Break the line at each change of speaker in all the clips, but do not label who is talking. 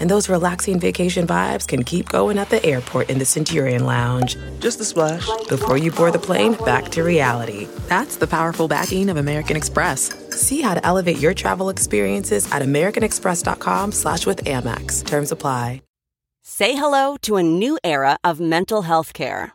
And those relaxing vacation vibes can keep going at the airport in the Centurion Lounge.
Just a splash.
Before you board the plane, back to reality. That's the powerful backing of American Express. See how to elevate your travel experiences at americanexpress.com slash with Amex. Terms apply.
Say hello to a new era of mental health care.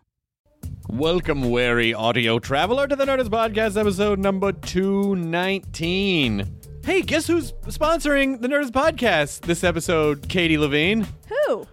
Welcome, wary audio traveler, to the Nerdist Podcast, episode number 219. Hey, guess who's sponsoring the Nerdist Podcast this episode, Katie Levine?
Who?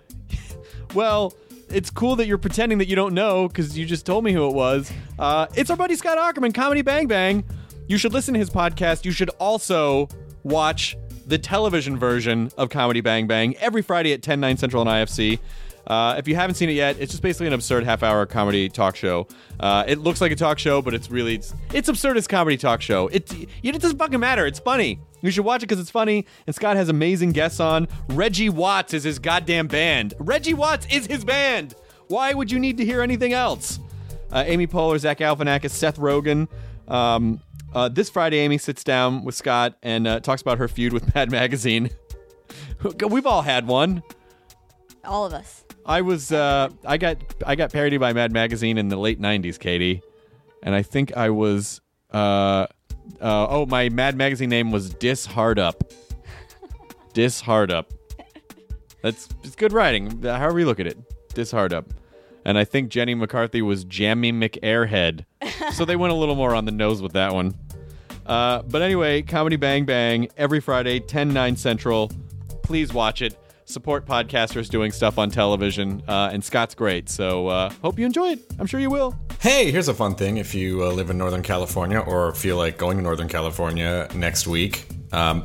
Well, it's cool that you're pretending that you don't know because you just told me who it was. Uh, it's our buddy Scott Aukerman, Comedy Bang Bang. You should listen to his podcast. You should also watch the television version of Comedy Bang Bang every Friday at 10, 9 Central on IFC. Uh, if you haven't seen it yet, it's just basically an absurd half-hour comedy talk show. Uh, it looks like a talk show, but it's really it's, it's absurd as comedy talk show. It it doesn't fucking matter. It's funny. You should watch it because it's funny. And Scott has amazing guests on. Reggie Watts is his goddamn band. Reggie Watts is his band. Why would you need to hear anything else? Uh, Amy Poehler, Zach Galifianakis, Seth Rogen. Um, uh, this Friday, Amy sits down with Scott and uh, talks about her feud with Mad Magazine. We've all had one.
All of us.
I was uh, I got I got parodied by Mad Magazine in the late '90s, Katie, and I think I was uh, uh, oh my Mad Magazine name was Dis Hard Up. Dis Hard Up. That's it's good writing. However you look at it, Dis Hard Up. And I think Jenny McCarthy was Jammy McAirhead. so they went a little more on the nose with that one. Uh, but anyway, Comedy Bang Bang every Friday, 10 9 Central. Please watch it support podcasters doing stuff on television, uh, and Scott's great. So uh, hope you enjoy it. I'm sure you will.
Hey, here's a fun thing if you uh, live in Northern California or feel like going to Northern California next week. Um,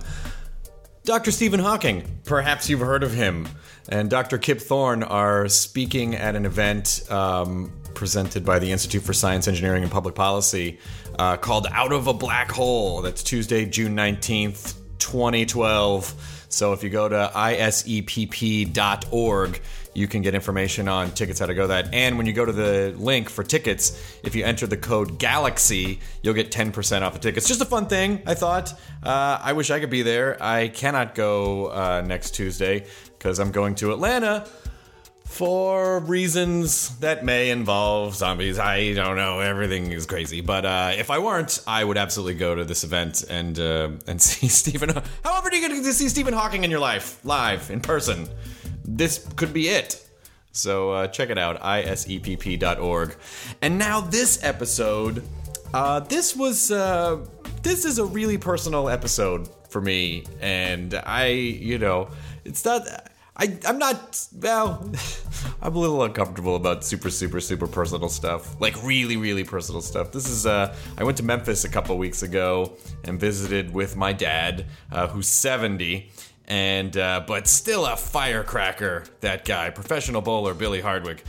Dr. Stephen Hawking, perhaps you've heard of him, and Dr. Kip Thorne are speaking at an event um, presented by the Institute for Science, Engineering, and Public Policy uh, called Out of a Black Hole. That's Tuesday, June 19th, 2012. So if you go to isepp.org, you can get information on tickets, how to go that. And when you go to the link for tickets, if you enter the code GALAXY, you'll get 10% off the tickets. Just a fun thing, I thought. Uh, I wish I could be there. I cannot go uh, next Tuesday because I'm going to Atlanta for reasons that may involve zombies. I don't know. Everything is crazy. But uh, if I weren't, I would absolutely go to this event and uh, and see Stephen. However, do you get to see Stephen Hawking in your life live in person? This could be it. So uh, check it out, isepp.org. And now this episode. Uh, this was uh, this is a really personal episode for me, and I, you know, it's not. I, I'm not, well, I'm a little uncomfortable about super, super, super personal stuff. Like really, really personal stuff. This is, uh, I went to Memphis a couple weeks ago and visited with my dad, uh, who's 70, and, uh, but still a firecracker, that guy, professional bowler, Billy Hardwick.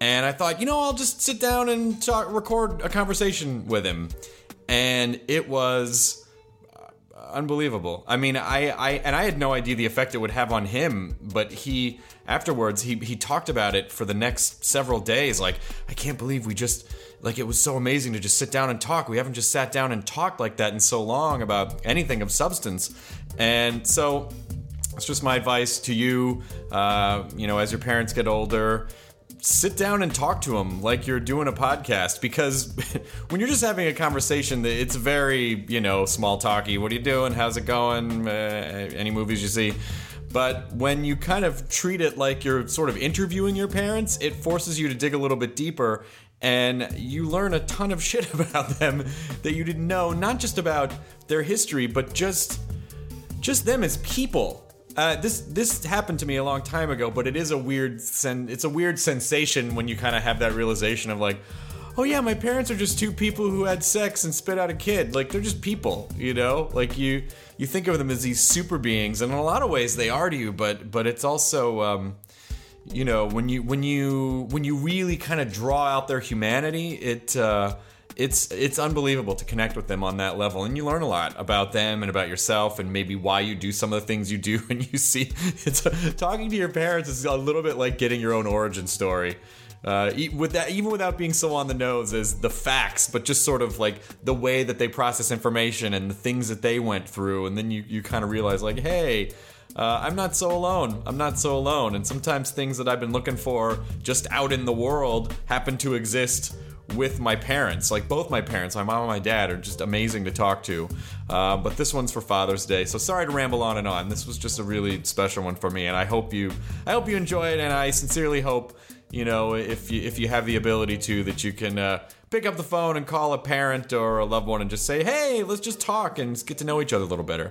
And I thought, you know, I'll just sit down and talk, record a conversation with him. And it was, unbelievable. I mean, I, I and I had no idea the effect it would have on him, but he afterwards he he talked about it for the next several days. Like, I can't believe we just like it was so amazing to just sit down and talk. We haven't just sat down and talked like that in so long about anything of substance. And so, it's just my advice to you. Uh, you know, as your parents get older, sit down and talk to them like you're doing a podcast because when you're just having a conversation it's very you know small talky. What are you doing? How's it going? Uh, any movies you see? But when you kind of treat it like you're sort of interviewing your parents it forces you to dig a little bit deeper and you learn a ton of shit about them that you didn't know not just about their history but just just them as people uh, this this happened to me a long time ago, but it is a weird sen- it's a weird sensation when you kind of have that realization of like, oh yeah, my parents are just two people who had sex and spit out a kid. Like they're just people, you know. Like you you think of them as these super beings, and in a lot of ways they are to you, but but it's also. Um, you know when you when you when you really kind of draw out their humanity it uh it's it's unbelievable to connect with them on that level and you learn a lot about them and about yourself and maybe why you do some of the things you do and you see it's talking to your parents is a little bit like getting your own origin story uh, with that, even without being so on the nose as the facts, but just sort of like the way that they process information and the things that they went through, and then you, you kind of realize like, hey, uh, I'm not so alone. I'm not so alone. And sometimes things that I've been looking for just out in the world happen to exist with my parents. Like both my parents, my mom and my dad, are just amazing to talk to. Uh, but this one's for Father's Day, so sorry to ramble on and on. This was just a really special one for me, and I hope you, I hope you enjoy it, and I sincerely hope, you know, if you if you have the ability to, that you can. Uh, pick up the phone and call a parent or a loved one and just say, hey, let's just talk and get to know each other a little better.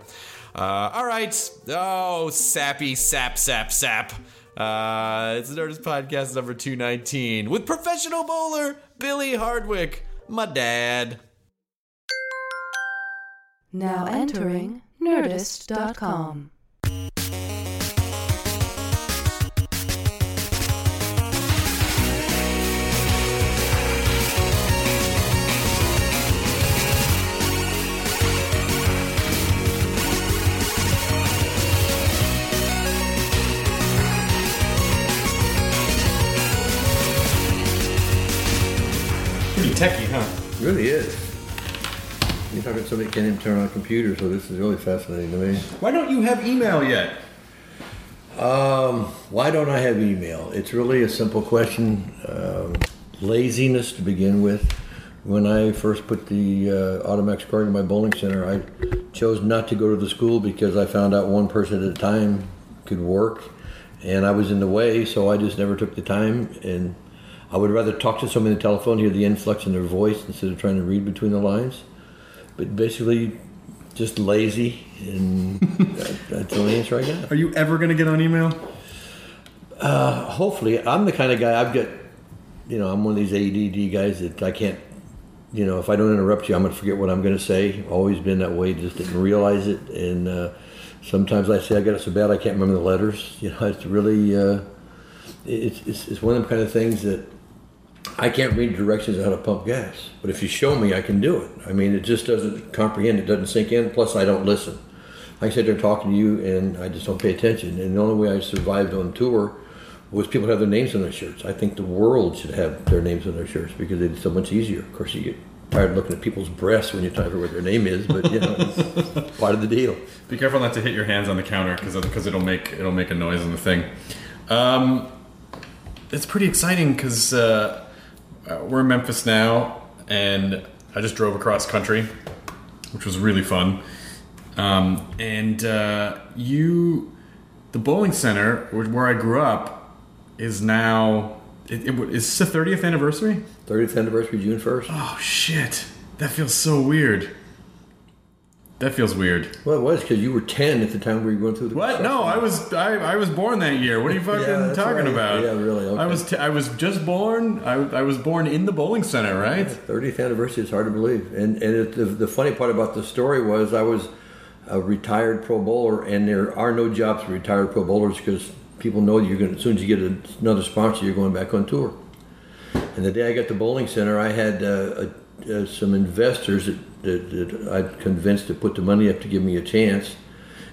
Uh, all right. Oh, sappy, sap, sap, sap. Uh, it's the Nerdist Podcast number 219 with professional bowler Billy Hardwick, my dad.
Now entering Nerdist.com.
It really is. You're talking to somebody that can't even turn on a computer, so this is really fascinating to me.
Why don't you have email yet?
Um, why don't I have email? It's really a simple question. Um, laziness to begin with. When I first put the uh, Automax card in my bowling center, I chose not to go to the school because I found out one person at a time could work, and I was in the way, so I just never took the time. And I would rather talk to somebody on the telephone, hear the influx in their voice instead of trying to read between the lines. But basically, just lazy, and that, that's the only answer I got.
Are you ever going to get on email?
hopefully i'm the kind of guy i've got you know i'm one of these add guys that i can't you know if i don't interrupt you i'm going to forget what i'm going to say always been that way just didn't realize it and uh, sometimes i say i got it so bad i can't remember the letters you know it's really uh, it's, it's, it's one of them kind of things that i can't read directions on how to pump gas but if you show me i can do it i mean it just doesn't comprehend it doesn't sink in plus i don't listen I sit there talking to you, and I just don't pay attention. And the only way I survived on tour was people have their names on their shirts. I think the world should have their names on their shirts because it's so much easier. Of course, you get tired of looking at people's breasts when you're trying to figure what their name is, but you know, it's part of the deal.
Be careful not to hit your hands on the counter because because it'll make it'll make a noise on the thing. Um, it's pretty exciting because uh, uh, we're in Memphis now, and I just drove across country, which was really fun. Um, and uh, you, the bowling center where I grew up, is now. It, it, is the 30th anniversary?
30th anniversary, June 1st.
Oh shit! That feels so weird. That feels weird.
Well, it was because you were 10 at the time we were going through the.
What? No, I was I, I was born that year. What are you fucking
Yeah,
talking
right.
about?
Yeah, really, okay.
I was t- I was just born. I, I was born in the bowling center, right?
30th anniversary is hard to believe. And and it, the, the funny part about the story was I was a retired pro bowler, and there are no jobs for retired pro bowlers because people know you're going as soon as you get another sponsor, you're going back on tour. And the day I got to bowling center, I had uh, uh, some investors that, that, that I'd convinced to put the money up to give me a chance.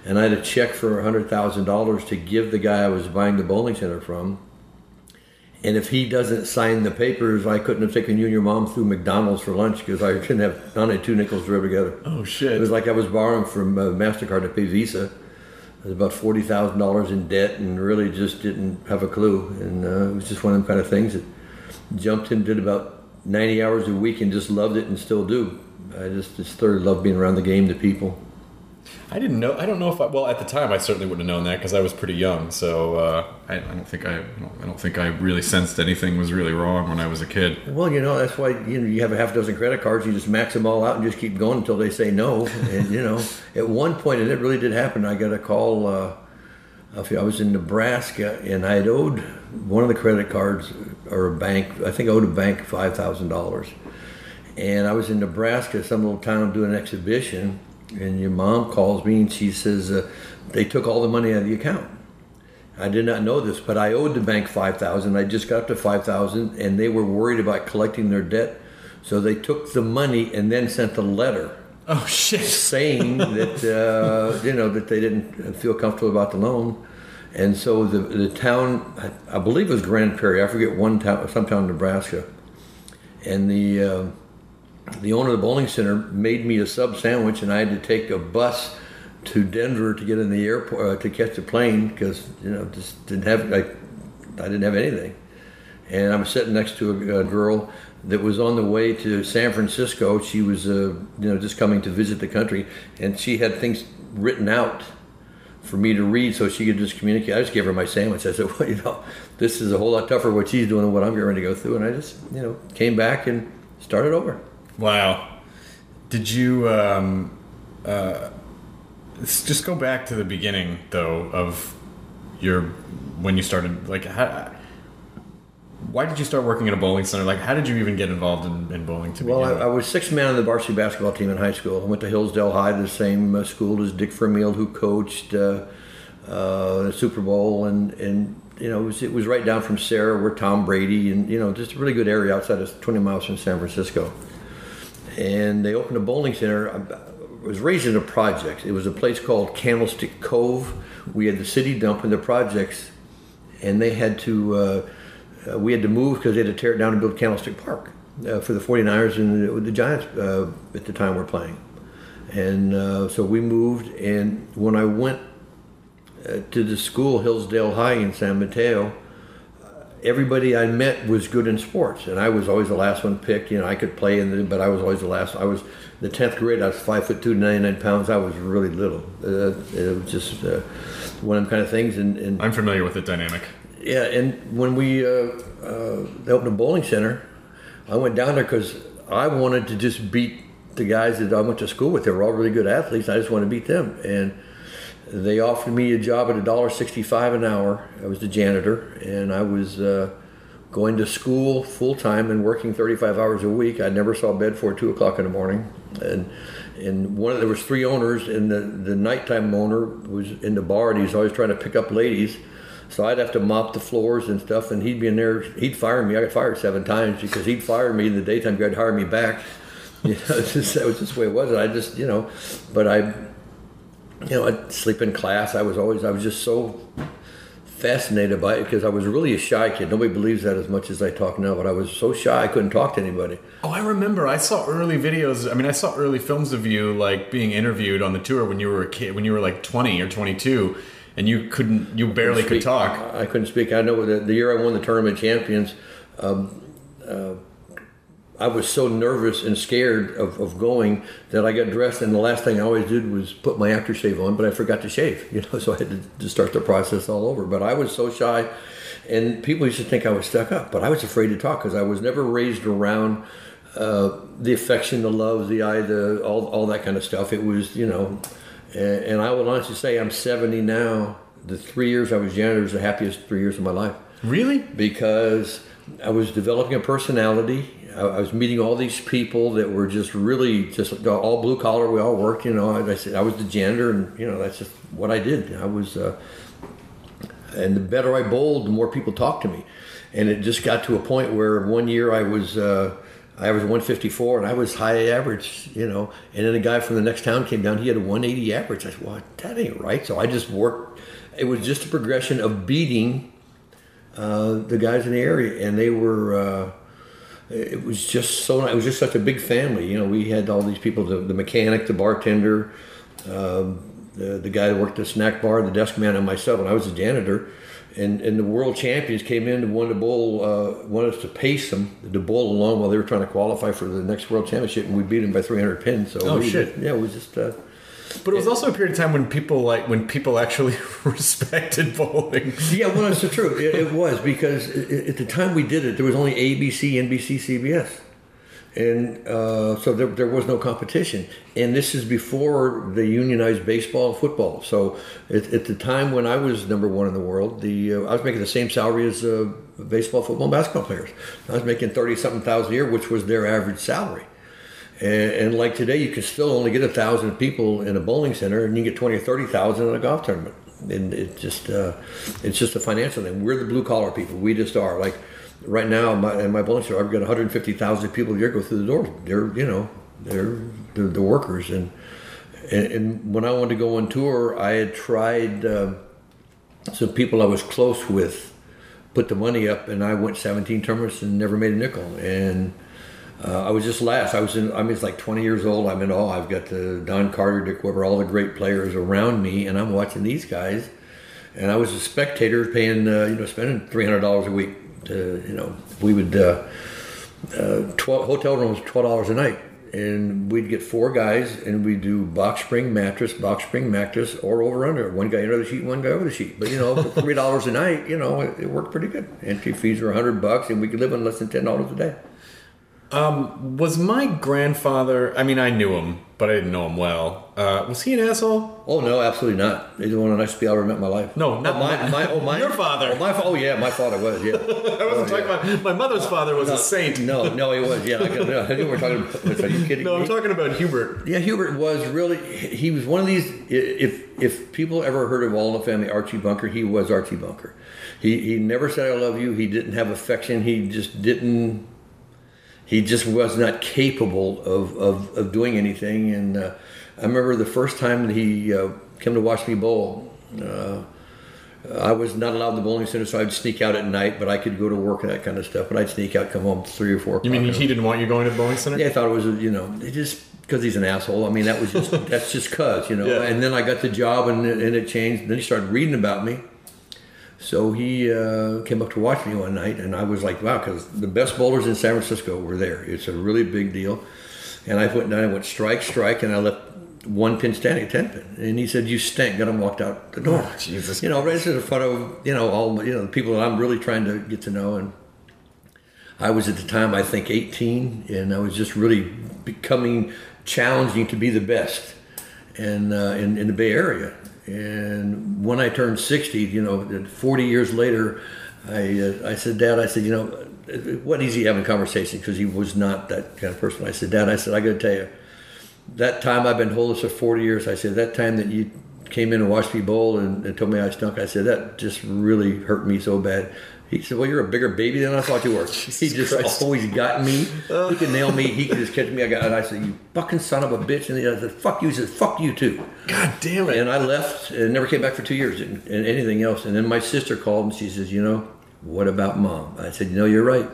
And I had a check for $100,000 to give the guy I was buying the bowling center from. And if he doesn't sign the papers, I couldn't have taken you and your mom through McDonald's for lunch because I couldn't have it two nickels to rub together.
Oh shit!
It was like I was borrowing from uh, Mastercard to pay Visa. I was about forty thousand dollars in debt and really just didn't have a clue. And uh, it was just one of them kind of things that jumped in, did about ninety hours a week, and just loved it and still do. I just just thoroughly love being around the game, the people.
I didn't know. I don't know if I. Well, at the time, I certainly wouldn't have known that because I was pretty young. So uh, I, I don't think I. I don't think I really sensed anything was really wrong when I was a kid.
Well, you know that's why you know you have a half dozen credit cards. You just max them all out and just keep going until they say no. and you know, at one point, and it really did happen. I got a call. Uh, I was in Nebraska and I had owed one of the credit cards or a bank. I think I owed a bank five thousand dollars. And I was in Nebraska, some little town, doing an exhibition and your mom calls me and she says uh, they took all the money out of the account. I did not know this, but I owed the bank five thousand. I just got up to five thousand, and they were worried about collecting their debt, so they took the money and then sent a letter.
Oh shit!
Saying that uh, you know that they didn't feel comfortable about the loan, and so the the town, I, I believe it was Grand Prairie. I forget one town, some town in Nebraska, and the. Uh, the owner of the bowling center made me a sub sandwich, and I had to take a bus to Denver to get in the airport uh, to catch the plane because you know just didn't have I, I didn't have anything, and I was sitting next to a, a girl that was on the way to San Francisco. She was uh, you know just coming to visit the country, and she had things written out for me to read so she could just communicate. I just gave her my sandwich. I said, well, you know, this is a whole lot tougher what she's doing than what I'm getting ready to go through, and I just you know came back and started over.
Wow. Did you um, uh, just go back to the beginning though of your when you started like how, why did you start working at a bowling center? Like how did you even get involved in, in bowling to
well I, I, was sixth man on the varsity basketball team in high school. I went to hillsdale high the same uh, school as dick vermeil who coached uh, uh, the super bowl. And and you know it was, it was right down from Serra. Where tom brady. And you know just a really good area outside of 20 miles from san francisco and they opened a bowling center. I was raised in a project. It was a place called Candlestick Cove. We had the city dump in the projects, and they had to. Uh, uh, we had to move because they had to tear it down and build Candlestick Park uh, for the 49ers and the, the Giants uh, at the time were playing. And uh, so we moved, and when I went uh, to the school, Hillsdale High in San Mateo, everybody I met was good in sports, and I was always the last one picked. You know, I could play, in the, but I was always the last. I was the tenth grade. I was five foot two, ninety nine pounds. I was really little. Uh, it was just uh, one of them kind of things. And, and,
I'm familiar with the dynamic.
Yeah, and when we uh, uh they opened a bowling center, I went down there because I wanted to just beat the guys that I went to school with. They were all really good athletes. I just wanted to beat them, and they offered me a job at a dollar sixty-five an hour. I was the janitor, and I was uh, going to school full time and working thirty-five hours a week. I never saw bed before two o'clock in the morning, and and one of, there was three owners, and the the nighttime owner was in the bar, and he's always trying to pick up ladies. So I'd have to mop the floors and stuff, and he'd be in there. He'd fire me. I got fired seven times because he'd fire me in the daytime. He'd hire me back. You know, just, that was just the way it was. I just, you know, but I you know, I'd sleep in class. I was always, I was just so fascinated by it because I was really a shy kid. Nobody believes that as much as I talk now, but I was so shy I couldn't talk to anybody.
Oh, I remember. I saw early videos. I mean, I saw early films of you like being interviewed on the tour when you were a kid, when you were like 20 or 22, and you couldn't, you barely could talk.
I couldn't speak. I know the, the year I won the tournament champions. Um, uh, I was so nervous and scared of, of going that I got dressed, and the last thing I always did was put my aftershave on, but I forgot to shave, you know, so I had to, to start the process all over. But I was so shy, and people used to think I was stuck up, but I was afraid to talk because I was never raised around uh, the affection, the love, the eye, the all, all that kind of stuff. It was, you know, and, and I will honestly say I'm 70 now. The three years I was janitor was the happiest three years of my life.
Really?
Because I was developing a personality I was meeting all these people that were just really just all blue collar. We all worked, you know. I said I was the janitor, and you know that's just what I did. I was, uh, and the better I bowled, the more people talked to me, and it just got to a point where one year I was. Uh, I was 154 and I was high average, you know. And then a guy from the next town came down, he had a 180 average. I said, well, that ain't right. So I just worked. It was just a progression of beating uh, the guys in the area. And they were, uh, it was just so it was just such a big family you know we had all these people the, the mechanic the bartender um, the, the guy that worked the snack bar, the desk man, and myself, and I was a janitor. And, and the world champions came in and wanted to bowl, uh, wanted us to pace them to bowl along while they were trying to qualify for the next world championship, and we beat them by 300 pins. So
Oh,
we
shit.
yeah, it was just uh,
But it was also a period of time when people like when people actually respected bowling.
Yeah, well, it's the truth. It, it was because at the time we did it, there was only ABC, NBC, CBS, and uh, so there, there was no competition. And this is before the unionized baseball and football. So at, at the time when I was number one in the world, the uh, I was making the same salary as uh, baseball, football, and basketball players. I was making thirty something thousand a year, which was their average salary. And, and like today, you can still only get a thousand people in a bowling center, and you get twenty or thirty thousand in a golf tournament. And it just, uh, it's just a financial thing. We're the blue collar people. We just are. Like right now, my, in my bowling center, I've got one hundred fifty thousand people a year go through the door. They're, you know, they're they're the workers. And, and and when I wanted to go on tour, I had tried um some people I was close with put the money up, and I went seventeen tournaments and never made a nickel. And uh, I was just last. I was in. I mean, it's like 20 years old. I'm in awe. I've got the Don Carter, Dick Weber, all the great players around me, and I'm watching these guys. And I was a spectator, paying uh, you know, spending 300 dollars a week. To you know, we would uh, uh, 12, hotel rooms 12 dollars a night, and we'd get four guys, and we'd do box spring mattress, box spring mattress, or over under. One guy under the sheet, one guy over the sheet. But you know, for three dollars a night, you know, it, it worked pretty good. Entry fees were 100 bucks, and we could live on less than 10 dollars a day.
Was my grandfather? I mean, I knew him, but I didn't know him well. Uh, was he an asshole?
Oh no, absolutely not. He's the one of the nicest people I ever met in my life.
No, not
oh, my, my, oh, my,
Your father.
Oh, my, oh yeah, my father was. Yeah.
I wasn't talking about my mother's father was a saint.
No, no, he was. Yeah, I, no, I knew we were talking. About, are you kidding
No. I'm talking about Hubert.
Yeah, Hubert was really. He was one of these. If if people ever heard of All in the Family, Archie Bunker, he was Archie Bunker. He he never said I love you. He didn't have affection. He just didn't. He just was not capable of of, of doing anything. And uh, I remember the first time that he uh, came to watch me bowl. Uh, I was not allowed in the bowling center, so I'd sneak out at night. But I could go to work and that kind of stuff. But I'd sneak out, come home three or four.
You mean he didn't want you going to the bowling center?
Yeah, I thought it was, you know, it just because he's an asshole. I mean, that was just that's just cuz, you know.
Yeah.
And then I got the job, and it, and it changed. Then he started reading about me. So he uh, came up to watch me one night, and I was like, wow, because the best bowlers in San Francisco were there. It's a really big deal. And I went down and went strike, strike, and I left one pin standing, ten pin. And he said, "You stink." Got him walked out the door.
Oh, Jesus
You know, right in front of you know all you know the people that I'm really trying to get to know and. I was at the time, I think, 18, and I was just really becoming challenging to be the best in, uh, in, in the Bay Area. And when I turned 60, you know, 40 years later, I, uh, I said, Dad, I said, you know, it wasn't easy having a conversation because he was not that kind of person. I said, Dad, I said, I got to tell you, that time I've been this for 40 years, I said, that time that you came in and watched me bowl and, and told me I stunk, I said, that just really hurt me so bad. He said, well, you're a bigger baby than I thought you were. he just
Christ.
always got me. He could nail me. He could just catch me. I got, and I said, you fucking son of a bitch. And I said, fuck you. He said, fuck you too.
God damn it!
And I left and never came back for two years and, and anything else. And then my sister called and she says, you know, what about mom? I said, you know, you're right.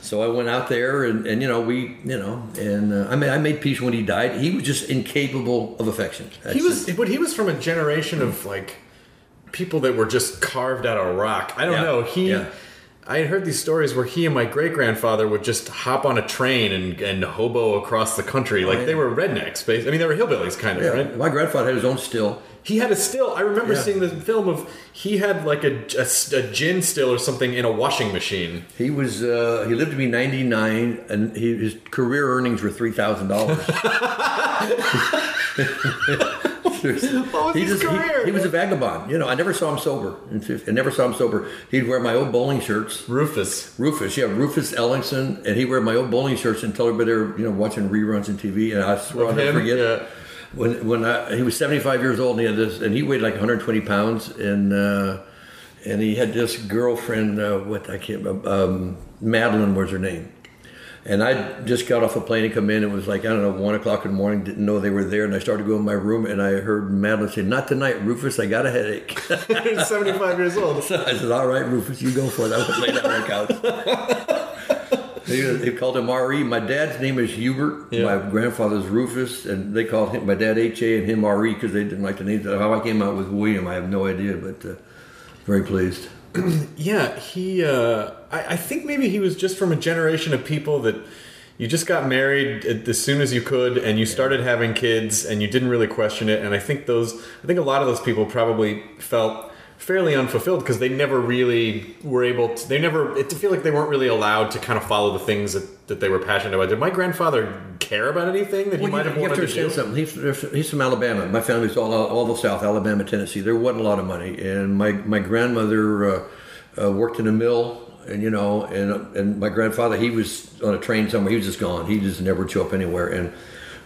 So I went out there and, and you know, we, you know, and uh, I, made, I made peace when he died. He was just incapable of affection. That's
he was,
it.
but he was from a generation of like people that were just carved out of rock. I don't
Yeah.
know. He,
Yeah.
I had heard these stories where he and my great grandfather would just hop on a train and, and hobo across the country. Like
yeah.
they were rednecks, I mean, they were hillbillies, kind of,
Yeah.
right?
My grandfather had his own still.
He had a still. I remember
Yeah.
seeing the film of he had like a, a, a gin still or something in a washing machine.
He was uh, he lived to be 99 and he, his career earnings were $3,000.
What was
he
his
just
career?
He, was a vagabond. You know, I never saw him sober. In fif- I never saw him sober. He'd wear my old bowling shirts.
Rufus.
Rufus, yeah, Rufus Ellingson, and he'd wear my old bowling shirts until everybody were, you know, watching reruns on TV. And I swear I'll
Of
never forget
Yeah.
when when I, he was 75 years old and he had this, and he weighed like 120 pounds, and uh, and he had this girlfriend, uh, what I can't um, Madeline was her name. And I just got off a plane and come in. It was like I don't know, one o'clock in the morning. Didn't know they were there, and I started going to my room, and I heard Madeline say, "Not tonight, Rufus. I got a headache."
He was 75 years old.
I said, "All right, Rufus, you go for it." I went lay down on the couch. They, they called him RE. My dad's name is Hubert.
Yeah.
My grandfather's Rufus, and they called him my dad HA and him RE because they didn't like the names. How I came out with William, I have no idea, but uh, very pleased.
Yeah, he. Uh, I, I think maybe he was just from a generation of people that you just got married as soon as you could, and you started having kids, and you didn't really question it. And I think those. I think a lot of those people probably felt fairly unfulfilled because they never really were able to. They never. It feel like they weren't really allowed to kind of follow the things that, that they were passionate about. Did my grandfather care about anything that he
Well,
might
you,
have
you have
wanted
to
to
understand
do?
something. He's, he's from Alabama. My family's all all the South, Alabama, Tennessee. There wasn't a lot of money, and my my grandmother uh, uh, worked in a mill, and you know, and and my grandfather he was on a train somewhere. He was just gone. He just never show up anywhere. And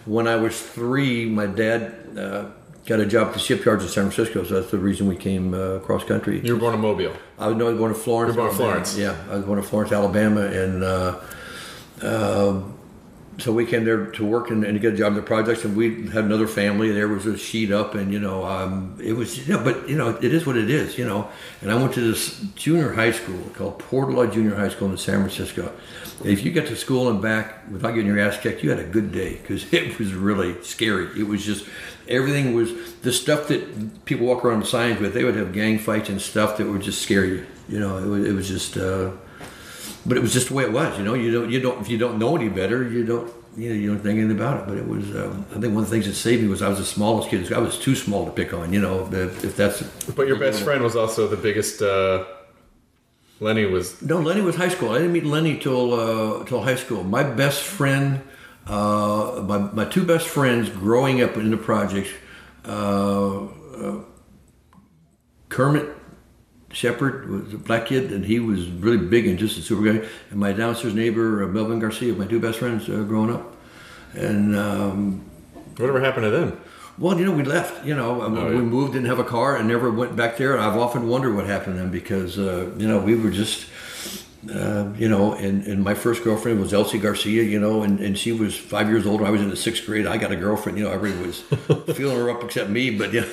when I was three, my dad. Uh, Got a job at the shipyards in San Francisco, so that's the reason we came uh, cross country.
You were born in Mobile.
I was, no, I was born in Florence.
You were born in Florence.
Yeah, I was born in Florence, Alabama, and uh, um, so we came there to work and, and to get a job in the projects. And we had another family. There was a sheet up, and you know, um, it was. You know, but you know, it is what it is. You know. And I went to this junior high school called Portola Junior High School in San Francisco. If you got to school and back without getting your ass kicked, you had a good day because it was really scary. It was just everything was the stuff that people walk around with signs with. They would have gang fights and stuff that would just scare you. You know, it was, it was just. Uh, but it was just the way it was. You know, you don't, you don't, if you don't know any better, you don't, you know, you don't think anything about it. But it was, um, I think one of the things that saved me was I was the smallest kid. I was too small to pick on. You know, if, if that's.
But your best friend was also the biggest. Uh, Lenny was
No, Lenny was high school. I didn't meet Lenny till uh, till high school. My best friend, uh, my my two best friends growing up in the projects, uh, uh, Kermit Shepard was a black kid, and he was really big and just a super guy. And my downstairs neighbor, uh, Melvin Garcia, my two best friends uh, growing up. And um,
whatever happened to them.
well, you know, we left. You know, um,
Oh,
we
yeah.
moved, didn't have a car, and never went back there. And I've often wondered what happened to them because, uh, you know, we were just, uh, you know, and, and my first girlfriend was Elsie Garcia, you know, and, and she was five years older. I was in the sixth grade. I got a girlfriend. You know, everybody was feeling her up except me, but you know,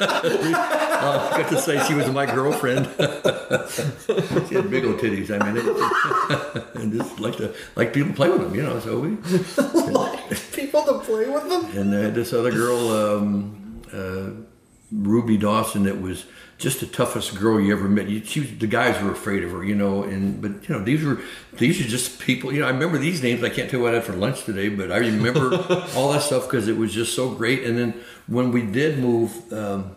uh, I got to say she was my girlfriend. she had big old titties. I mean, it, and just like to like people play with them, you know. So we like
People to play with them.
and uh, this other girl, um, uh, Ruby Dawson, that was just the toughest girl you ever met. You, she the guys were afraid of her, you know. And but you know these were these are just people. You know, I remember these names. I can't tell you what I had for lunch today, but I remember all that stuff because it was just so great. And then when we did move. Um,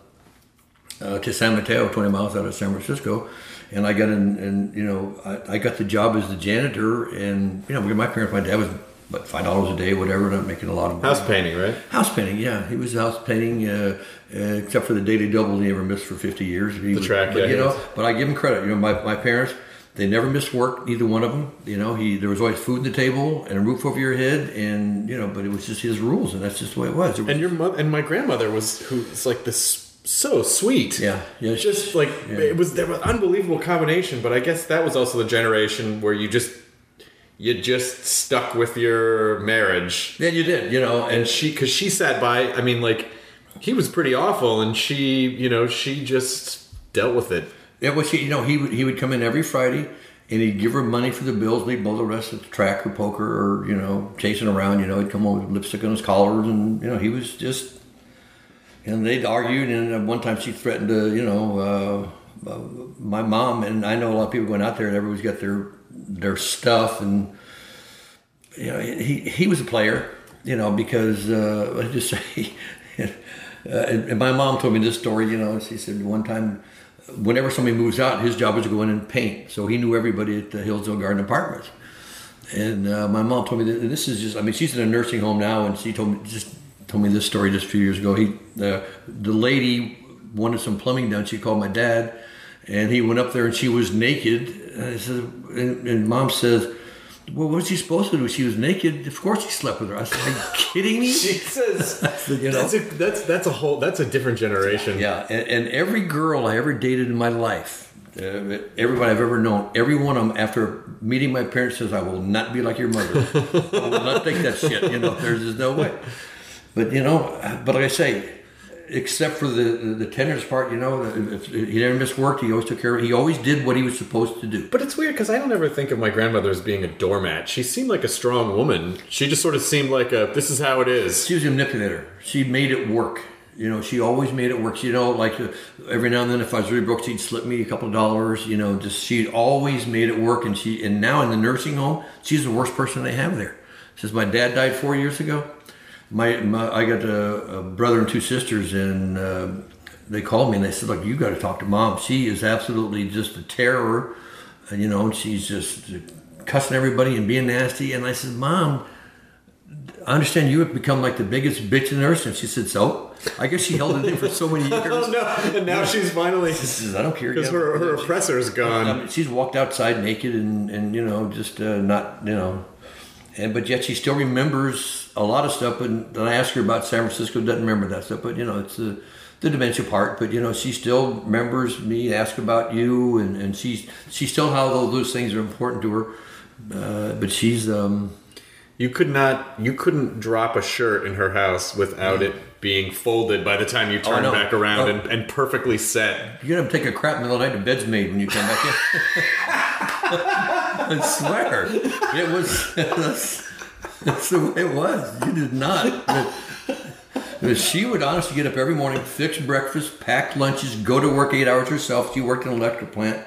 uh, to San Mateo, 20 miles out of San Francisco. And I got in, and you know, I, I got the job as the janitor. And you know, my parents, my dad was about five dollars a day, whatever, not making a lot of money.
House painting, right?
House painting, yeah. He was house painting, uh, uh, except for the daily double he never missed for 50 years. He was-
track,
but,
yeah,
you know, but I give him credit. You know, my, my parents, they never missed work, neither one of them. You know, he there was always food on the table and a roof over your head, and you know, but it was just his rules, and that's just the way it was. It was
And your mother and my grandmother was who's like this so sweet.
Yeah, yeah,
Just like
yeah.
it was there was unbelievable combination, but I guess that was also the generation where you just you just stuck with your marriage.
yeah, you did, you know,
And she cuz she sat by, I mean like he was pretty awful and she, you know, she just dealt with it.
It was you know he would he would come in every Friday and he'd give her money for the bills. We'd bowl the rest at the track or poker or you know chasing around. You know he'd come home with lipstick on his collars and you know he was just. And they'd argued, and one time she threatened to, you know, uh, uh, my mom. And I know a lot of people going out there, and everybody's got their their stuff, and you know, he he was a player, you know, because uh, let's just say, uh, and, my mom told me this story. You know, she said one time, whenever somebody moves out, his job was to go in and paint. So he knew everybody at the Hillsdale Garden Apartments. And uh, my mom told me that this is just. I mean, she's in a nursing home now, and she told me just told me this story just a few years ago. He the the lady wanted some plumbing done. She called my dad, and he went up there, and she was naked. And, I said, and, and mom says. Well, was she supposed to do? She was naked. Of course, he slept with her. I said, "Are you kidding me?"
Jesus.
You know?
That's a that's that's a whole that's a different generation.
Yeah, and, and every girl I ever dated in my life, uh, everybody I've ever known, every one of them, after meeting my parents, says, "I will not be like your mother. I will not take that shit." You know, there's just no way. But you know, but like I say, except for the, the the tenderness part, you know, if, if he never missed work. He always took care of. it. He always did what he was supposed to do.
But it's weird because I don't ever think of my grandmother as being a doormat. She seemed like a strong woman. She just sort of seemed like a this is how it is.
She was a manipulator. She made it work. You know, she always made it work. You know, like every now and then, if I was really broke, she'd slip me a couple of dollars. You know, just she always made it work. And she, and now in the nursing home, she's the worst person they have there. Since my dad died four years ago, my, my I got a, a brother and two sisters, and uh, they called me and they said, "Look, you got to talk to mom. She is absolutely just a terror. And, you know, and she's just cussing everybody and being nasty." And I said, "Mom." I understand you have become like the biggest bitch in nursing. And she said, so? I guess she held it in for so many years.
Oh no! And now she's finally
She says, I don't care.
because her, her oppressor's
I
gone.
mean, she's walked outside naked and, and you know, just uh, not, you know. And but yet she still remembers a lot of stuff. And then I ask her about San Francisco, doesn't remember that stuff. But you know, it's the the dementia part. But you know, she still remembers me, ask about you, and and she's she still how those, things are important to her. Uh, but she's um,
You could not. You couldn't drop a shirt in her house without it being folded by the time you
Oh, I
turn back around
Oh.
and, and perfectly set.
You're gonna take a crap in the middle of the night. The bed's made when you come back in. I swear, it was. That's, that's the way it was. You did not. But- she would honestly get up every morning, fix breakfast, pack lunches, go to work eight hours herself. She worked in an electric plant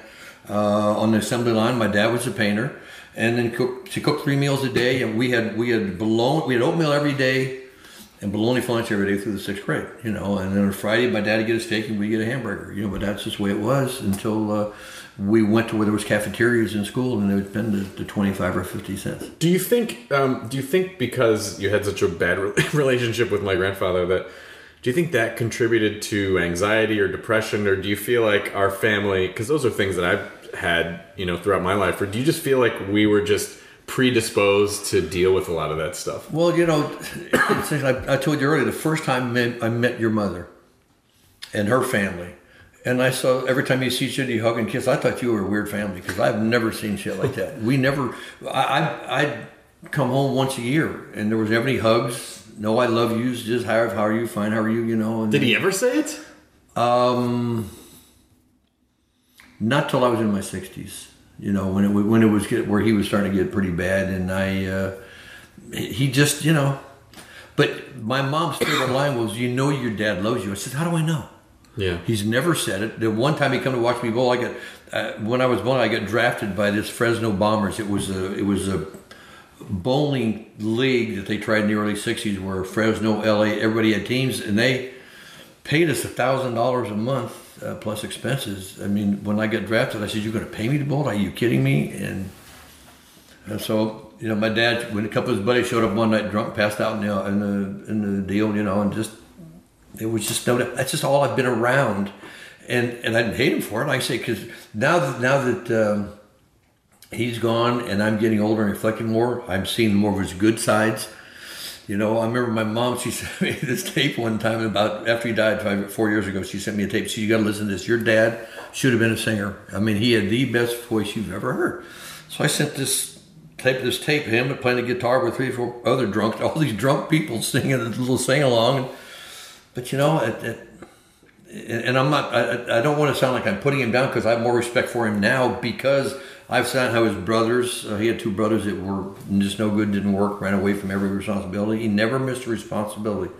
uh, on the assembly line. My dad was a painter, and then cook, she cooked three meals a day. And we had we had bologna, we had oatmeal every day, and bologna for lunch every day through the sixth grade. You know, and then on Friday, my dad would get a steak and we get a hamburger. You know, but that's just the way it was until uh, we went to where there was cafeterias in school, and it would been the, the twenty five or fifty cents.
Do you think? Um, do you think because you had such a bad re- relationship with my grandfather that? Do you think that contributed to anxiety or depression, or do you feel like our family? Because those are things that I've had, you know, throughout my life. Or do you just feel like we were just predisposed to deal with a lot of that stuff?
Well, you know, I, I told you earlier, the first time I met, I met your mother and her family, and I saw every time you see shit, you hug and kiss. I thought you were a weird family because I've never seen shit like that. We never. I, I I'd come home once a year, and there was never any hugs. No, I love yous. Just how how are you? Fine. How are you? You know. And,
Did he ever say it?
Um, not till I was in my sixties. You know, when it when it was get, where he was starting to get pretty bad, and I, uh, he just, you know. But my mom's favorite line was, "You know, your dad loves you." I said, "How do I know?"
Yeah.
He's never said it. The one time he come to watch me bowl, I got uh, when I was bowling, I got drafted by this Fresno Bombers. It was a it was a bowling league that they tried in the early '60s, where Fresno, LA, everybody had teams, and they paid us a thousand dollars a month uh, plus expenses. I mean, when I got drafted, I said, "You're going to pay me to bowl? Are you kidding me?" And, and so, you know, my dad, when a couple of his buddies showed up one night drunk, passed out in the in the, in the deal, you know, and just it was just no. That's just all I've been around, and and I didn't hate him for it. I say, because now that now that um, he's gone and I'm getting older and reflecting more, I'm seeing more of his good sides. You know, I remember my mom. She sent me this tape one time about after he died five, four years ago. She sent me a tape. She, said, you got to listen to this. Your dad should have been a singer. I mean, he had the best voice you've ever heard. So I sent this tape, this tape, him playing the guitar with three or four other drunks, all these drunk people singing a little sing along. But you know, it, it, and I'm not. I, I don't want to sound like I'm putting him down because I have more respect for him now because I've seen how his brothers. Uh, he had two brothers that were just no good, didn't work, ran away from every responsibility. He never missed a responsibility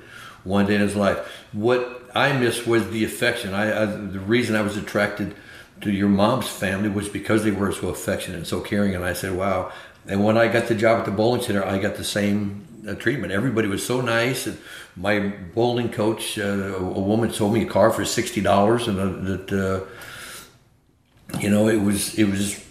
one day in his life. What I missed was the affection. I, I the reason I was attracted to your mom's family was because they were so affectionate and so caring. And I said, wow. And when I got the job at the bowling center, I got the same uh, treatment. Everybody was so nice. And my bowling coach, uh, a woman, sold me a car for sixty dollars, and uh, that uh, you know it was it was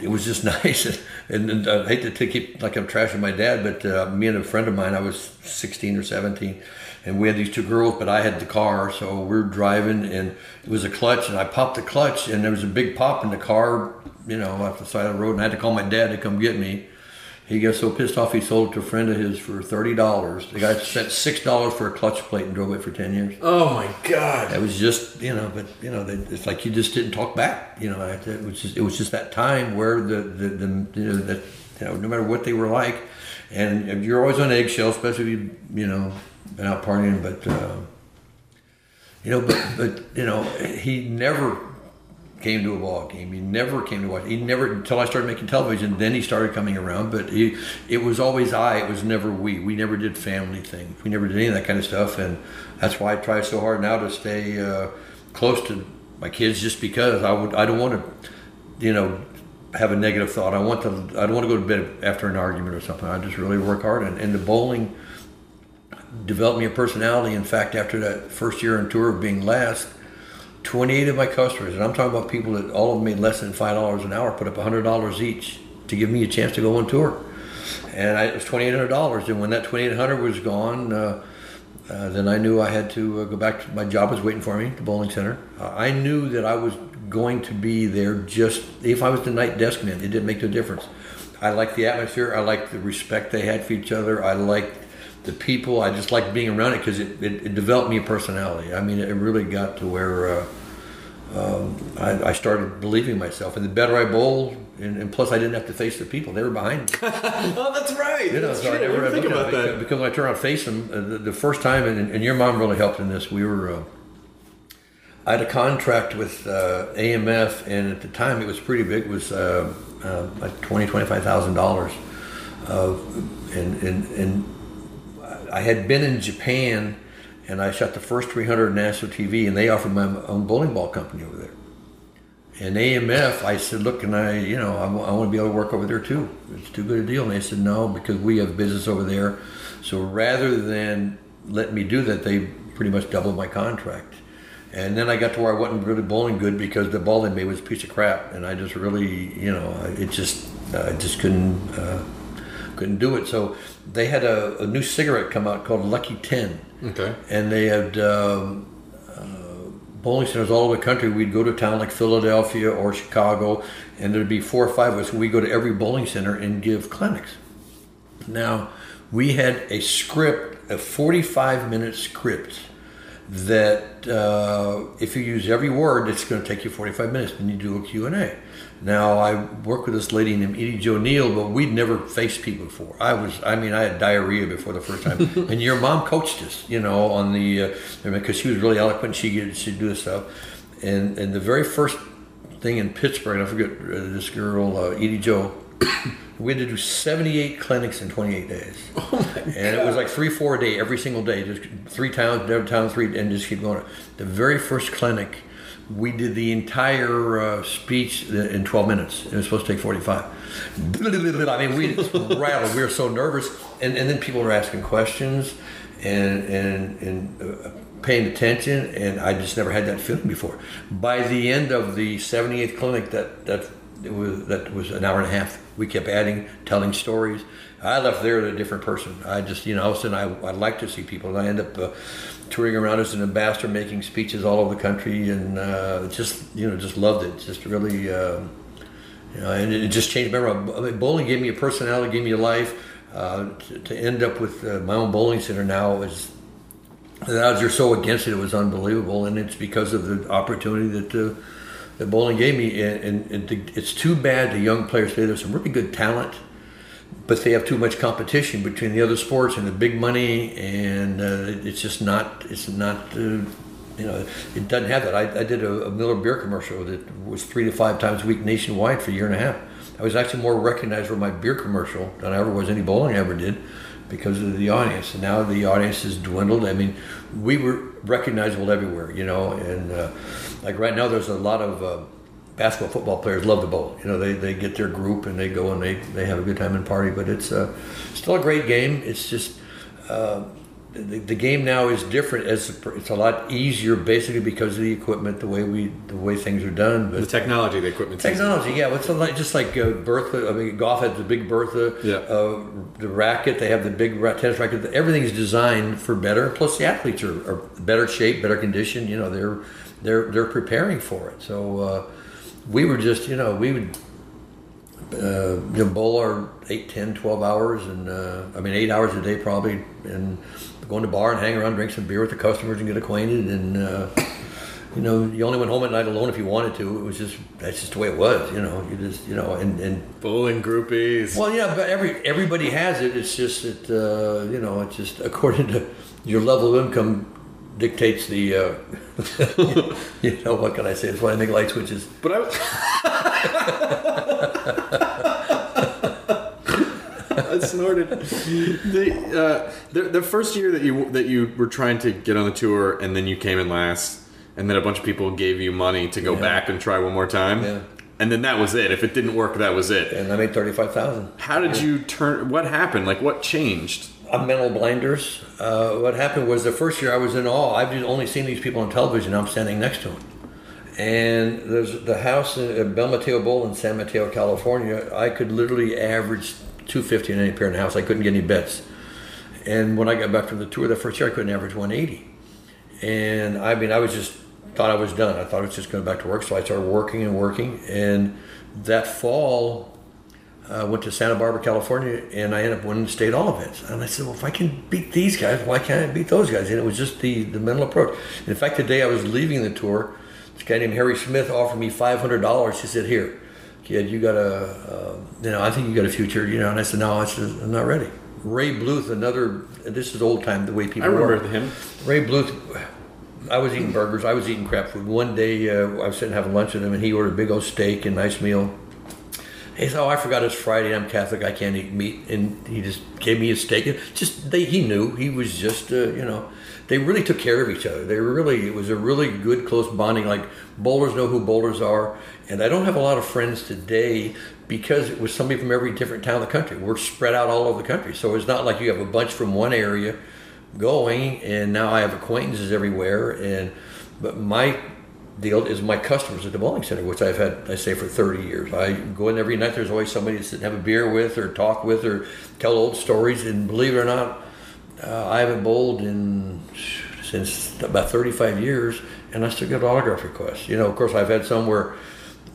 it was just nice. And, and I hate to take it like I'm trashing my dad, but uh, me and a friend of mine, I was 16 or 17, and we had these two girls, but I had the car, so we are driving, and it was a clutch, and I popped the clutch, and there was a big pop in the car, you know, off the side of the road, and I had to call my dad to come get me. He got so pissed off he sold it to a friend of his for thirty dollars. The guy spent six dollars for a clutch plate and drove it for ten years.
Oh my god.
It was just you know, but you know, it's like you just didn't talk back. You know, it was just it was just that time where the the, the you know that you know no matter what they were like, and you're always on eggshells, especially if you you know been out partying. But uh, You know, but but you know, he never came to a ball game. He never came to watch. He never until I started making television. Then he started coming around. But he, it was always I. It was never we. We never did family things. We never did any of that kind of stuff. And that's why I try so hard now to stay uh, close to my kids, just because I would. I don't want to, you know, have a negative thought. I want to. I don't want to go to bed after an argument or something. I just really work hard. And, and the bowling developed me a personality. In fact, after that first year on tour of being last, 28 of my customers, and I'm talking about people that all of them made less than $5 an hour, put up $100 each to give me a chance to go on tour. And I, it was $2,800. And when that 2,800 was gone, uh, uh, then I knew I had to uh, go back to my job was waiting for me, the bowling center. Uh, I knew that I was going to be there just if I was the night desk man. It didn't make no difference. I liked the atmosphere. I liked the respect they had for each other. I liked the people. I just liked being around it because it, it, it, developed me a personality. I mean, it really got to where uh, um, I, I, started believing myself. And the better I bowled, and, and, plus I didn't have to face the people; they were behind me.
oh, that's right.
You know,
that's
so
true.
I never
I think about
because,
that
because when I turned around and faced them uh, the, the, first time, and, and, your mom really helped in this. We were. Uh, I had a contract with uh, AMF, and at the time it was pretty big. It was uh, uh, like twenty, twenty-five thousand dollars, and and and I had been in Japan and I shot the first 300 national TV, and they offered my own bowling ball company over there. And AMF, I said, look, can I, you know, I, w- I want to be able to work over there too. It's too good a deal. And they said, no, because we have business over there. So rather than let me do that, they pretty much doubled my contract. And then I got to where I wasn't really bowling good because the ball they made was a piece of crap, and I just really, you know, it just, I just couldn't, uh, couldn't do it. So they had a, a, new cigarette come out called Lucky Ten.
Okay.
And they had um, uh, bowling centers all over the country. We'd go to town like Philadelphia or Chicago, and there'd be four or five of us. We'd go to every bowling center and give clinics. Now, we had a script, a 45 minute script that uh, if you use every word, it's going to take you 45 minutes. Then you do a Q&A. Now I work with this lady named Edie Jo Neal, but we'd never faced people before. I was, I mean, I had diarrhea before the first time. and your mom coached us, you know, on the uh, because she was really eloquent. She she'd do this stuff, and and the very first thing in Pittsburgh, I forget uh, this girl uh, Edie Jo. We had to do 78 clinics in 28 days.
Oh
and it was like three, four a day, every single day, just three towns, every town, three, and just keep going. The very first clinic we did the entire uh, speech in 12 minutes. It was supposed to take 45. I mean, we rattled. We were so nervous. And, and then people were asking questions and, and, and uh, paying attention. And I just never had that feeling before. By the end of the 78th clinic, that, that, was, that was an hour and a half. We kept adding, telling stories. I left there a different person. I just, you know, all of a sudden I, I like to see people. And I end up uh, touring around as an ambassador, making speeches all over the country, and uh, just you know just loved it. Just really, uh, you know, and it just changed. Remember, I mean, bowling gave me a personality, gave me a life. Uh, to, to, end up with uh, my own bowling center now is the odds are so against it. It was unbelievable, and it's because of the opportunity that. That bowling gave me, and, and, and it's too bad the young players today. There's some really good talent, but they have too much competition between the other sports and the big money, and uh, it's just not. It's not. Uh, you know, it doesn't have that. I, I did a, a, Miller beer commercial that was three to five times a week nationwide for a year and a half. I was actually more recognized for my beer commercial than I ever was any bowling I ever did because of the audience. And now the audience has dwindled. I mean, we were recognizable everywhere, you know, and uh, like right now there's a lot of uh, basketball, football players love the bowl. You know, they, they get their group and they go and they, they have a good time and party. But it's uh, still a great game. It's just uh, the, the, game now is different. As it's a lot easier, basically because of the equipment, the way we the way things are done.
But the technology, the equipment.
Technology, yeah. It's a, just like uh, Bertha. I mean, golf has the big Bertha.
Yeah.
Uh, the racket, they have the big tennis racket. Everything is designed for better. Plus, the athletes are, are better shape, better condition. You know, they're they're they're preparing for it. So uh, we were just, you know, we would uh, you know, bowl our 8, 10, 12 hours, and uh, I mean, eight hours a day probably, and go in the bar and hang around, drink some beer with the customers and get acquainted. And, uh, you know, you only went home at night alone if you wanted to. It was just, that's just the way it was, you know, you just, you know, and, and
bowling groupies.
Well, yeah, but every, everybody has it. It's just that, uh, you know, it's just according to your level of income dictates the. Uh, you know what can I say? It's why I make light switches.
But I, I snorted. The, uh, the the first year that you that you were trying to get on the tour, and then you came in last, and then a bunch of people gave you money to go
Yeah.
back and try one more time.
Yeah.
And then that was it. If it didn't work, that was it.
And I made thirty-five thousand.
How did you turn? What happened? Like what changed?
I'm mental blinders. Uh, what happened was the first year I was in awe. I've just only seen these people on television. I'm standing next to them. And there's the house in Bel Mateo Bowl in San Mateo, California. I could literally average 250 in any pair in the house. I couldn't get any bets. And when I got back from the tour that first year, I couldn't average 180. And I mean, I was just thought I was done. I thought I was just going back to work. So I started working and working. And that fall, I went to Santa Barbara, California, and I ended up winning state all events. And I said, well, if I can beat these guys, why can't I beat those guys? And it was just the, the mental approach. In fact, the day I was leaving the tour, this guy named Harry Smith offered me $500. He said, here, kid, you got a, uh, you know, I think you got a future, you know. And I said, no, I said, I'm not ready. Ray Bluth, another, this is old time, the way people
I remember
work.
him.
Ray Bluth, I was eating burgers. I was eating crap food. One day, uh, I was sitting having lunch with him, and he ordered a big old steak and nice meal. He said, "Oh, I forgot it's Friday. I'm Catholic. I can't eat meat." And he just gave me a steak. And Just they, he knew he was just, uh, you know, they really took care of each other. They really, it was a really good close bonding. Like bowlers know who bowlers are, and I don't have a lot of friends today because it was somebody from every different town in the country. We're spread out all over the country, so it's not like you have a bunch from one area going, and now I have acquaintances everywhere. And but my deal is my customers at the bowling center, which I've had, I say, for 30 years. I go in every night. There's always somebody to sit and have a beer with, or talk with, or tell old stories. And believe it or not, uh, I haven't bowled in since about 35 years, and I still get autograph requests. You know, of course, I've had some where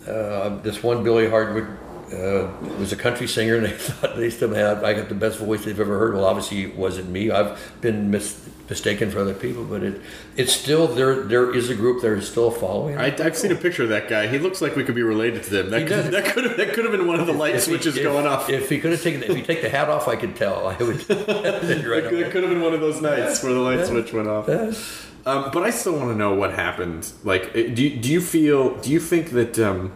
uh, this one Billy Hardwood uh, was a country singer, and they thought they still had I got the best voice they've ever heard. Well, obviously, it wasn't me. I've been mis- mistaken for other people, but it it's still there. There is a group there is still following.
I, I've seen a picture of that guy. He looks like we could be related to them. That
He
could, that could have that could have been one of the light
If he-
switches
if-
going off.
If he could have taken, if he take the hat off, I could tell. I would. right
It
on
could, could have been one of those nights where the light switch went off. Um, but I still want to know what happened. Like, eh, do you, do you feel? Do you think that? Um,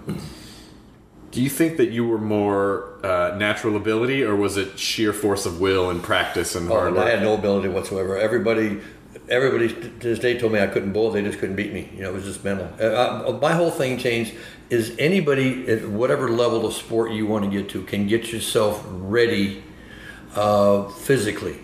do you think that you were more uh, natural ability, or was it sheer force of will and practice and
Oh,
hard work?
I had no ability whatsoever. Everybody, everybody to this day told me I couldn't bowl. They just couldn't beat me. You know, it was just mental. Uh, uh, my whole thing changed. Is anybody at whatever level of sport you want to get to can get yourself ready uh, physically,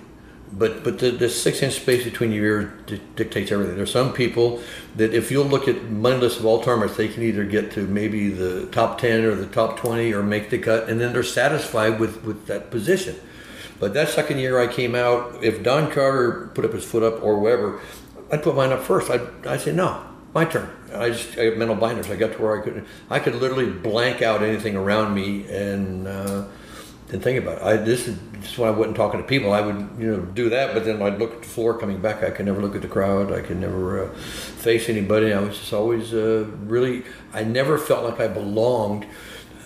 but but the, the six inch space between your ears di- dictates everything. There's some people that if you'll look at money of all tournaments, they can either get to maybe the top ten or the top twenty or make the cut, and then they're satisfied with with that position. But that second year I came out, if Don Carter put up his foot up or whoever, I'd put mine up first. I'd, I'd say, no, my turn. I just I have mental blinders. I got to where I could I could literally blank out anything around me and uh, didn't think about it. I, this is just when I wasn't talking to people. I would you know do that, but then I'd look at the floor coming back. I could never look at the crowd. I could never uh, face anybody. I was just always uh, really. I never felt like I belonged.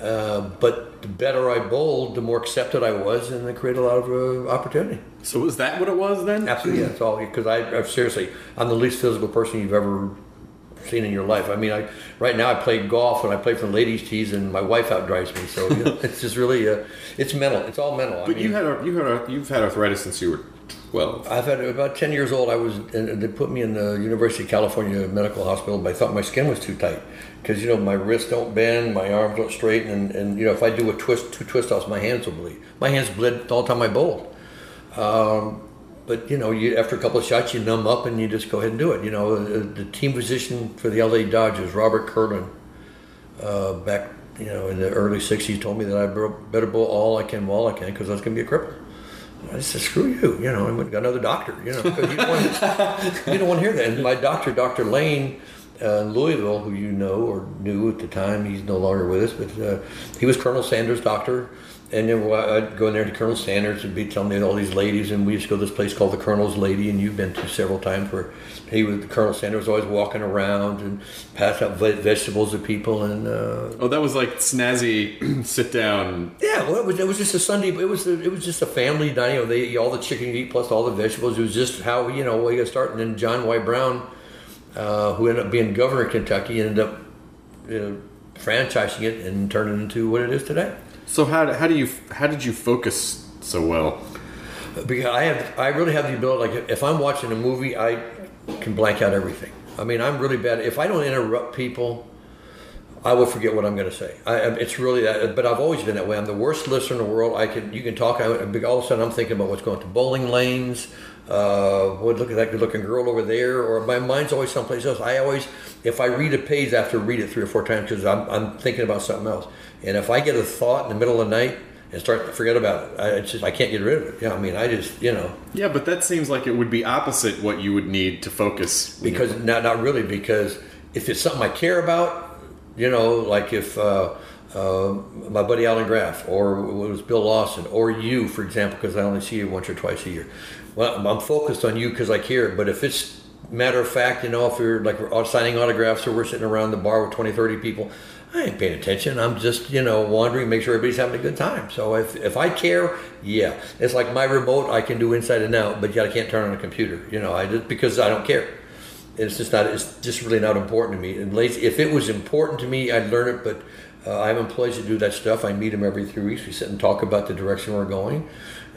Uh, but the better I bowled, the more accepted I was, and it created a lot of uh, opportunity.
so was that what it was then?
Absolutely, yeah, that's all. Because I, I seriously, I'm the least physical person you've ever seen in your life. I mean, I right now I play golf and I play for ladies' tees, and my wife outdrives me. So you know, it's just really, uh, it's mental. It's all mental. I
But
mean,
you had a, you had a, you've had arthritis since you were twelve.
I've had about 10 years old. I was, and they put me in the University of California Medical Hospital, but I thought my skin was too tight. Because, you know, my wrists don't bend, my arms don't straighten, and, and, you know, if I do a twist, two twist offs, my hands will bleed. My hands bled all the time I bowled. Um, but, you know, you, after a couple of shots, you numb up and you just go ahead and do it. You know, the, the team physician for the LA Dodgers, Robert Kerlan, uh, back, you know, in the early 60s, told me that I better bowl all I can while I can because I was going to be a cripple. I said, screw you, you know, I went got another doctor, you know, 'cause you don't, want, you don't want to hear that. And my doctor, Dr. Lane uh, in Louisville, who you know or knew at the time, he's no longer with us, but uh, he was Colonel Sanders' doctor. And then I'd go in there to Colonel Sanders and be telling me all these ladies, and we used to go to this place called the Colonel's Lady, and you've been to several times where he was Colonel Sanders was always walking around and passing out vegetables to people, and uh,
Oh, that was like snazzy sit down.
yeah, well, it was, it was just a Sunday. It was it was just a family dining. You know, they all the chicken you eat plus all the vegetables. It was just how you know we got started. And then John Y. Brown, uh, who ended up being governor of Kentucky, ended up you know, franchising it and turning it into what it is today.
So how how do you how did you focus so well?
Because I have, I really have the ability. Like if I'm watching a movie, I can blank out everything. I mean, I'm really bad. If I don't interrupt people, I will forget what I'm going to say. I, it's really that. But I've always been that way. I'm the worst listener in the world. I can, you can talk. I, all of a sudden, I'm thinking about what's going to bowling lanes. Uh, would look at that good-looking girl over there, or my mind's always someplace else. I always, if I read a page, I have to read it three or four times because I'm, I'm thinking about something else. And if I get a thought in the middle of the night and start to forget about it, I, it's just I can't get rid of it. Yeah, I mean, I just, you know,
Yeah, but that seems like it would be opposite what you would need to focus.
because not not really because if it's something I care about, you know, like if uh, uh, my buddy Alan Graff or it was Bill Lawson or you, for example, because I only see you once or twice a year. Well, I'm- focused on you because I care. But if it's matter of fact, you know, if you're like signing autographs or we're sitting around the bar with 20, 30 people, I ain't paying attention. I'm just, you know, wandering, make sure everybody's having a good time. So if, if I care, yeah. It's like my remote I can do inside and out, but yet I can't turn on a computer. You know, I just because I don't care. It's just not. It's just really not important to me. And lazy, if it was important to me, I'd learn it. But uh, I have employees that do that stuff. I meet them every three weeks. We sit and talk about the direction we're going.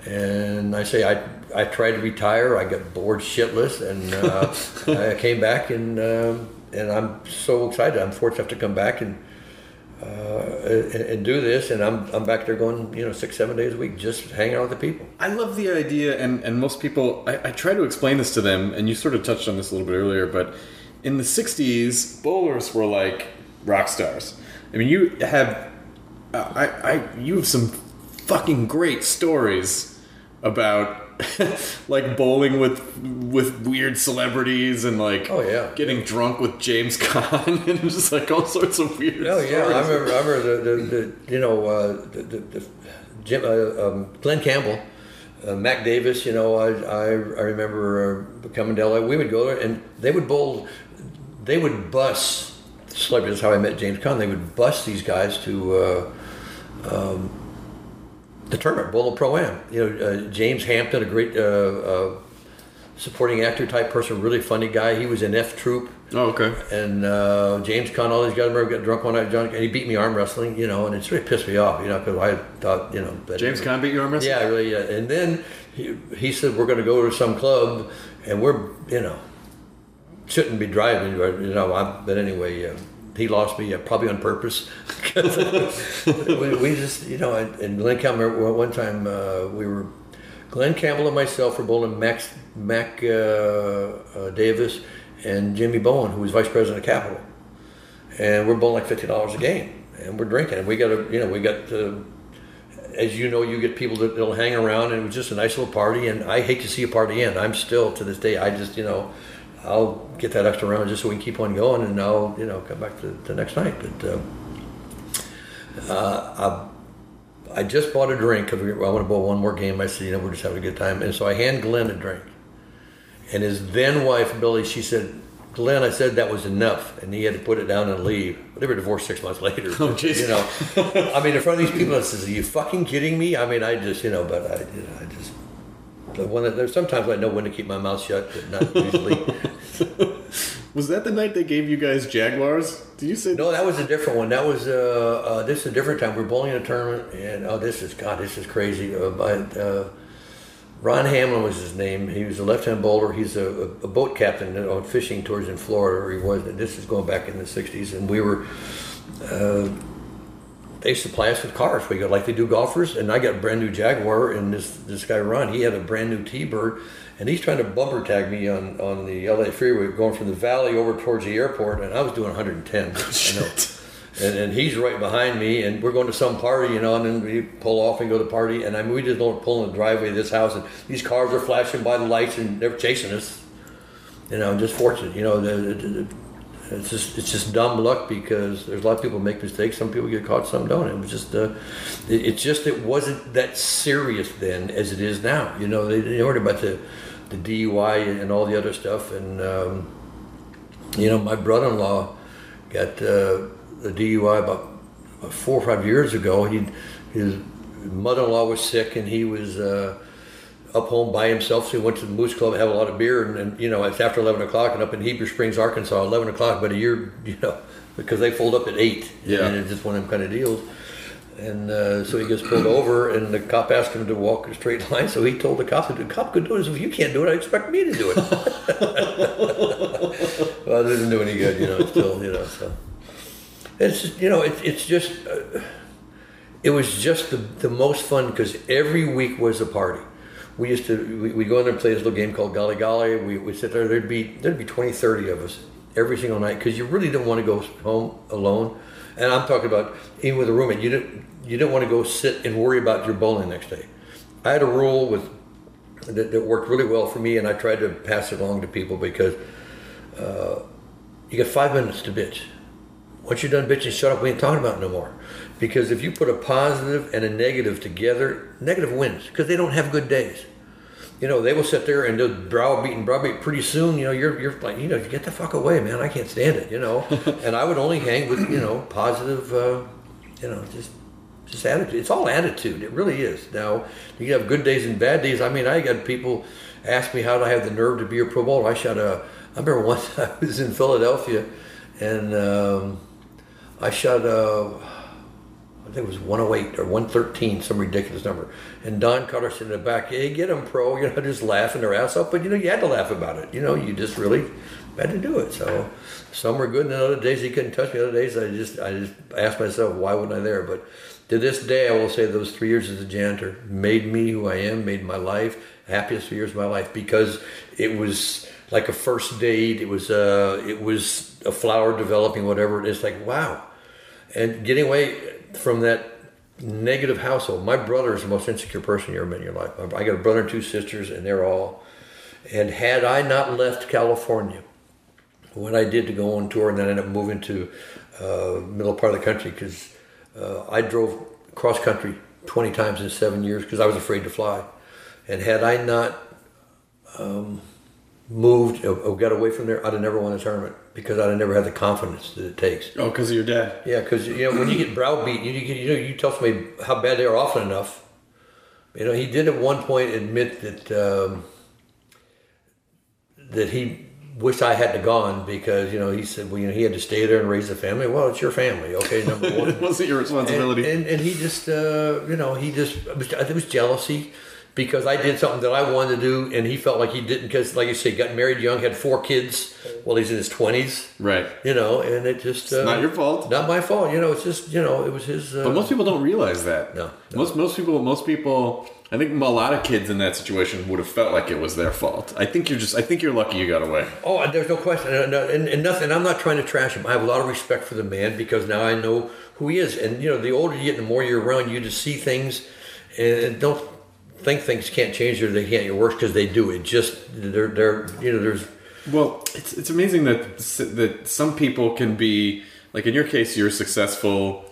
And I say I I tried to retire. I got bored shitless, and uh, I came back and um, and I'm so excited. I'm fortunate to come back and. Uh, and, and do this, and I'm I'm back there going, you know, six seven days a week, just hanging out with the people.
I love the idea, and, and most people, I, I try to explain this to them, and you sort of touched on this a little bit earlier, but in the 60s, bowlers were like rock stars. I mean, you have, uh, I, I, you have some fucking great stories about like bowling with with weird celebrities and like
Oh, yeah.
getting drunk with James Caan and just like all sorts of weird
Oh yeah, I remember. I remember the, the, the you know uh, the, the, Jim uh, um, Glen Campbell, uh, Mac Davis. You know, I I, I remember uh, coming to LA. We would go there, and they would bowl. They would bus celebrities. That's how I met James Caan. They would bus these guys to. Uh, um, the tournament, Bowl Pro Am. You know, uh, James Hampton, a great uh, uh, supporting actor type person, really funny guy. He was in F Troop.
Oh, okay.
And uh, James Caan, all these guys, I remember got drunk one night, John, and he beat me arm wrestling, you know, and it's really pissed me off, you know, because I thought, you know,
James Caan beat you arm wrestling?
Yeah, really. Yeah. And then he, he said we're going to go to some club, and we're, you know, shouldn't be driving, but, you know. I, but anyway, he lost me uh, probably on purpose. we, we just, you know, and and Glen Campbell. One time uh, we were Glen Campbell and myself were bowling Max Mac uh, uh, Davis and Jimmy Bowen, who was vice president of Capitol, and we're bowling like fifty dollars a game, and we're drinking, and we got a, you know, we got. Uh, as you know, you get people that will hang around, and it was just a nice little party. And I hate to see a party end. I'm still to this day. I just, you know, I'll get that extra round just so we can keep on going, and I'll, you know, come back to the next night. But uh, uh, I, I just bought a drink because I want to bowl one more game. I said, you know, we're just having a good time, and so I hand Glen a drink, and his then wife Billy, she said. Glen, I said that was enough, and he had to put it down and leave. But they were divorced six months later.
Oh, jeez.
You know, I mean, in front of these people, I says, "Are you fucking kidding me?" I mean, I just, you know, but I, you know, I just. The one that, there's sometimes I know when to keep my mouth shut, but not usually.
Was that the night they gave you guys Jaguars? Did you say
No, that was a different one. That was uh, uh, this is a different time. We're bowling in a tournament, and oh, this is God, this is crazy. Uh, uh, Ron Hamlin was his name. He was a left-hand bowler. He's a, a boat captain on fishing tours in Florida. Or he was. This is going back in the '60s, and we were. Uh, they supply us with cars. We go like they do golfers, and I got a brand new Jaguar, and this this guy Ron, he had a brand new T-Bird, and he's trying to bumper tag me on on the LA freeway going from the valley over towards the airport, and I was doing 110. I know. And, and he's right behind me, and we're going to some party, you know, and then we pull off and go to the party, and I mean, we just don't pull in the driveway of this house, and these cars are flashing by the lights, and they're chasing us. You know, just fortunate, you know. It's just it's just dumb luck because there's a lot of people make mistakes. Some people get caught, some don't. It was just uh, it, it's just it wasn't that serious then as it is now. You know, they, they heard about the the DUI and all the other stuff, and um, you know, my brother-in-law got uh, a DUI about, about four or five years ago. He his mother-in-law was sick, and he was. Uh, up home by himself. So he went to the Moose Club, have a lot of beer, and, and you know it's after eleven o'clock, and up in Heber Springs, Arkansas, eleven o'clock. But a year, you know, because they fold up at eight,
Yeah.
and it's just one of them kind of deals. And uh, so he gets pulled over, and the cop asked him to walk a straight line. So he told the cop the cop could do it. If you can't do it, I expect me to do it. well, it didn't do any good, you know. Still, you know, so it's you know, it, it's just. Uh, it was just the, the most fun because every week was a party. We used to we, we go in there and play this little game called Golly Golly. We would sit there. There'd be there'd be 20, 30 of us every single night because you really didn't want to go home alone. And I'm talking about even with a roommate. You didn't you didn't want to go sit and worry about your bowling next day. I had a rule with that, that worked really well for me, and I tried to pass it along to people because uh, you got five minutes to bitch. Once you're done bitching, shut up. We ain't talking about it no more. Because if you put a positive and a negative together, negative wins because they don't have good days. You know, they will sit there and they'll browbeat and browbeat. Pretty soon, you know, you're you're like, you know, get the fuck away, man. I can't stand it. You know, and I would only hang with you know positive, uh, you know, just just attitude. It's all attitude. It really is. Now you have good days and bad days. I mean, I got people ask me how did I have the nerve to be a Pro Bowler. I shot a. I remember once I was in Philadelphia, and um, I shot a. I think it was 108 or 113, some ridiculous number. And Don Carter said in the back, "Hey, get them pro," you know, just laughing their ass off. But you know, you had to laugh about it. You know, you just really had to do it. So some were good, and other days he couldn't touch me. Other days I just I just asked myself, why wasn't I there? But to this day, I will say those three years as a janitor made me who I am, made my life happiest years of my life because it was like a first date. It was uh, it was a flower developing, whatever. It's like wow, and getting away from that negative household. My brother is the most insecure person you ever met in your life. I got a brother and two sisters, and they're all. And had I not left California, what I did to go on tour and then end up moving to uh, middle part of the country because uh, I drove cross country 20 times in seven years because I was afraid to fly. And had I not um, moved or, or got away from there, I'd have never won a tournament because I'd have never had the confidence that it takes.
Oh, because of your dad.
Yeah, because you know when you get browbeat, you, you, you know you tell somebody how bad they are often enough. You know he did at one point admit that um, that he wished I hadn't gone because you know he said well you know he had to stay there and raise the family. Well, it's your family, okay, number one.
it wasn't your responsibility.
And, and, and he just, uh, you know, he just, it was, I think it was jealousy because I did something that I wanted to do and he felt like he didn't because, like you say, got married young, had four kids while he's in his 20s,
right.
you know, and it just. uh,
not your fault.
Not my fault. You know, it's just, you know, it was his. Uh,
But most people don't realize that.
No, no.
Most most people most people I think a lot of kids in that situation would have felt like it was their fault. I think you're just I think you're lucky you got away.
Oh, there's no question, and, and, and nothing. I'm not trying to trash him. I have a lot of respect for the man because now I know who he is. And you know, the older you get, the more you're around, you just see things, and don't think things can't change or they can't get worse because they do. It just they're they're you know there's
Well, it's it's amazing that that some people can be like in your case you're successful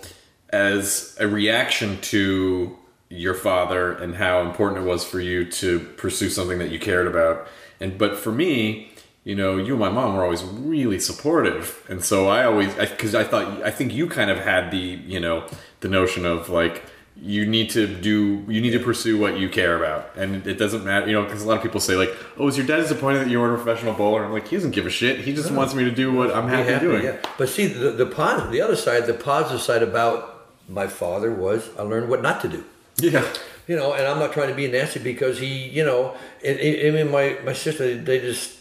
as a reaction to your father and how important it was for you to pursue something that you cared about. And but for me, you know, you and my mom were always really supportive, and so I always because I, thought I think you kind of had the you know the notion of like you need to do you need to pursue what you care about and it doesn't matter you know because a lot of people say like oh is your dad disappointed that you weren't a professional bowler i'm like he doesn't give a shit he just wants me to do what i'm happy,
happy,
doing
Yeah. But see, the the positive, the other side, the positive side about my father was I learned what not to do.
yeah
you know, and I'm not trying to be nasty because he, you know, and, and, I mean, my, my sister, they just,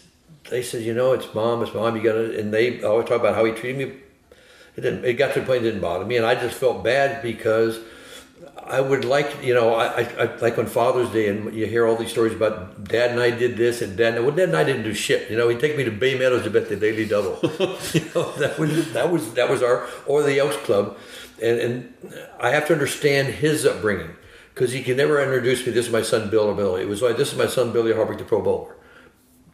they said, you know, it's mom, it's mom, you gotta, and they always talk about how he treated me. It didn't, it got to the point it didn't bother me, and I just felt bad because I would like, you know, I, I, I like on Father's Day, and you hear all these stories about Dad and I did this, and Dad, well, Dad and I didn't do shit. You know, he'd take me to Bay Meadows to bet the Daily Double. you know, that was that was that was our or the Elks Club, and and I have to understand his upbringing because he can never introduce me. This is my son Bill or Billy. It was like this is my son Billy Hardwick, the Pro Bowler.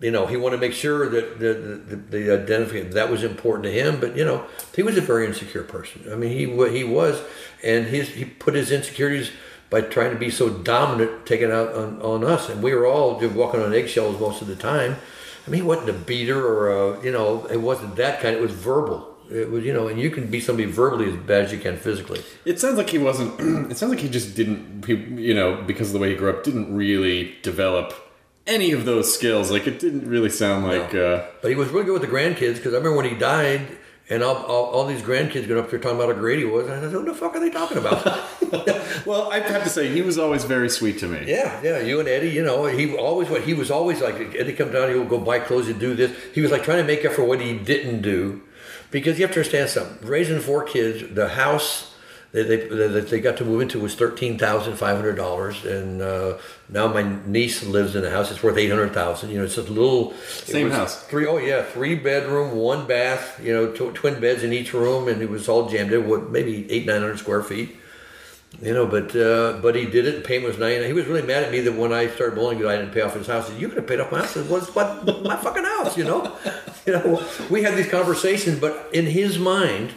You know, he wanted to make sure that the the, the that was important to him. But you know, he was a very insecure person. I mean, he he was, and his he put his insecurities by trying to be so dominant, taken out on, on us, and we were all just walking on eggshells most of the time. I mean, he wasn't a beater or a, you know, it wasn't that kind. It was verbal. It was, you know, and you can be somebody verbally as bad as you can physically.
It sounds like he wasn't. it sounds like he just didn't. He, you know, because of the way he grew up, didn't really develop any of those skills. Like it didn't really sound like. Uh,
But he was really good with the grandkids because I remember when he died, and all, all, all these grandkids got up there talking about how great he was. And I said, "What the fuck are they talking about?"
well, I have to say he was always very sweet to me.
yeah, yeah. You and Eddie, you know, he always what he was always like. Eddie come down, he would go buy clothes and do this. He was like trying to make up for what he didn't do, because you have to understand something. Raising four kids, the house. That they, that they got to move into was thirteen thousand five hundred dollars, and uh, now my niece lives in a house. It's worth eight hundred thousand. You know, it's a little
Same house.
Three oh yeah, three bedroom, one bath. You know, tw- twin beds in each room, and it was all jammed in. What maybe eight nine hundred square feet. You know, but uh, but he did it. and Payment was nine. He was really mad at me that when I started bowling, I didn't pay off his house. He said, "You could have paid off my house." Said, "Well, it's what my fucking house." You know, you know. We had these conversations, but in his mind,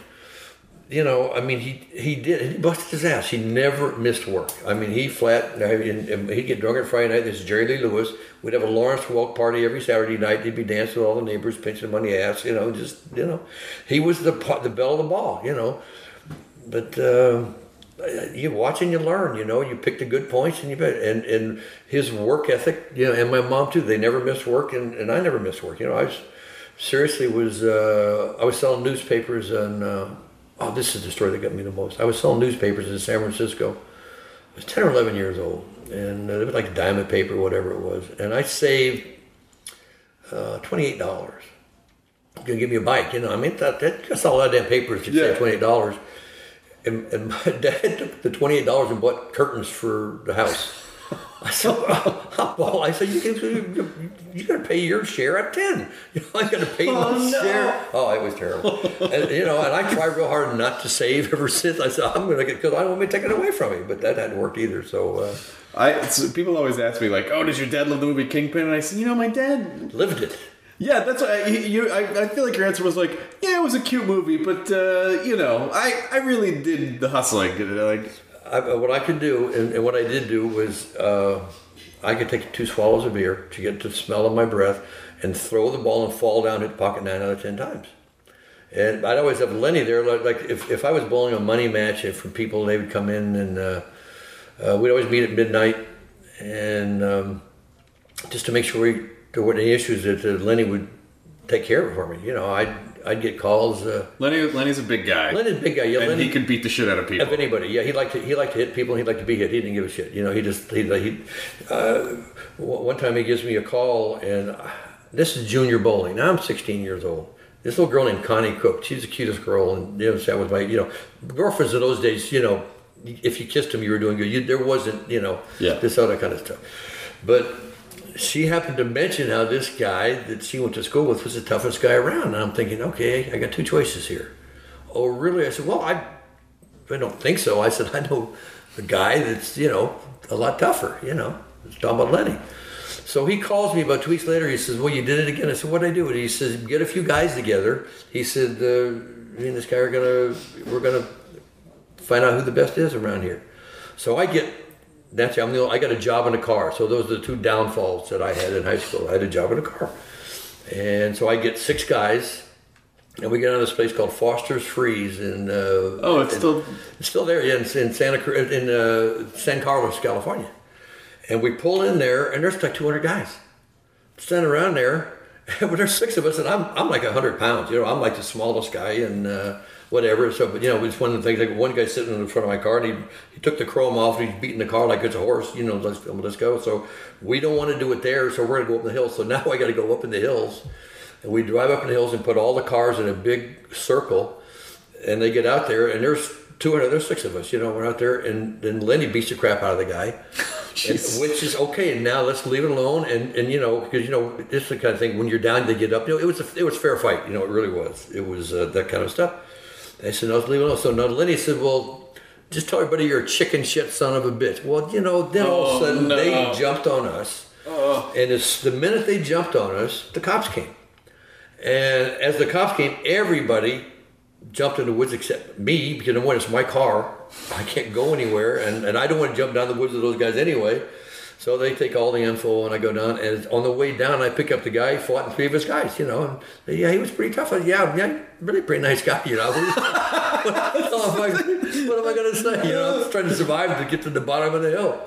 you know, I mean, he he did. He busted his ass. He never missed work. I mean, he flat. He'd get drunk on Friday night. This is Jerry Lee Lewis. We'd have a Lawrence Welk party every Saturday night. He'd be dancing with all the neighbors, pinching them on the ass. You know, just you know, he was the the belle of the ball. You know, but. Uh, you watch and you learn. You know, you pick the good points and you bet. And and his work ethic, you know, and my mom too. They never missed work, and, and I never missed work. You know, I was seriously was uh, I was selling newspapers and uh, oh, this is the story that got me the most. I was selling newspapers in San Francisco. I was ten or eleven years old, and uh, it was like diamond paper, whatever it was, and I saved uh, twenty eight dollars. Gonna give me a bike, you know. I mean, that, that just all that damn papers to
Yeah.
save twenty eight dollars. And, and my dad took the twenty eight dollars and bought curtains for the house. I said, well, I said, you, you, you got to pay your share at 10. You know, I got to pay my share. Oh, it was terrible. and, you know, and I tried real hard not to save ever since. I said, I'm going to get, because I don't want to take it away from me. But that hadn't worked either. So, uh,
I so people always ask me like, "Oh, does your dad love the movie Kingpin?" And I said, "You know, my dad
lived it.
Yeah, that's why I, you. I, I feel like your answer was like, yeah, it was a cute movie, but uh, you know, I, I really did the hustling. Like,
I, what I could do, and, and what I did do was, uh, I could take two swallows of beer to get the smell of my breath, and throw the ball and fall down, hit the pocket nine out of ten times. And I'd always have Lenny there. Like, like if, if I was bowling a money match, from people they would come in, and uh, uh, we'd always meet at midnight, and um, just to make sure we, there weren't any issues, that uh, Lenny would take care of for me. You know, I'd I'd get calls. Uh,
Lenny, Lenny's a big guy.
Lenny's a big guy. Yeah,
and
Lenny
he could beat the shit out of people.
of anybody. Yeah, he liked to he liked to hit people. and He liked to be hit. He didn't give a shit. You know, he just he he. Uh, one time he gives me a call, and uh, this is junior bowling. Now I'm 16 years old. This little girl named Connie Cook. She's the cutest girl, and you know, that was my you know girlfriends of those days. You know, if you kissed them, you were doing good. You, there wasn't you know
Yeah.
this other kind of stuff, but. She happened to mention how this guy that she went to school with was the toughest guy around. And I'm thinking, okay, I got two choices here. Oh, really? I said, well, I I don't think so. I said, I know a guy that's, you know, a lot tougher, you know. About Lenny. So he calls me about two weeks later. He says, well, you did it again. I said, what'd I do? And he says, get a few guys together. He said, uh, me and this guy are going to, we're going to find out who the best is around here. So I get, that's, I'm the, I got a job in a car. So those are the two downfalls that I had in high school. I had a job in a car. And so I get six guys, and we get on this place called Foster's Freeze in. Uh,
Oh, it's
in-
still-
it's still there, yeah, in, in Santa Cruz, in uh, San Carlos, California. And we pull in there, and there's like 200 guys standing around there. but there's six of us, and I'm I'm like 100 pounds. You know, I'm like the smallest guy, and uh, whatever. So, but you know, it's one of the things. Like one guy sitting in the front of my car, and he he took the chrome off, and he's beating the car like it's a horse. You know, let's let's go. So we don't want to do it there, so we're gonna go up in the hills. So now I got to go up in the hills, and we drive up in the hills and put all the cars in a big circle, and they get out there, and there's 200, there's six of us, you know, we're out there, and then Lenny beats the crap out of the guy, and- which is okay. And now let's leave it alone, and and you know, because you know, this is the kind of thing when you're down, they get up. You know, it was a, it was fair fight, you know, it really was. It was uh, that kind of stuff. I said, oh, no, let's leave it alone. So now Lenny said, well. Just tell everybody you're a chicken shit son of a bitch. Well, you know, then all of
Oh,
a sudden
no.
they jumped on us. Oh. and it's the minute they jumped on us, the cops came. And as the cops came, everybody jumped in the woods except me because number one, it's my car. I can't go anywhere, and, and I don't want to jump down the woods with those guys anyway. So they take all the info, and I go down. And on the way down, I pick up the guy fought in three of his guys. You know, and yeah, he was pretty tough. I, yeah, yeah, really pretty nice guy. You know, what, am I, what am I going to say? You know, I was trying to survive to get to the bottom of the hill.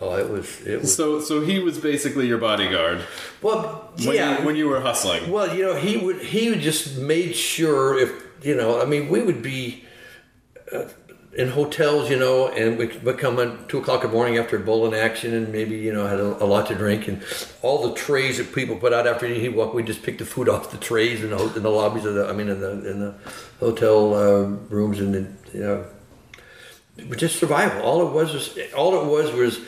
Oh, it was it was.
So, so he was basically your bodyguard
Well,
when,
yeah.
you, when you were hustling.
Well, you know, he would he would just made sure if you know, I mean, we would be uh, in hotels, you know, and we would come at two o'clock in the morning after a bowling action, and maybe you know had a, a lot to drink, and all the trays that people put out after he walk, we just pick the food off the trays in the in the lobbies of the, I mean, in the in the hotel uh, rooms, and you know, but just survival. All it was was all it was was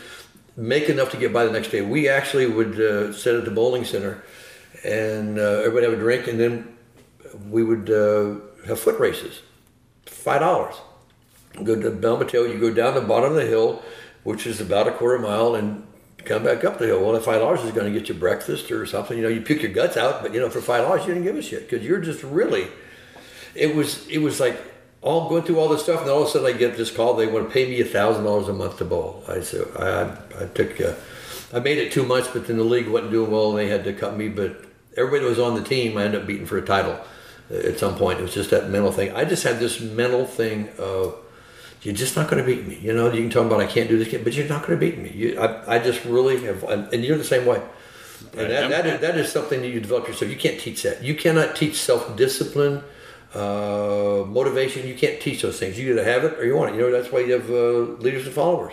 make enough to get by the next day. We actually would uh, sit at the bowling center, and uh, everybody have a drink, and then we would uh, have foot races, five dollars. Go to Bel Mateo, you go down the bottom of the hill, which is about a quarter mile, and come back up the hill. Well, that five dollars is going to get you breakfast or something. You know, you puke your guts out, but you know, for five dollars, you didn't give a shit because you're just really. It was it was like all going through all this stuff, and all of a sudden I get this call. They want to pay me a thousand dollars a month to bowl. I said I I took uh, I made it two months, but then the league wasn't doing well, and they had to cut me. But everybody that was on the team, I ended up beating for a title uh, at some point. It was just that mental thing. I just had this mental thing of you're just not going to beat me. You know, you can talk about I can't do this, but you're not going to beat me. You, I, I just really have, and you're the same way. And that, that, is, that is something that you develop yourself. You can't teach that. You cannot teach self discipline, uh, motivation. You can't teach those things. You either have it or you want it. You know, that's why you have uh, leaders and followers.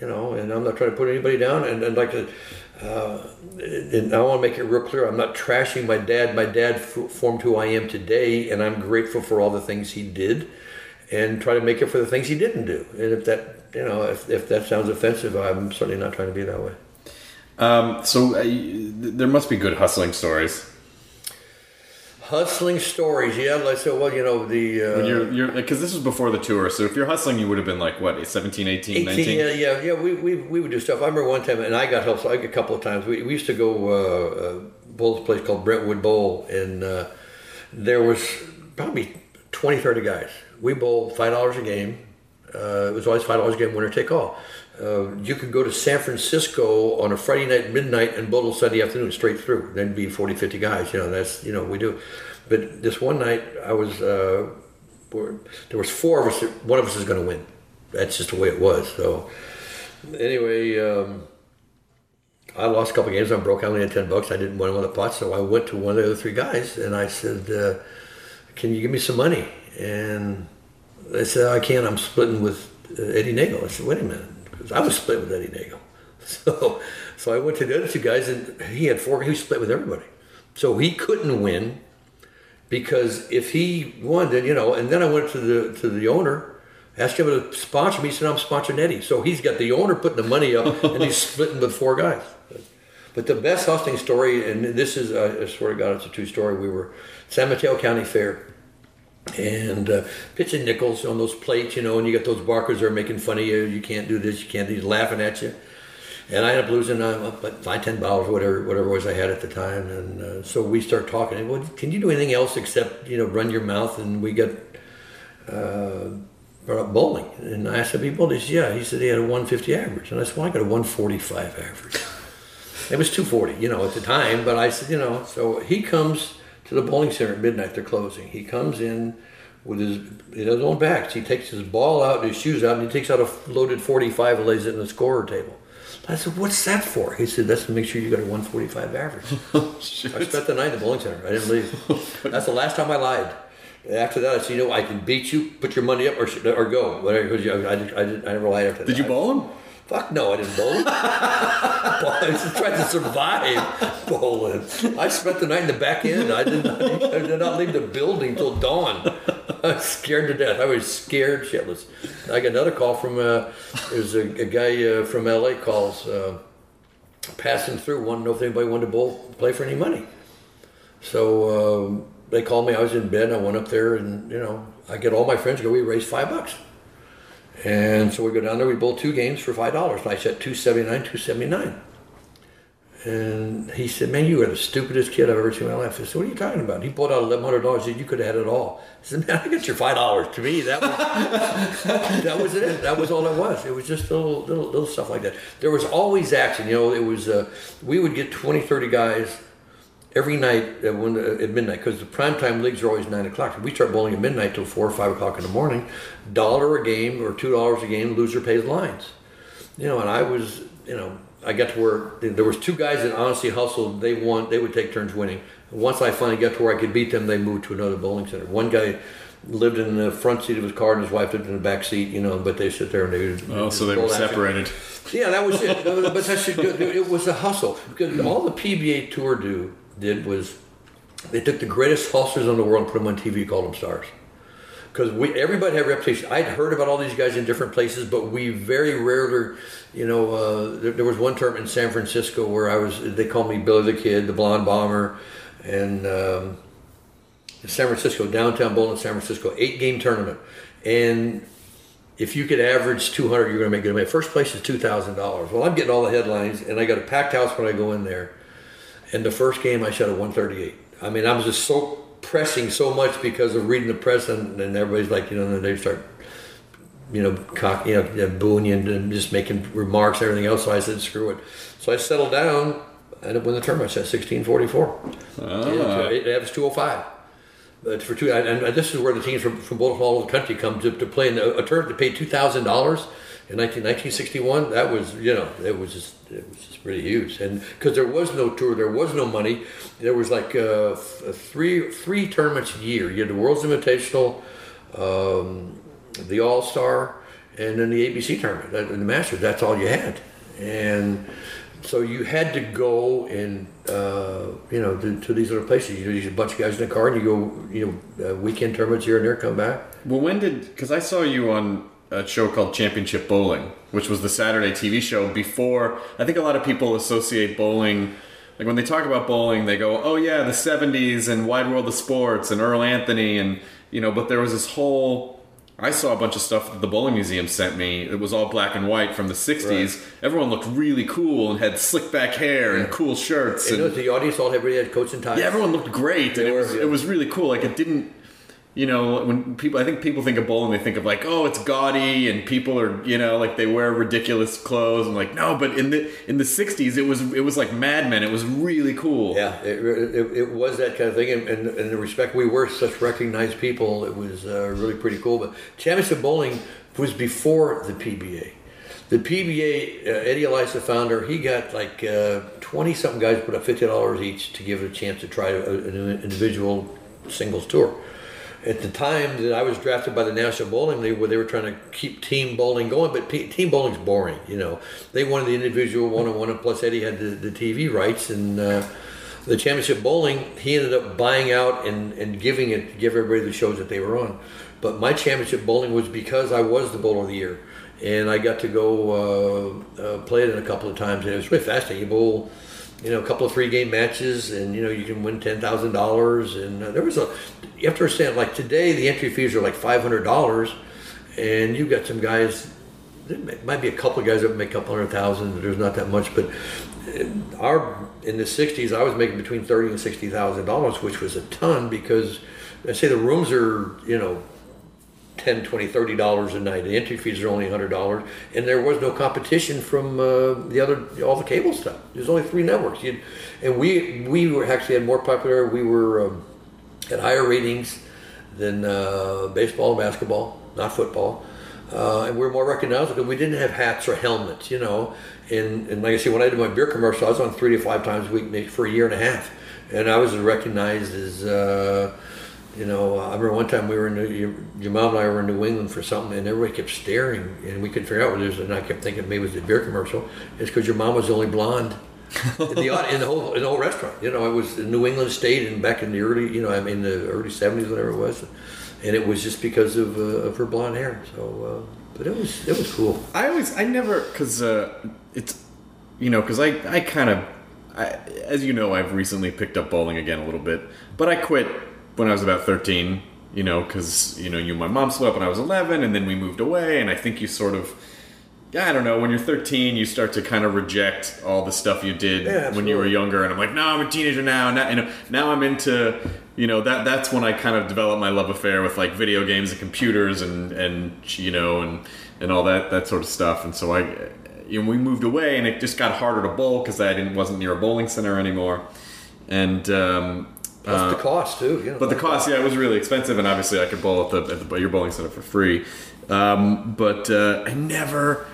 You know, and I'm not trying to put anybody down. And, and like, uh, and I want to make it real clear. I'm not trashing my dad. My dad f- formed who I am today, and I'm grateful for all the things he did and try to make it for the things he didn't do. And if that, you know, if, if that sounds offensive, I'm certainly not trying to be that way.
Um, so uh, there must be good hustling stories.
Hustling stories, yeah. Like so, well, you know the uh,
you're, you're, because this was before the tour. So if you're hustling, you would have been like what, 17, 18,
18,
19?
yeah, yeah, yeah. We, we, we would do stuff. I remember one time, and I got I got a couple of times. We, we used to go uh, uh, bowl a place called Brentwood Bowl, and uh, there was probably 20, 30 guys. We bowled five dollars a game. Uh, it was always five dollars a game, winner take all. Uh, you could go to San Francisco on a Friday night midnight and bowl Sunday afternoon straight through. Then be 40, 50 guys. You know, that's you know we do. But this one night, I was uh, there was four of us. One of us is going to win. That's just the way it was. So anyway, um, I lost a couple games. I'm broke. I only had ten bucks. I didn't win one of the pots, so I went to one of the other three guys and I said, uh, "Can you give me some money?" And they said, "I can't. I'm splitting with uh, Eddie Nagel." I said, "Wait a minute," because I was split with Eddie Nagel. So, so I went to the other two guys, and he had four. He was split with everybody, so he couldn't win because if he won, then you know. And then I went to the to the owner, asked him to sponsor me. He said, "I'm sponsoring Eddie." So he's got the owner putting the money up, and he's splitting with four guys. But the best hosting story, and this is, I swear to God, it's a true story. We were San Mateo County Fair, and uh, pitching nickels on those plates, you know, and you got those barkers that are making fun of you. You can't do this. You can't do. Laughing at you. And I ended up losing uh, about five, ten dollars, whatever, whatever was I had at the time. And uh, so we start talking. Well, can you do anything else except you know run your mouth? And we got uh, brought up bowling. And I asked him, "He bowled?" He said, "Yeah." He said he had a 150 average, and I said, "Well, I got a 145 average." It was 240, you know, at the time. But I said, you know, so he comes to the bowling center at midnight. They're closing. He comes in with his his own backs. He takes his ball out, his shoes out, and he takes out a loaded 45 and lays it in the scorer table. I said, "What's that for?" He said, "That's to make sure you got a 145 average." Oh, I spent the night at the bowling center. I didn't leave. Oh, That's the last time I lied. After that, I said, "You know, I can beat you. Put your money up or or go." Whatever. I, I, did, I never lied after that.
Did you bowl him?
Fuck no, I didn't bowl. I was just trying to survive bowling. I spent the night in the back end. I did not, I did not leave the building till dawn. I was scared to death. I was scared shitless. I got another call from uh, there's a, a guy uh, from LA calls uh, passing through, wanted to know if anybody wanted to bowl play for any money. So um, they called me. I was in bed. I went up there, and you know, I get all my friends. Go, we raised five bucks. And so we go down there, we bowl two games for five dollars. And I set two seventy nine, two seventy nine. And he said, "Man, you are the stupidest kid I've ever seen in my life." I said, "What are you talking about?" He pulled out eleven hundred dollars. Said, "You could have had it all." I said, "Man, I got your five dollars." To me, that was that was it. That was all it was. It was just little little little stuff like that. There was always action. You know, it was uh, we would get 20, 30 guys every night at, uh, at midnight because the prime time leagues are always nine o'clock. We start bowling at midnight till four or five o'clock in the morning. Dollar a game or two dollars a game. Loser pays lines. You know, and I was you know I got to where there was two guys that honestly hustled. They won. They would take turns winning. Once I finally got to where I could beat them, they moved to another bowling center. One guy lived in the front seat of his car, and his wife lived in the back seat. You know, but they sit there and they. would-
Oh, so they were
action.
separated.
Yeah, that was it. but that's good. It was a hustle because all the PBA Tour do did was they took the greatest hustlers in the world and put them on TV, called them stars. Because we everybody had a reputation. I'd heard about all these guys in different places, but we very rarely, you know, uh, there, there was one term in San Francisco where I was. They called me Billy the Kid, the Blonde Bomber, and. Um, San Francisco, downtown bowling in San Francisco, eight game tournament. And if you could average 200, you're going to make good money. First place is $2,000. Well, I'm getting all the headlines, and I got a packed house when I go in there. And the first game, I shot a 138. I mean, I was just so pressing so much because of reading the press, and, and everybody's like, you know, then they start, you know, cock, you know, booing you and just making remarks and everything else. So I said, screw it. So I settled down. I ended up winning the tournament. I shot 1644.
Ah.
It, it was 205. But for two, and, and this is where the teams from, from both all over the country come to, to play in a, a tournament to pay two thousand dollars in 19, 1961. That was, you know, it was just it was just pretty huge, and because there was no tour, there was no money. There was like uh, three three tournaments a year. You had the World's Invitational, um, the All Star, and then the ABC tournament, and the Masters. That's all you had, and so you had to go and uh, you know to, to these other places. You know, a bunch of guys in the car, and you go you know uh, weekend tournaments here and there, come back.
Well, when did? Because I saw you on a show called Championship Bowling, which was the Saturday TV show before. I think a lot of people associate bowling. Like when they talk about bowling, they go, "Oh yeah, the '70s and Wide World of Sports and Earl Anthony and you know." But there was this whole. I saw a bunch of stuff that the bowling museum sent me. It was all black and white from the '60s.
Right.
Everyone looked really cool and had slick back hair and cool shirts.
And you know,
And,
the audience all had really had coats and ties.
yeah, everyone looked great, and
They
it was
yeah.
it was really cool. Like it didn't, you know, when people I think people think of bowling, they think of like, oh, it's gaudy, and people are, you know, like they wear ridiculous clothes. and like, no, but in the in the '60s, it was it was like Mad Men. It was really cool.
Yeah, it, it, it was that kind of thing, and, and, and in the respect we were such recognized people, it was uh, really pretty cool. But Championship Bowling was before the PBA. The PBA, uh, Eddie the founder, he got like twenty something guys put up fifty dollars each to give it a chance to try an individual singles tour. At the time that I was drafted by the National Bowling League, where they were trying to keep team bowling going, but team bowling's boring. You know, they wanted the individual one on one, and plus Eddie had the, the TV rights and. Uh, the championship bowling, he ended up buying out and, and giving it to give everybody the shows that they were on. But my championship bowling was because I was the bowler of the year, and I got to go uh, uh, play it in a couple of times, and it was really fascinating. You bowl, you know, a couple of three game matches, and you know you can win ten thousand dollars. And uh, there was a, you have to understand, like today the entry fees are like five hundred dollars, and you've got some guys. There might be a couple of guys that make a couple hundred thousand. There's not that much, but uh, our in the '60s, I was making between thirty and sixty thousand dollars, which was a ton because I say the rooms are you know 10 20 30 dollars a night. The entry fees are only 100 dollars. And there was no competition from uh, the other all the cable stuff. There's only three networks. You'd, and we we were actually had more popular we were um, had higher ratings than uh, baseball and basketball not football. Uh, and we were more recognizable because we didn't have hats or helmets you know. And, and like I said when I did my beer commercial I was on three to five times a week for a year and a half. And I was recognized as uh, you know, I remember one time we were in New, your, your mom and I were in New England for something, and everybody kept staring, and we couldn't figure out what it was. And I kept thinking maybe it was the beer commercial. It's because your mom was the only blonde in the in the whole in the whole restaurant. You know, it was in New England State, and back in the early, you know, I mean the early seventies, whatever it was, and it was just because of uh, of her blonde hair. So, uh, but it was it was cool.
I always, I never, because uh, it's, you know, because I, I kind of, as you know, I've recently picked up bowling again a little bit, but I quit when I was about 13, you know, because, you know, you and my mom split up when I was 11, and then we moved away, and I think you sort of, I don't know. When you're 13, you start to kind of reject all the stuff you did
Yeah,
when you were younger, and I'm like, no, I'm a teenager now. Now, you know, now I'm into, you know, that. That's when I kind of developed my love affair with like video games and computers and and you know and and all that that sort of stuff. And so I, you know, we moved away, and it just got harder to bowl because I didn't wasn't near a bowling center anymore, and. Um,
Plus
uh,
the cost too. You know,
but the cost, yeah, it was really expensive, and obviously I could bowl at the, at the your bowling center for free. Um, but uh, I never,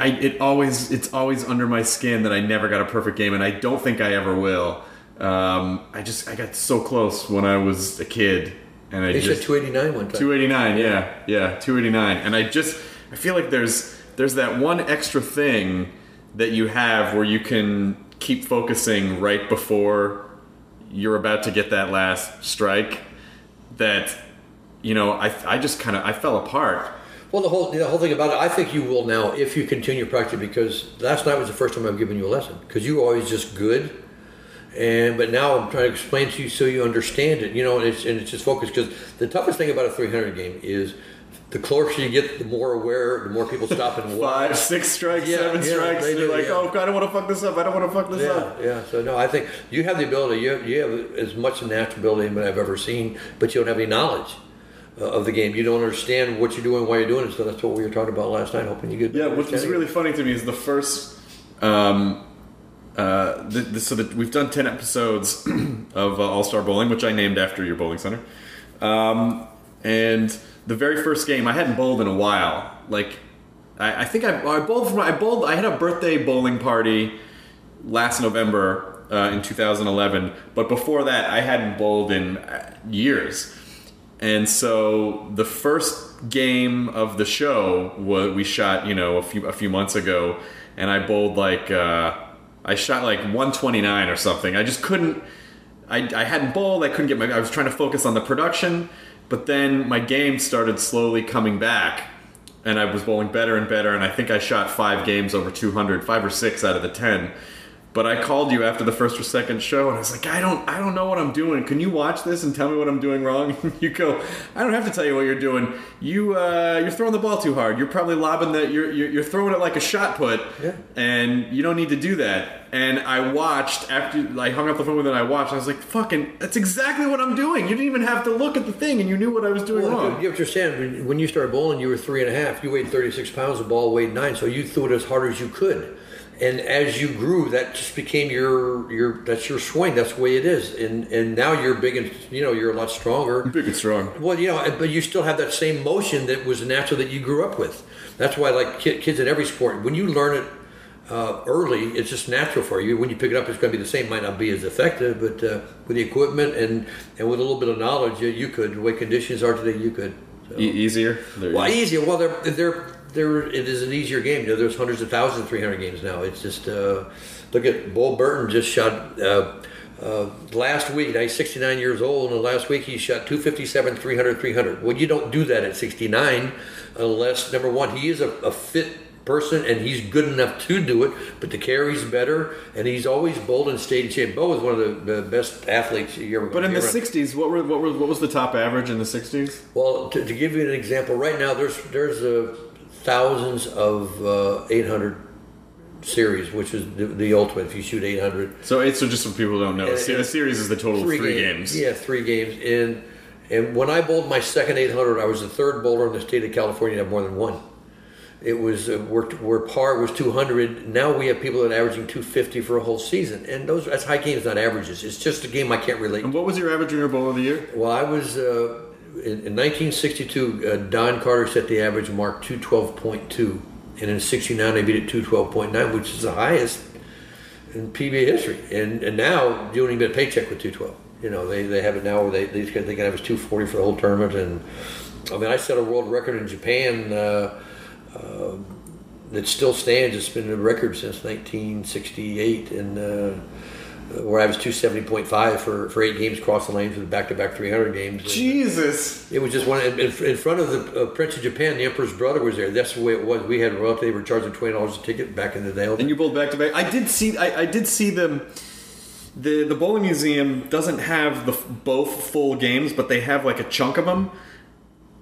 I it always it's always under my skin that I never got a perfect game, and I don't think I ever will. Um, I just I got so close when I was a kid, and I
They
just
said 289 one time.
289 yeah yeah 289 and i just i feel like there's there's that one extra thing that you have where you can keep focusing right before you're about to get that last strike that you know i, I just kind of i fell apart
Well, the whole the whole thing about it, I think you will now if you continue practicing because last night was the first time I've given you a lesson because you were always just good, and but now I'm trying to explain to you so you understand it. You know, and it's and it's just focus because the toughest thing about a 300 game is the closer you get, the more aware, the more people stop and watch.
five six strikes
Yeah,
seven
yeah,
strikes
they
and you're like
yeah.
oh god i don't want to fuck this up i don't want to fuck this
Yeah,
up
yeah. So no, I think you have the ability. You have, you have as much natural ability as I've ever seen, but you don't have any knowledge uh, of the game. You don't understand what you're doing, why you're doing it. So that's what we were talking about last night. Hoping you get
Yeah, what was really funny to me is the first. Um, uh, the, the, so that we've done ten episodes of uh, All Star Bowling, which I named after your bowling center. Um, and the very first game, I hadn't bowled in a while. Like, I, I think I, I bowled. For, I bowled. I had a birthday bowling party last November uh, in 2011, but before that, I hadn't bowled in uh, years. And so the first game of the show was we shot, you know, a few a few months ago, and I bowled like uh, I shot like 129 or something. I just couldn't. I, I hadn't bowled. I couldn't get my. I was trying to focus on the production, but then my game started slowly coming back, and I was bowling better and better. And I think I shot five games over 200, five or six out of the ten. But I called you after the first or second show, and I was like, I don't, I don't know what I'm doing. Can you watch this and tell me what I'm doing wrong? you go, I don't have to tell you what you're doing. You, uh, you're throwing the ball too hard. You're probably lobbing the, you're, you're, you're throwing it like a shot put,
Yeah.
and you don't need to do that. And I watched after I hung up the phone with it. and I watched. I was like, fucking, that's exactly what I'm doing. You didn't even have to look at the thing, and you knew what I was doing
Well,
wrong.
you understand when, when you started bowling, you were three and a half. You weighed 36 pounds. The ball weighed nine, so you threw it as hard as you could. And as you grew, that just became your your that's your swing. That's the way it is. And and now you're big and you know you're a lot stronger.
Big and strong.
Well, you know, but you still have that same motion that was natural that you grew up with. That's why, like kids in every sport, when you learn it uh, early, it's just natural for you. When you pick it up, it's going to be the same. Might not be as effective, but uh, with the equipment and and with a little bit of knowledge, you, you could. The way conditions are today, you could. So.
E- easier. There
Well, easier. Well, they're they're they're it is an easier game. You know, there's hundreds of thousands of 300 games now. It's just uh, look at Bo Burton just shot. Uh, uh, last week, now he's 69 years old, and last week he shot 257, 300, 300. Well, you don't do that at 69 unless, number one, he is a, a fit person and he's good enough to do it, but the carry's better, and he's always bold and stayed in shape. Bo is one of the, best athletes you ever
But in the
ever-
'60s, what were what were what was the top average in the '60s?
well, to, to give you an example, right now there's there's uh, thousands of uh, 800 series, which is the, the ultimate. If you shoot 800,
So it's so just so people don't know,
And-
a a series is the total of three games.
Yeah, three games. And and when I bowled my second 800, I was the third bowler in the state of California to have more than one. It was uh, where, where par was 200. Now we have people that are averaging 250 for a whole season, and those that's high games, not averages. It's just a game I can't relate.
And what was your average junior bowl of the year?
Well, I was uh, in, in 1962. Uh, Don Carter set the average mark 212.2, and in '69 they beat it 212.9, which is the highest in PBA history. And and now you don't even get a paycheck with 212. You know they, they have it now where they they can, can average 240 for the whole tournament. And I mean I set a world record in Japan. Uh, uh, that still stands. It's been a record since 1968, and uh, where I was 270.5 for, for eight games across the lanes with back-to-back 300 games. And
Jesus.
It was just one in, in front of the uh, Prince of Japan. The Emperor's brother was there. That's the way it was. We had royalty. They were charging twenty dollars a ticket back in the day.
And you bowled back to back. I did see. I, I did see them. The the bowling museum doesn't have the both full games, but they have like a chunk of them.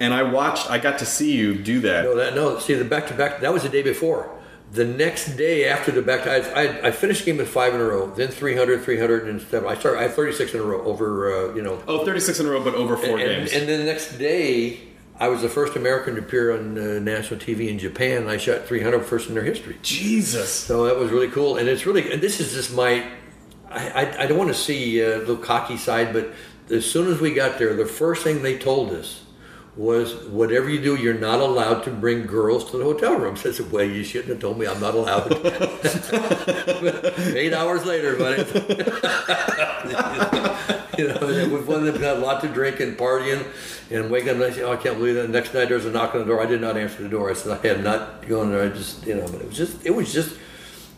and I watched. I got to see you do that.
No, that no. See the back to back. That was the day before. The next day after the back, I, I, I finished game with five in a row. Then 300, 300, and seven. I started. I had 36 in a row over. Uh, you know.
Oh, 36 in a row, but over four
and,
games.
And then the next day, I was the first American to appear on uh, national TV in Japan. I shot 300 first in their history.
Jesus.
So that was really cool, and it's really. And this is just my. I, I, I don't want to see uh, the cocky side, but as soon as we got there, the first thing they told us was, "Whatever you do, you're not allowed to bring girls to the hotel rooms." I said, "Well, you shouldn't have told me I'm not allowed." Eight hours later, buddy. you know, them got a lot to drink and partying, and wake up and I say, "Oh, I can't believe that." The next night there's a knock on the door. I did not answer the door. I said, "I had not gone there." I just, you know, but it was just, it was just.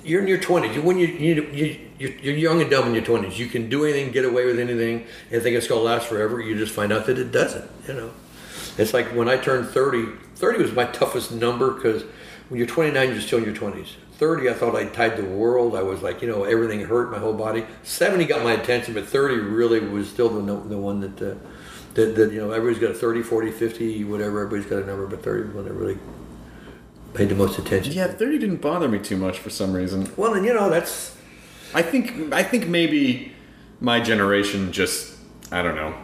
You're in your 20s. You, when you, you, you you're, you're young and dumb in your 20s. You can do anything, get away with anything, and think it's going to last forever. You just find out that it doesn't. You know, it's like when I turned 30. 30 was my toughest number because when you're 29, you're still in your 20s. 30, I thought I'd tied the world. I was like, you know, everything hurt my whole body. 70 got my attention, but 30 really was still the the one that, uh, that, that, you know, everybody's got a 30, 40, 50, whatever. Everybody's got a number, but 30 was one that really paid the most attention.
yeah, 30 didn't bother me too much for some reason.
Well, and you know, that's,
I think I think maybe my generation just I don't know.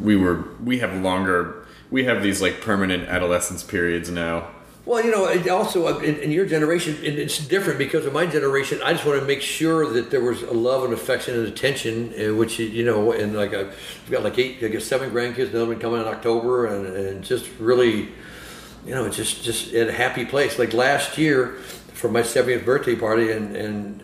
We were we have longer we have these like permanent adolescence periods now.
Well, you know, it also uh, in, in your generation, it, it's different because of my generation. I just want to make sure that there was a love and affection and attention, uh, which you know, and like I've got like eight, I guess seven grandkids. Another one coming in October, and, and just really, you know, just just at a happy place. Like last year, for my 70th birthday party, and and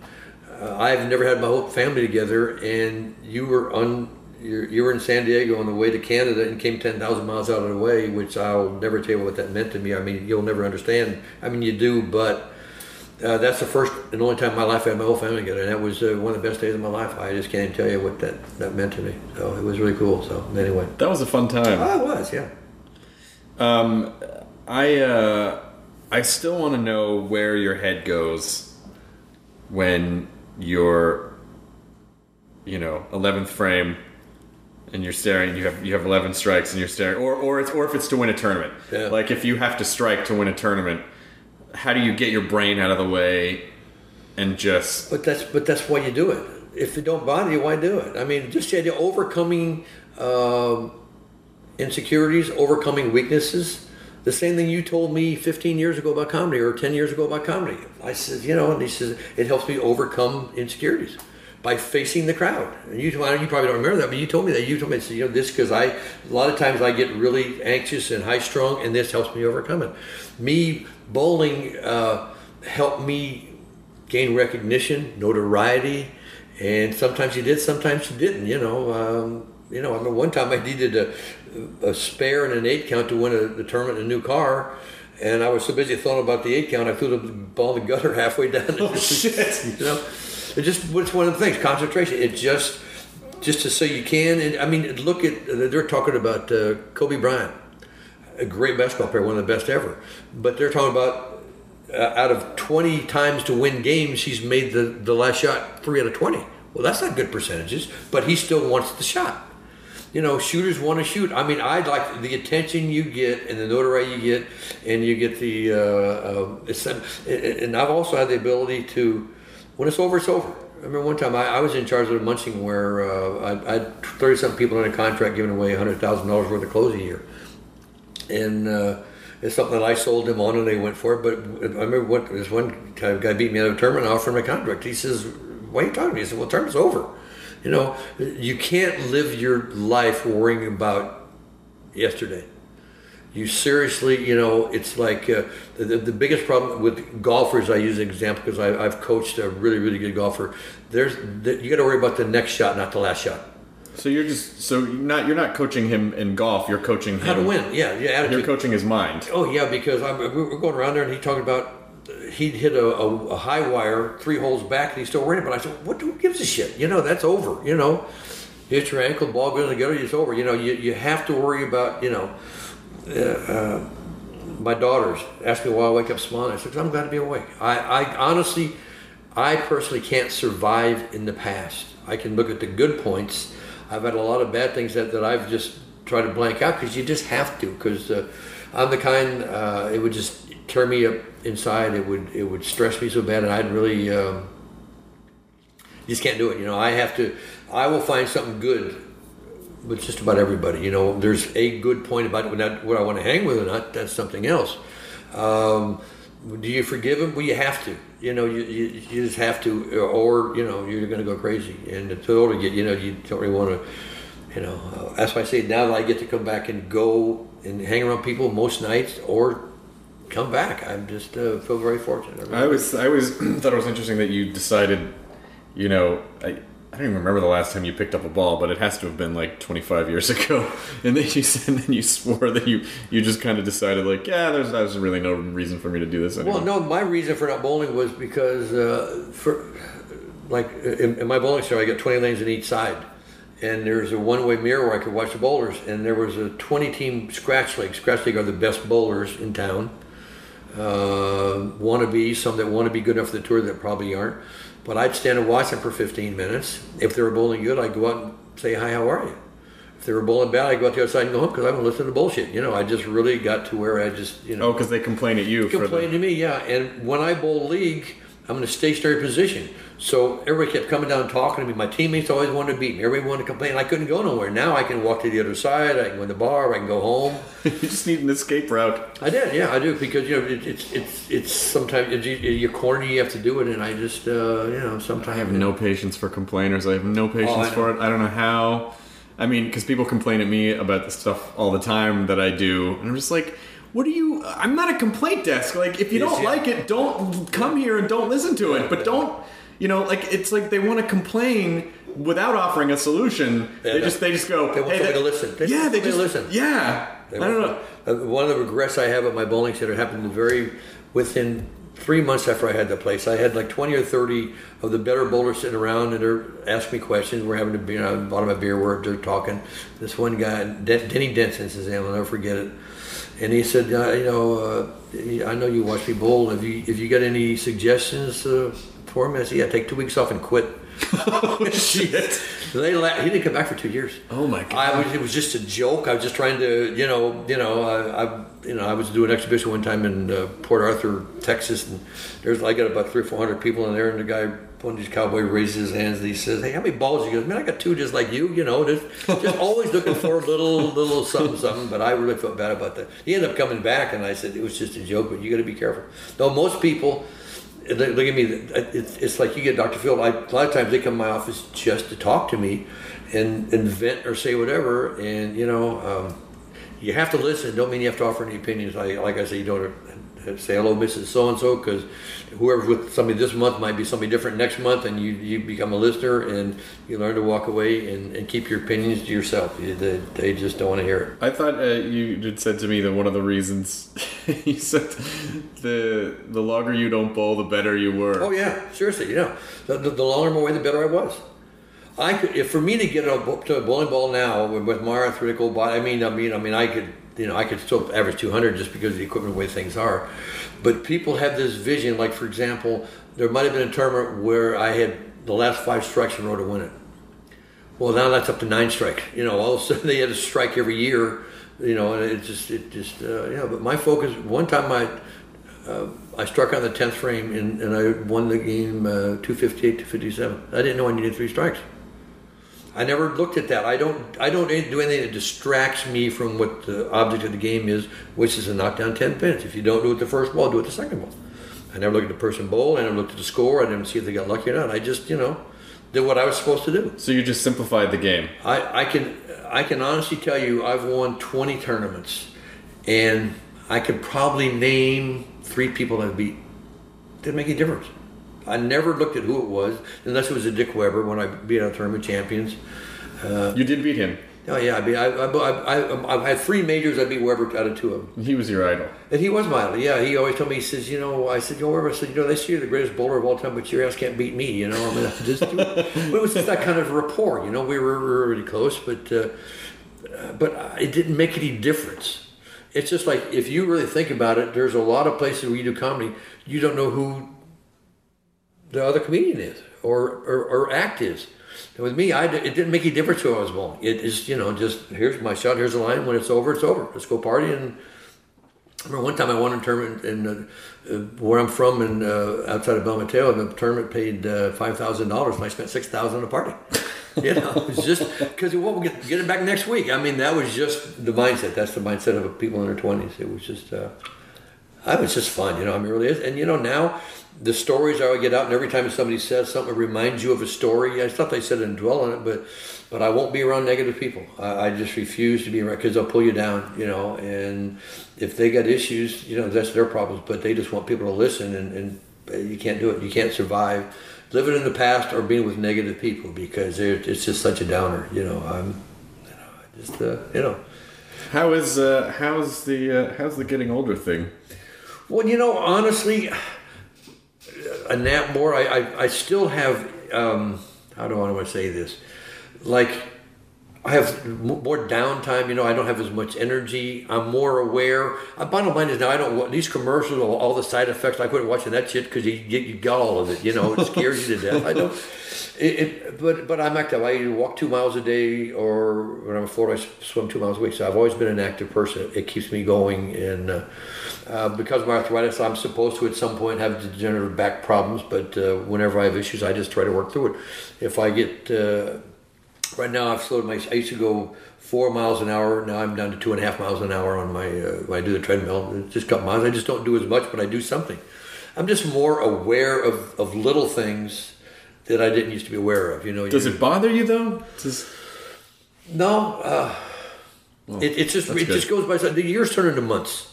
uh, I've never had my whole family together, and you were on. You're, you were in San Diego on the way to Canada and came 10,000 miles out of the way, which I'll never tell you what that meant to me. I mean, you'll never understand. I mean, you do, but uh, that's the first and only time in my life I had my whole family together, and that was uh, one of the best days of my life. I just can't even tell you what that, that meant to me. So it was really cool. So anyway,
That was a fun time.
oh, it was, yeah.
Um, I uh, I still want to know where your head goes when you're, you know, eleventh frame, and you're staring. You have you have eleven strikes, and you're staring, or or it's or if it's to win a tournament.
Yeah.
Like if you have to strike to win a tournament, how do you get your brain out of the way and just
But that's but that's why you do it. If it don't bother you, why do it? I mean, just the idea overcoming um, insecurities, overcoming weaknesses. The same thing you told me 15 years ago about comedy, or 10 years ago about comedy. I said, you know, and he says it helps me overcome insecurities by facing the crowd. And you, you probably don't remember that, but you told me that. You told me, so, you know, this because I a lot of times I get really anxious and high strung, and this helps me overcome it. Me bowling uh, helped me gain recognition, notoriety, and sometimes you did, sometimes you didn't. You know, um, you know. I remember one time I needed a, a spare and an eight count to win a, the tournament a new car, and I was so busy throwing about the eight count, I threw the ball in the gutter halfway down. Oh
shit.
You know, it just it's one of the things. Concentration. It just just to say you can. And I mean, look at they're talking about uh, Kobe Bryant, a great basketball player, one of the best ever. But they're talking about uh, out of 20 times to win games, he's made the, the last shot three out of 20. Well, that's not good percentages, but he still wants the shot. You know, shooters want to shoot. I mean, I'd like the attention you get and the notoriety you get, and you get the. Uh, uh, and I've also had the ability to, when it's over, it's over. I remember one time I, I was in charge of a munching where uh, I, I had 30 something people a contract giving away $100,000 worth of clothes a year. And uh, it's something that I sold them on and they went for it. But I remember what, this one guy beat me out of a tournament, I offered him a contract. He says, Why are you talking to me? He said, Well, tournament's over. You know, you can't live your life worrying about yesterday. You seriously, you know, it's like uh, the, the biggest problem with golfers. I use an example because I, I've coached a really, really good golfer. There's the, you got to worry about the next shot, not the last shot.
so you're just so you're not you're not coaching him in golf. You're coaching him
How to win? Yeah, yeah.
You're coaching his mind.
Oh yeah, because I'm, we're going around there and he talking about he'd hit a, a, a high wire three holes back and he's still winning. But I said, what? Who gives a shit? You know, that's over. You know, hit your ankle, ball goes in the gutter, it's over. You know, you, you have to worry about you know. Uh, my daughters ask me why I wake up smiling. I said, I'm glad to be awake. I, I honestly, I personally can't survive in the past. I can look at the good points. I've had a lot of bad things that, that I've just tried to blank out because you just have to. Because uh, I'm the kind uh, it would just tear me up inside. It would it would stress me so bad, and I'd really um, just can't do it. You know, I have to. I will find something good with just about everybody. You know, there's a good point about it. What I want to hang with or not. That's something else. Um, do you forgive him? Well, you have to. You know, you, you, you just have to, or you know, you're going to go crazy. And the older you get, you know, you don't really want to. You know, uh, that's why I say now that I get to come back and go and hang around people most nights, or come back. I'm just uh, feel very fortunate.
I was I was thought it was interesting that you decided, you know, I, I don't even remember the last time you picked up a ball, but it has to have been like 25 years ago. And then you said, and then you swore that you you just kind of decided like, yeah, there's there's really no reason for me to do this anymore.
Well, no, my reason for not bowling was because uh, for like in, in my bowling center, I got 20 lanes on each side, and there's a one-way mirror where I could watch the bowlers, and there was a 20-team scratch league. Scratch league are the best bowlers in town. Uh, want to be some that want to be good enough for the tour that probably aren't. But I'd stand and watch them for 15 minutes. If they were bowling good, I'd go out and say, "Hi, how are you?" If they were bowling bad, I'd go out the other side and go home because I don't listen to bullshit. You know, I just really got to where I just you know
oh, because they complain at you for
complain
the.
to me, yeah. And when I bowl league, I'm in a stationary position. So everybody kept coming down and talking to me. My teammates always wanted to beat me. Everybody wanted to complain. I couldn't go nowhere. Now I can walk to the other side. I can go in the bar. I can go home.
you just need an escape route.
I did, yeah, I do because you know it, it's it's it's sometimes it's, you corner you have to do it, and I just uh, you know sometimes
I have no patience for complainers. I have no patience
Oh,
for it. I don't know how. I mean, because people complain at me about the stuff all the time that I do, and I'm just like, what do you? I'm not a complaint desk. Like, if you
Yes,
don't
yeah.
like it, don't come here and don't listen to it. But don't, you know, like it's like they want to complain without offering a solution.
Yeah,
they just they just go.
They want
hey, that-
to listen. They
yeah, they just
listen.
Yeah, I don't know.
Uh, one of the regrets I have at my bowling center happened very within three months after I had the place. I had like 20 or 30 of the better bowlers sitting around and they're asking me questions. We're having a beer, I bought them a beer, we're they're talking. This one guy, Denny Denson, says, I'll never forget it. And he said, you know, uh, I know you watch me bowl. If you, if you got any suggestions uh, for me? I said, yeah, take two weeks off and quit.
Shit.
So they la- he didn't come back for two years.
Oh my god.
I was, it was just a joke. I was just trying to, you know, you know, I, I you know, I was doing an exhibition one time in uh, Port Arthur, Texas, and there's I got about three or four hundred people in there, and the guy, one of these cowboy raises his hands and he says, "Hey, how many balls?" He goes, "Man, I got two just like you." You know, just, just always looking for a little, little something, something. But I really felt bad about that. He ended up coming back, and I said it was just a joke, but you got to be careful. Though most people. Look look at me. It's, it's like you get Dr. Phil. I, a lot of times they come to my office just to talk to me, and, and vent or say whatever. And you know, um, you have to listen. Don't mean you have to offer any opinions. I, like I say, you don't say hello, Mrs. So and So, because whoever's with somebody this month might be somebody different next month, and you, you become a listener and you learn to walk away and, and keep your opinions to yourself. You- They, they just don't want to hear it.
I thought uh, you had said to me that one of the reasons you said the the longer you don't bowl, the better you were.
Oh yeah, seriously, you know, the, the, the longer I'm away, the better I was. I could, if for me to get a, to a bowling ball now with, with my arthritic old body, I mean, I mean, I mean, I could, you know, I could still average 200 just because of the equipment, the way things are. But people have this vision, like for example, there might have been a tournament where I had the last five strikes in a row to win it. Well, now that's up to nine strikes. You know, all of a sudden they had a strike every year. You know, and it just, it just, uh, yeah. But my focus. One time I, uh, I struck on the tenth frame and, and I won the game uh, two fifty eight to fifty seven. I didn't know I needed three strikes. I never looked at that. I don't. I don't do anything that distracts me from what the object of the game is, which is to knock down ten pins. If you don't do it the first ball, do it the second ball. I never looked at the person bowl. I never looked at the score. I didn't see if they got lucky or not. I just, you know, did what I was supposed to do.
So you just simplified the game.
I, I can I can honestly tell you I've won 20 tournaments, and I could probably name three people I've beat. Didn't make any difference. I never looked at who it was unless it was a Dick Weber when I beat out tournament champions.
You did beat him.
Oh yeah, I mean I, I, I, I, I've had three majors. I beat Weber out of two of them.
He was your idol.
And he was my idol. Yeah, he always told me. He says, you know, I said, you know, Weber. I said, you know, they say you're the greatest bowler of all time, but your ass can't beat me. You know, I mean, I just, but it was just that kind of rapport. You know, we were, we were really close, but uh, uh, but it didn't make any difference. It's just like if you really think about it, there's a lot of places where you do comedy, you don't know who the other comedian is or or, or act is. And with me, I, it didn't make any difference who I was bowling. It is, you know, just here's my shot, here's the line. When it's over, it's over. Let's go party. And I remember one time I won a tournament in uh, uh, where I'm from, and uh, outside of Belmateo, and the tournament paid uh, five thousand dollars, and I spent six thousand on a party. you know, it's just because well, we'll get, get it back next week. I mean, that was just the mindset. That's the mindset of people in their twenties. It was just, uh, I was just fun. You know, I mean, it really is. And you know, now the stories I would get out, and every time somebody says something that reminds you of a story, I thought they said and dwell on it, but but I won't be around negative people. I, I just refuse to be around because they'll pull you down. You know, and if they got issues, you know, that's their problems. But they just want people to listen, and, and you can't do it. You can't survive living in the past or being with negative people because it's just such a downer. You know, I'm, you know, I just uh, you know.
How is uh, how's the uh, how's the getting older thing?
Well, you know, honestly, a nap more. I, I, I still have. Um, how do I want to say this? Like, I have more downtime. You know, I don't have as much energy. I'm more aware. Uh, bottom line is now I don't want these commercials, all, all the side effects. I quit watching that shit because you, you you got all of it. You know, it scares you to death. I don't. It, it, but but I'm active. I either walk two miles a day, or when I'm in Florida, I swim two miles a week. So I've always been an active person. It keeps me going, and uh, uh, because of my arthritis, I'm supposed to at some point have degenerative back problems. But uh, whenever I have issues, I just try to work through it. If I get uh, right now, I've slowed my. I used to go four miles an hour. Now I'm down to two and a half miles an hour on my uh, when I do the treadmill. It's just a couple miles. I just don't do as much, but I do something. I'm just more aware of, of little things that I didn't used to be aware of. You know,
Does
you-
it bother you though? Does,
no, uh, it, it just it
good.
just goes by. The years turn into months.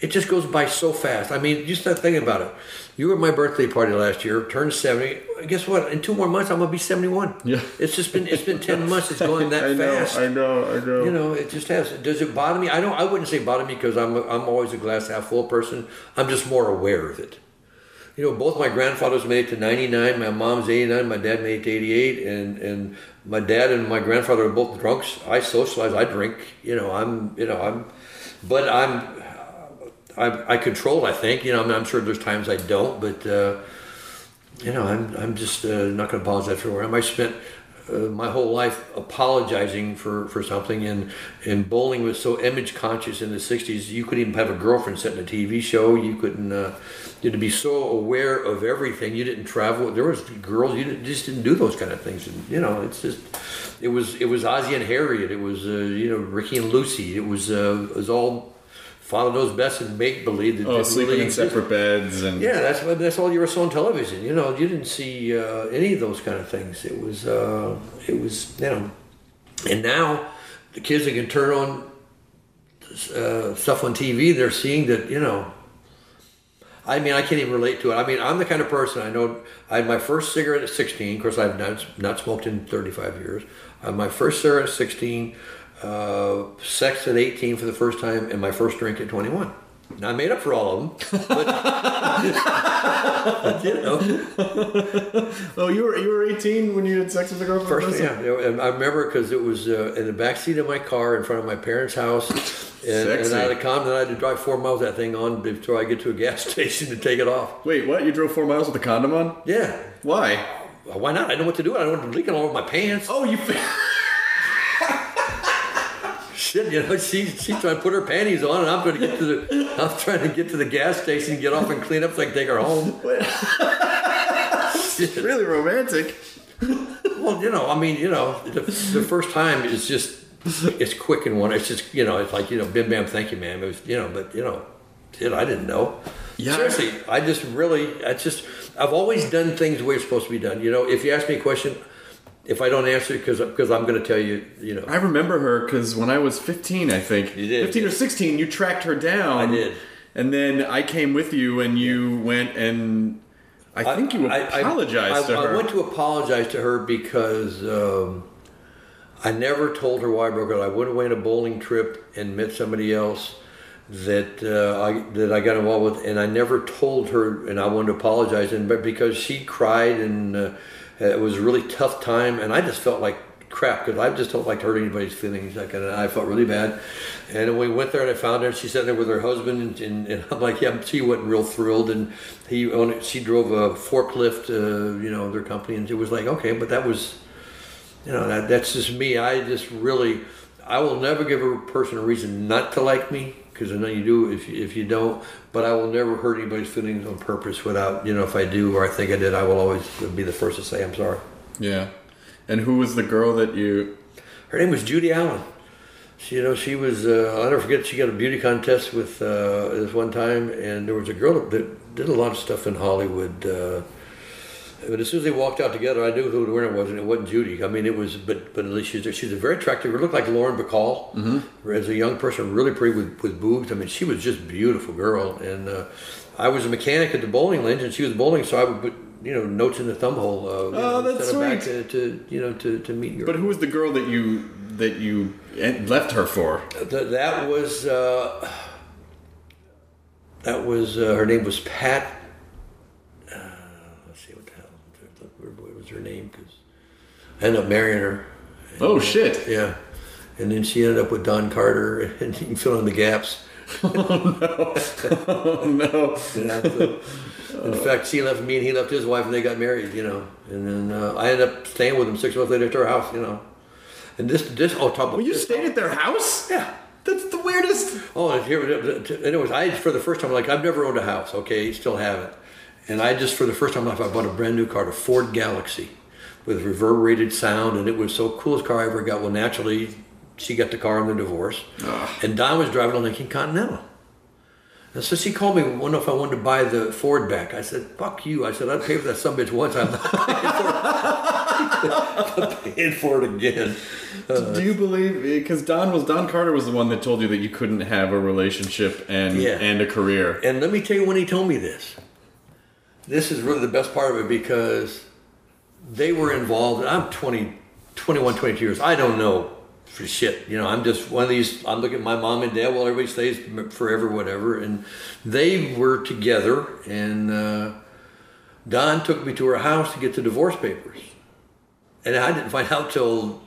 It just goes by so fast. I mean, you start thinking about it. You were at my birthday party last year, turned seventy. Guess what? In two more months, I'm gonna be seventy-one.
Yeah.
It's just been it's been ten months. It's going that
I know,
fast.
I know, I know.
You know, it just has. Does it bother me? I don't. I wouldn't say bother me because I'm I'm always a glass half full person. I'm just more aware of it. You know, both my grandfathers made it to 99. My mom's 89. My dad made it to 88. And and my dad and my grandfather are both drunks. I socialize. I drink. You know, I'm. You know, I'm. But I'm. I, I control. it, I think. You know, I mean, I'm sure there's times I don't. But uh, you know, I'm. I'm just uh, not going to apologize for where I spent uh, my whole life apologizing for, for something and and bowling was so image conscious in the 60s you couldn't even have a girlfriend set in a TV show you couldn't uh, you had to be so aware of everything you didn't travel there was girls you didn't, just didn't do those kind of things and you know it's just it was it was Ozzie and Harriet it was uh, you know Ricky and Lucy it was uh, it was all Father knows best and make believe that
oh, sleeping
really
in separate beds and
Yeah, that's that's all you ever saw on television. You know, you didn't see uh, any of those kind of things. It was uh, it was you know, and now the kids that can turn on uh, stuff on TV, they're seeing that you know. I mean, I can't even relate to it. I mean, I'm the kind of person I know. I had my first cigarette at 16. Of course, I've not not smoked in 35 years. I had my first cigarette at 16. Uh, sex at 18 for the first time, and my first drink at 21. Now I made up for all of them, but, but, you know,
oh, you were you were 18 when you had sex with a girl
first yeah, and I remember because it was uh, in the back seat of my car in front of my parents' house, and, and I had a condom. And I had to drive four miles that thing on before I get to a gas station to take it off.
Wait, what? You drove four miles with a condom on?
Yeah,
Why?
Why not? I didn't know what to do. I don't want to leak it all over my pants.
Oh, you.
Shit, you know, she, she's trying to put her panties on, and I'm trying to get to the, I'm trying to get to the gas station, get off and clean up so I can take her home.
It's really romantic.
Well, you know, I mean, you know, the, the first time is just, it's quick and one. It's just, you know, it's like, you know, bim bam, thank you, ma'am. It was, you know, but, you know, shit, I didn't know.
Yeah.
Seriously, I just really, I just, I've always done things the way it's supposed to be done. You know, if you ask me a question, if I don't answer it, because because I'm going to tell you, you know,
I remember her because when I was 15, I think.
You did.
15 or 16, you tracked her down.
I did.
And then I came with you and you went and I think you
I-
apologized
I,
to her.
I went to apologize to her because um, I never told her why I broke up. I went away on a bowling trip and met somebody else that uh, I that I got involved with, and I never told her, and I wanted to apologize, and but because she cried and uh, it was a really tough time, and I just felt like crap because I just don't like to hurt anybody's feelings. Like, and I felt really bad. And we went there and I found her. and She's sitting there with her husband, and, and, and I'm like, yeah, she wasn't real thrilled. And he owned. She drove a forklift, uh, you know, their company, and it was like, okay, but that was. you know that that's just me. I just really, I will never give a person a reason not to like me because I know you do if you, if you don't. But I will never hurt anybody's feelings on purpose without you know if I do or I think I did, I will always be the first to say I'm sorry.
Yeah. And who was the girl that you?
Her name was Judy Allen. She, you know, she was. Uh, I'll never forget. She got a beauty contest with uh, this one time, and there was a girl that did a lot of stuff in Hollywood. Uh, but as soon as they walked out together, I knew who the winner was, and it wasn't Judy. I mean, it was, but but at least she's she's a very attractive. Her looked like Lauren Bacall mm-hmm. as a young person, really pretty with, with boobs. I mean, she was just a beautiful girl. And uh, I was a mechanic at the bowling lanes, and she was bowling, so I would put you know notes in the thumb hole. Uh, you
Oh,
know,
that's
it
sweet.
to, to you know to, to meet your.
But who was the girl that you that you left her for?
Th- that was uh, that was uh, her name was Pat. Uh, let's see what the hell what was her name because I ended up marrying her.
Oh uh, shit!
Yeah, and then she ended up with Don Carter, and you can fill in the gaps.
Oh no!
Oh, yeah, so- in oh. fact, she left me, and he left his wife, and they got married. You know, and then uh, I ended up staying with him six months later to her house. You know, and this this oh talk about
Well, you stayed at their house?
yeah.
That's the weirdest.
Oh, and here, uh, uh, anyways, I for the first time, like I've never owned a house. Okay, still haven't, and I just for the first time in my life, I bought a brand new car, a Ford Galaxie, with reverberated sound, and it was so coolest car I ever got. Well, naturally, she got the car in the divorce, and Don was driving a Lincoln Continental. And so she called me, wondering if I wanted to buy the Ford back. I said, "Fuck you!" I said, "I'd pay for that some bitch once. I'm not paying for it, I'm paying for it again."
Uh, Do you believe? Because Don was Don Carter was the one that told you that you couldn't have a relationship and
Yeah.
and a career.
And let me tell you when he told me this. This is really the best part of it because they were involved. I'm 20, 21, 22 years. I don't know for shit. You know, I'm just one of these. I'm looking at my mom and dad. Well, everybody stays forever, whatever. And they were together. And uh, Don took me to her house to get the divorce papers. And I didn't find out till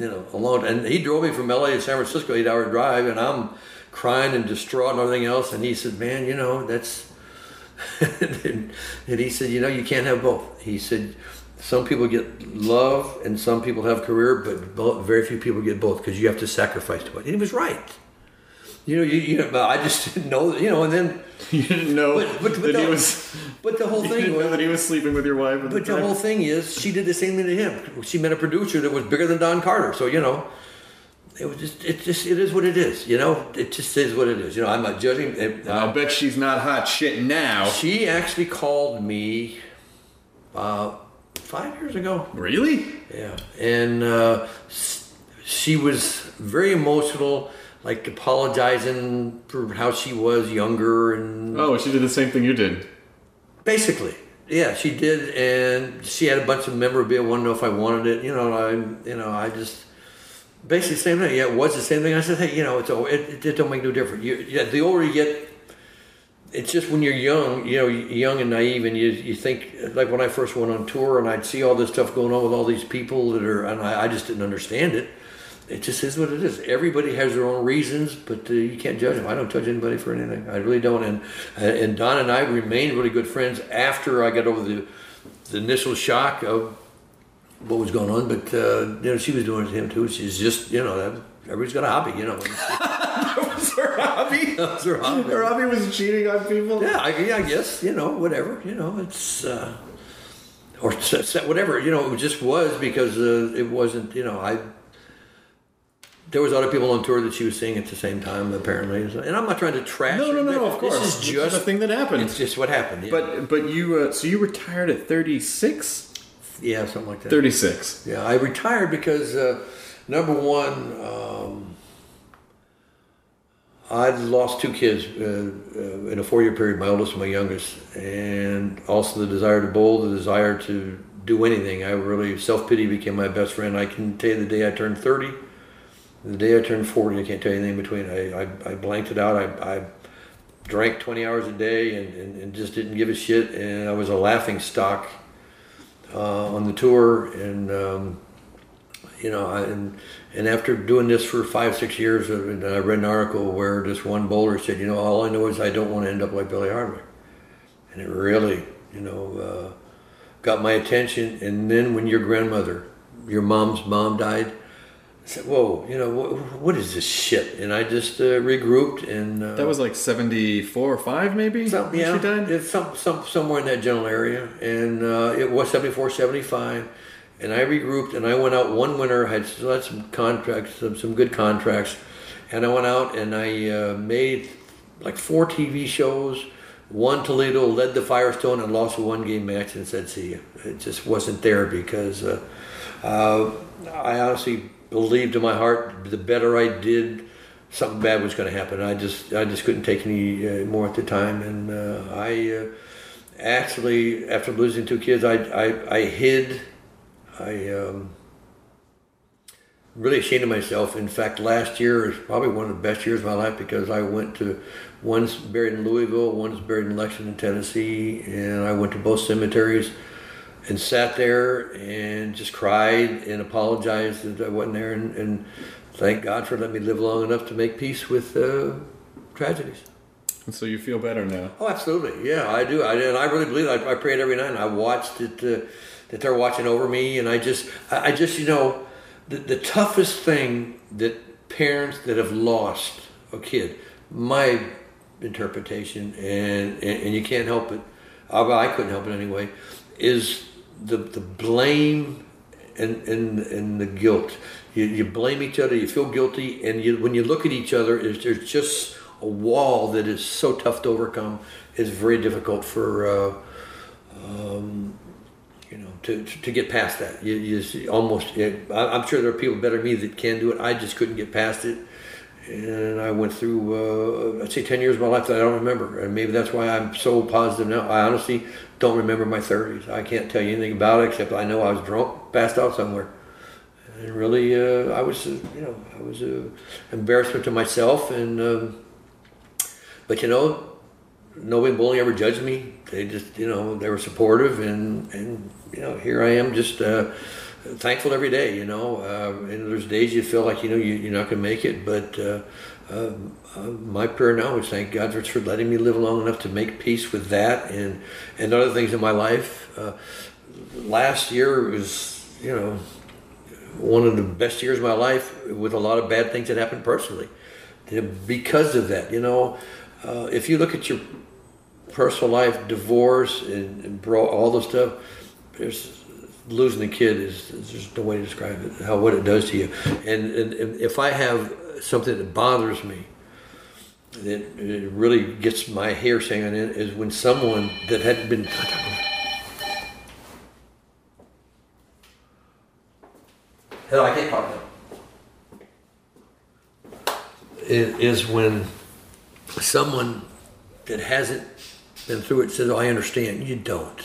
you know, alone. And he drove me from LA to San Francisco, eight hour drive, and I'm crying and distraught and everything else. And he said, Man, you know, that's. and he said, You know, you can't have both. He said, Some people get love and some people have career, but both, very few people get both because you have to sacrifice to it. And he was right. You know, you, you know, I just didn't know, you know, and then,
You didn't know
But- but- but
that he
the-
was.
but the whole thing was,
that he was sleeping with your wife.
But
the
the whole thing is, she did the same thing to him. She met a producer that was bigger than Don Carter. So you know, it was just, it just, it is what it is. You know, it just is what it is. You know, I'm not judging. It-
I'll bet she's not hot shit now.
She actually called me uh, five years ago.
Really?
Yeah, and uh, she was very emotional, like apologizing for how she was younger and
Oh, she did the same thing you did.
Basically, yeah, she did, and she had a bunch of memorabilia. Wanted to know if I wanted it. You know, I, you know, I just basically the same thing. Yeah, it was the same thing. I said, hey, you know, it's all- it, it, it don't make no difference. You, yeah, the older you get, it's just when you're young, you know, young and naive, and you you think like when I first went on tour, and I'd see all this stuff going on with all these people that are, and I, I just didn't understand it. It just is what it is. Everybody has their own reasons, but uh, you can't judge them. I don't judge anybody for anything. I really don't. And and Don and I remained really good friends after I got over the, the initial shock of what was going on. But uh, you know, she was doing it to him too. She's just you know, everybody's got a hobby. You know,
hobby.
That's her hobby.
Was cheating on people.
yeah, I, yeah, I guess you know, whatever. You know, it's. Uh, or whatever you know, it just was because uh, it wasn't. You know, I there was other people on tour that she was seeing at the same time, apparently. And I'm not trying to trash.
No, no, no, no. Of course,
This is just
a thing that happened.
It's just what happened. Yeah.
But but you uh, so you retired at 36?
yeah, something like that.
36.
Yeah, I retired because uh, number one, um, I'd lost two kids uh, uh, in a four-year period. My oldest and my youngest, and also the desire to bowl, the desire to do anything. I really self-pity became my best friend. I can tell you the day I turned thirty, the day I turned forty, I can't tell you anything in between. I, I, I blanked it out. I, I drank twenty hours a day and, and, and just didn't give a shit. And I was a laughing stock uh, on the tour, and um, you know, I, and and after doing this for five six years, uh, and I read an article where this one bowler said, you know, all I know is I don't want to end up like Billy Hardwick, and it really, you know, uh, got my attention. And then when your grandmother your mom's mom died. I said, "Whoa, you know what, what is this shit?" And I just uh, regrouped and uh,
That was like 74 or 5 maybe?
some, yeah,
she died?
it's some, some somewhere in that general area, and uh, it was 74, 75. And I regrouped, and I went out one winter. I had still had some contracts, some, some good contracts, and I went out and I uh, made like four TV shows. Won Toledo, led the Firestone, and lost a one-game match, and said, "See you." It just wasn't there because uh, uh, I honestly believed in my heart the better I did, something bad was going to happen. I just I just couldn't take any uh, more at the time, and uh, I uh, actually after losing two kids, I I, I hid. I um, really ashamed of myself. In fact, last year is probably one of the best years of my life because I went to one's buried in Louisville, one's buried in Lexington, Tennessee, and I went to both cemeteries and sat there and just cried and apologized that I wasn't there and, and thank God for letting me live long enough to make peace with uh, tragedies.
And so you feel better now.
Oh, absolutely. Yeah, I do. I, and I really believe it. I, I prayed every night. And I watched it, uh, that they're watching over me. And I just, I, just, you know, the, the toughest thing that parents that have lost a kid, my interpretation, and, and, and you can't help it, I, I couldn't help it anyway, is the, the blame and, and, and the guilt. You, you blame each other, you feel guilty, and you, when you look at each other, there's, there's just a wall that is so tough to overcome. It's very difficult for, uh, um, to, to get past that. You, you almost, I- I'm sure there are people better than me that can do it. I just couldn't get past it. And I went through, uh, I'd say 10 years of my life that I don't remember. And maybe that's why I'm so positive now. I honestly don't remember my 30s. I can't tell you anything about it except I know I was drunk, passed out somewhere. And really, uh, I was, uh, you know, I was an embarrassment to myself. And, um, but you know, nobody bullying ever judged me. They just, you know, they were supportive, and and you know, here I am, just uh, thankful every day. You know, uh, and there's days you feel like you know you, you're not going to make it, but uh, uh, uh, my prayer now is thank God for, for letting me live long enough to make peace with that and and other things in my life. Uh, last year was, you know, one of the best years of my life with a lot of bad things that happened personally. Because of that, you know, if you look at your personal life, divorce and, and bro, all the stuff, there's losing a kid is, is there's no way to describe it. How what it does to you, and, and, if I have something that bothers me, that it really gets my hair standing end is when someone that hadn't been Hell, I can't talk. Is, is when someone that hasn't been through it says, "Oh, I understand." You don't,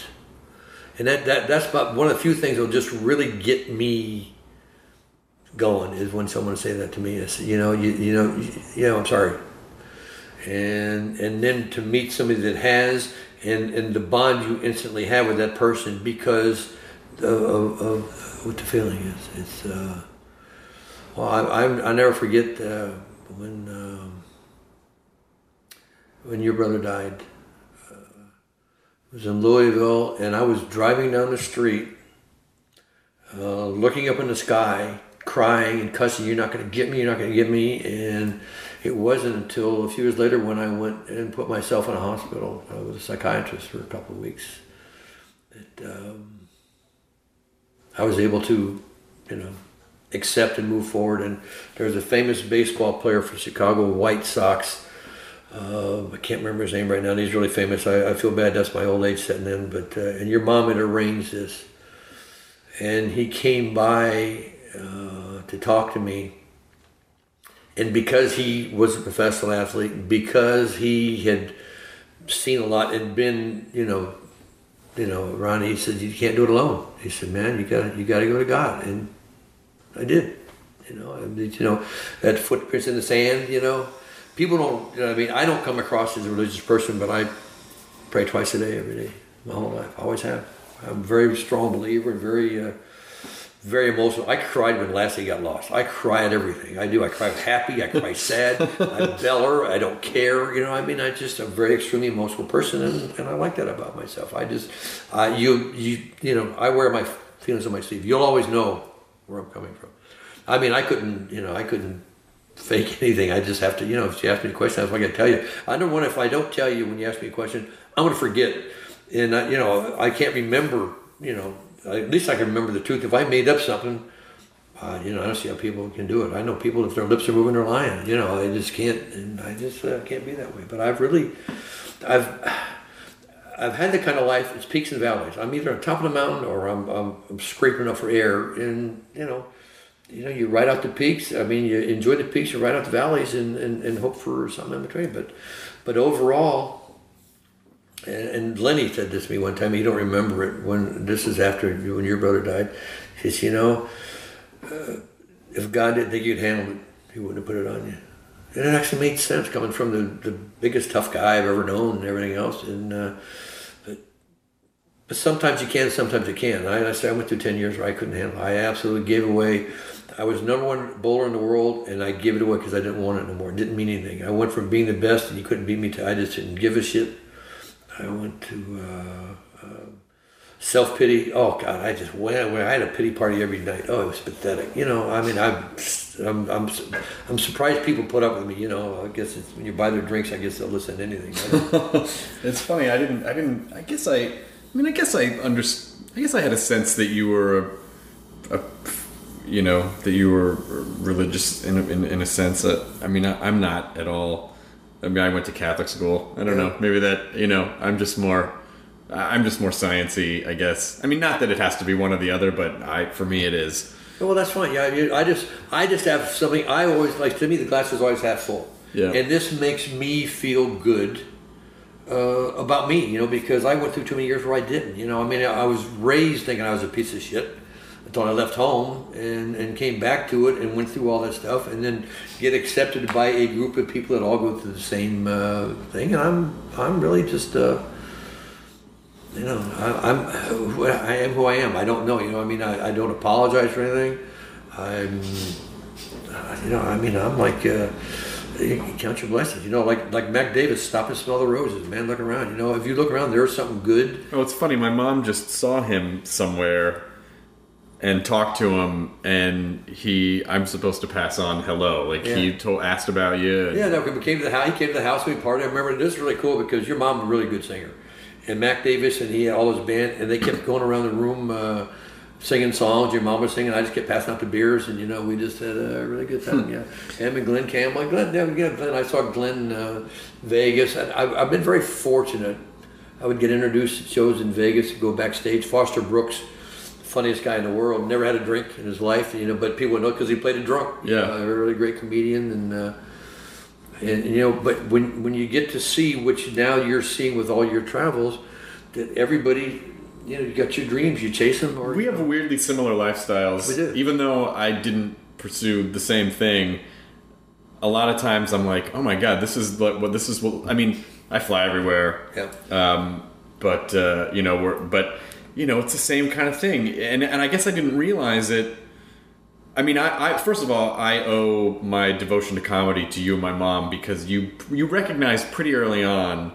and that, that that's about one of the few things that'll just really get me going is when someone say that to me. I say, you know, you you know, you, you know, I'm sorry, and and then to meet somebody that has, and and the bond you instantly have with that person because of, of, of what the feeling is. It's uh, well, I I, I never forget uh, when. Um, when your brother died. Was in Louisville, and I was driving down the street, uh, looking up in the sky, crying and cussing, You're not going to get me, you're not going to get me. And it wasn't until a few years later when I went and put myself in a hospital. Was a psychiatrist for a couple of weeks. That um, I was able to, you know, accept and move forward. And there's a famous baseball player for Chicago White Sox. Uh, I can't remember his name right now. He's really famous. I, I feel bad. That's my old age setting in. But uh, and your mom had arranged this, and he came by uh, to talk to me. And because he was a professional athlete, because he had seen a lot and been, you know, you know, Ronnie he said you can't do it alone. He said, man, you got you got to go to God, and I did. You know, I you know, that footprints in the sand. You know, people don't. You know, I mean, I don't come across as a religious person, but I pray twice a day, every day, my whole life. I always have. I'm a very strong believer and very, uh, very emotional. I cried when Lassie got lost. I cry at everything. I do. I cry happy. I cry sad. I bell her. I don't care. You know. I mean, I just a very extremely emotional person, and, and I like that about myself. I just, uh, you, you, you know, I wear my feelings on my sleeve. You'll always know where I'm coming from. I mean, I couldn't, you know, I couldn't fake anything. I just have to, you know, if you ask me a question, I'm going to tell you. I don't want if I don't tell you when you ask me a question, I'm going to forget, and I, you know, I can't remember. You know, at least I can remember the truth. If I made up something, uh, you know, I don't see how people can do it. I know people if their lips are moving, they're lying. You know, they just can't, and I just uh, can't be that way. But I've really, I've. I've had the kind of life. It's peaks and valleys. I'm either on top of the mountain or I'm, I'm, I'm scraping up for air. And you know, you know, you ride out the peaks. I mean, you enjoy the peaks, you ride out the valleys, and, and, and hope for something in between. But but overall, and, and Lenny said this to me one time. You don't remember it when this is after when your brother died. He says, you know, uh, if God didn't think you'd handle it, He wouldn't have put it on you. And it actually made sense coming from the, the biggest tough guy I've ever known and everything else. And uh, but but sometimes you can, sometimes you can't. I, I say I went through ten years where I couldn't handle. it. I absolutely gave away. I was number one bowler in the world, and I gave it away because I didn't want it no more. It didn't mean anything. I went from being the best, and you couldn't beat me, to I just didn't give a shit. I went to uh, uh, self pity. Oh God, I just went. I had a pity party every night. Oh, it was pathetic. You know, I mean, I'm, I'm, I'm, I'm surprised people put up with me. You know, I guess when you buy their drinks, I guess they'll listen to anything.
It's funny. I didn't. I didn't. I guess I. I mean, I guess I under. I guess I had a sense that you were a, a you know, that you were religious in a, in, in a sense. That I mean, I, I'm not at all. I mean, I went to Catholic school. I don't know. Maybe that you know, I'm just more. I'm just more sciency, I guess. I mean, not that it has to be one or the other, but I, for me, it is.
Well, that's fine. Yeah, I just, I just have something. I always like to me, the glass is always half full.
Yeah.
And this makes me feel good uh, about me, you know, because I went through too many years where I didn't. You know, I mean, I was raised thinking I was a piece of shit until I left home and, and came back to it and went through all that stuff and then get accepted by a group of people that all go through the same uh, thing. And I'm, I'm really just. Uh, you know, I, who I am who I am. I don't know. You know, I mean, I, I don't apologize for anything. I'm, you know, I mean, I'm like, uh, count your blessings. You know, like like Mac Davis, stop and smell the roses. Man, look around. You know, if you look around, there's something good.
Oh, it's funny. My mom just saw him somewhere and talked to him, and he. I'm supposed to pass on hello. Like he told, asked about you.
Yeah, no, we came to the house. He came to the house. We partied. I remember this is really cool because your mom's a really good singer, and Mac Davis and he had all his band, and they kept going around the room uh, singing songs. Your mom was singing. I just kept passing out the beers, and you know, we just had a really good time. Yeah, him and Glen Campbell. Glen, yeah, yeah, Glen. I saw Glen uh, Vegas. I, I've been very fortunate. I would get introduced to shows in Vegas, go backstage. Foster Brooks. Funniest guy in the world. Never had a drink in his life, you know. But people would know because he played a drunk.
Yeah.
uh, a really great comedian, and uh, and you know, but when when you get to see which now you're seeing with all your travels, that everybody, you know, you got your dreams, you chase them, or
We have weirdly similar lifestyles.
We do.
Even though I didn't pursue the same thing, a lot of times I'm like, oh my god, this is what what this is. What I mean, I fly everywhere.
Yeah.
Um, but uh, you know, we're but you know, it's the same kind of thing, and and I guess I didn't realize it. I mean, I, I first of all, I owe my devotion to comedy to you and my mom because you you recognized pretty early on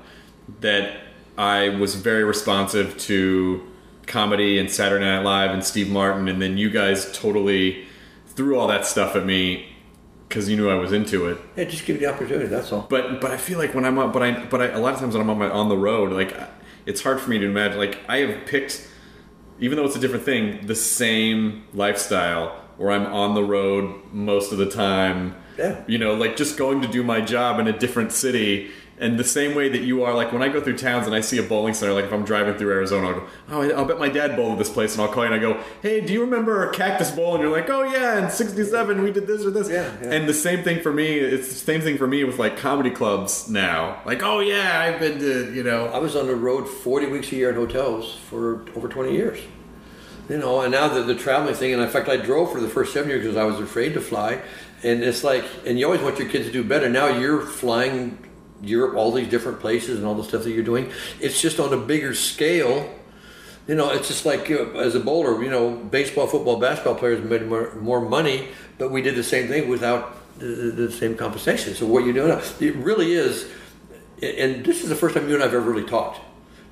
that I was very responsive to comedy and Saturday Night Live and Steve Martin, and then you guys totally threw all that stuff at me because you knew I was into it.
yeah, just give you the opportunity. That's all.
But but I feel like when I'm on, but I but I, a lot of times when I'm on my on the road, like it's hard for me to imagine. Like I have picked, even though it's a different thing, the same lifestyle where I'm on the road most of the time.
Yeah.
You know, like just going to do my job in a different city. And the same way that you are, like when I go through towns and I see a bowling center, like if I'm driving through Arizona, I'll go, oh, I'll bet my dad bowled at this place, and I'll call you and I go, hey, do you remember Cactus Bowl? And you're like, oh yeah, in '67 we did this or this.
Yeah, yeah.
And the same thing for me. It's the same thing for me with like comedy clubs now. Like, oh yeah, I've been to you know.
I was on the road 40 weeks a year in hotels for over 20 years. You know, and now the, the traveling thing, and in fact, I drove for the first seven years because I was afraid to fly. And it's like, and you always want your kids to do better. Now you're flying Europe, all these different places, and all the stuff that you're doing. It's just on a bigger scale. You know, it's just like uh, as a bowler, you know, baseball, football, basketball players made more, more money, but we did the same thing without the, the same compensation. So what you're doing, it really is, and this is the first time you and I've ever really talked.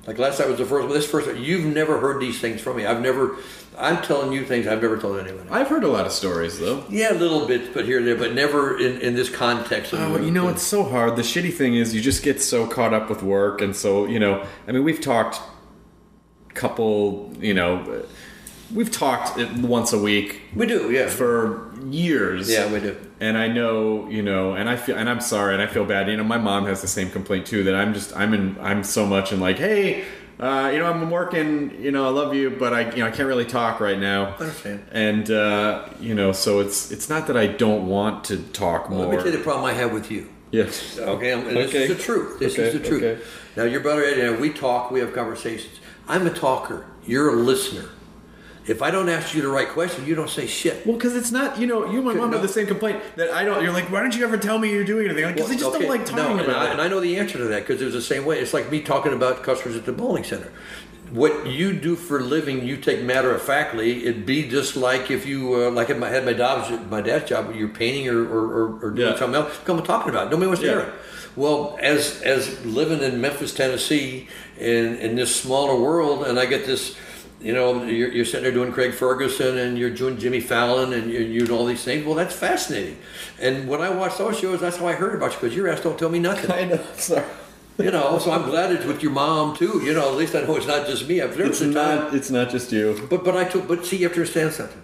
Like last night was the first one. This first, you've never heard these things from me. I've never. I'm telling you things I've never told anyone.
I've heard a lot of stories though.
Yeah, little bits, but here and there, but never in, in this context. of-
Oh, you know, it's so hard. The shitty thing is, you just get so caught up with work, and so you know. I mean, we've talked, couple, you know, we've talked once a week
we do, yeah.
for years.
Yeah, we do.
And I know, you know, and I feel, and I'm sorry, and I feel bad. You know, my mom has the same complaint too. That I'm just, I'm in, I'm so much in like, hey, uh, you know, I'm working. You know, I love you, but I, you know, I can't really talk right now.
I understand.
And uh, you know, so it's, it's not that I don't want to talk
Well,
more.
let me tell you the problem I have with you.
yes.
Okay, and this
Okay.
is the truth. This
Okay,
is the truth.
okay.
Now, your brother Eddie and I, we talk, we have conversations. I'm a talker. You're a listener. If I don't ask you the right question, you don't say shit.
Well, because it's not, you know, you and my mom
No.
have the same complaint that I don't. You're like, why don't you ever tell me you're doing anything? Because
Well,
they just
okay,
don't like talking
no, and
about
I,
it.
And I know the answer to that because it was the same way. It's like me talking about customers at the bowling center. What you do for a living, you take matter of factly. It'd be just like if you, uh, like if I had my dad's, my dad's job, you're painting or, or, or, or doing
Yeah.
something else, come and talking about it. Nobody wants to
Yeah.
hear it. Well, as as living in Memphis, Tennessee, in in this smaller world, and I get this, you know, you're, you're sitting there doing Craig Ferguson, and you're doing Jimmy Fallon, and you're, you're doing all these things. Well, that's fascinating. And when I watch those shows, that's how I heard about you because your ass don't tell me nothing.
I know. Sorry.
You know, so I'm glad it's with your mom too. You know, at least I know it's not just me. I've
It's
time.
not. It's not just you.
But but I took but see you have to understand something.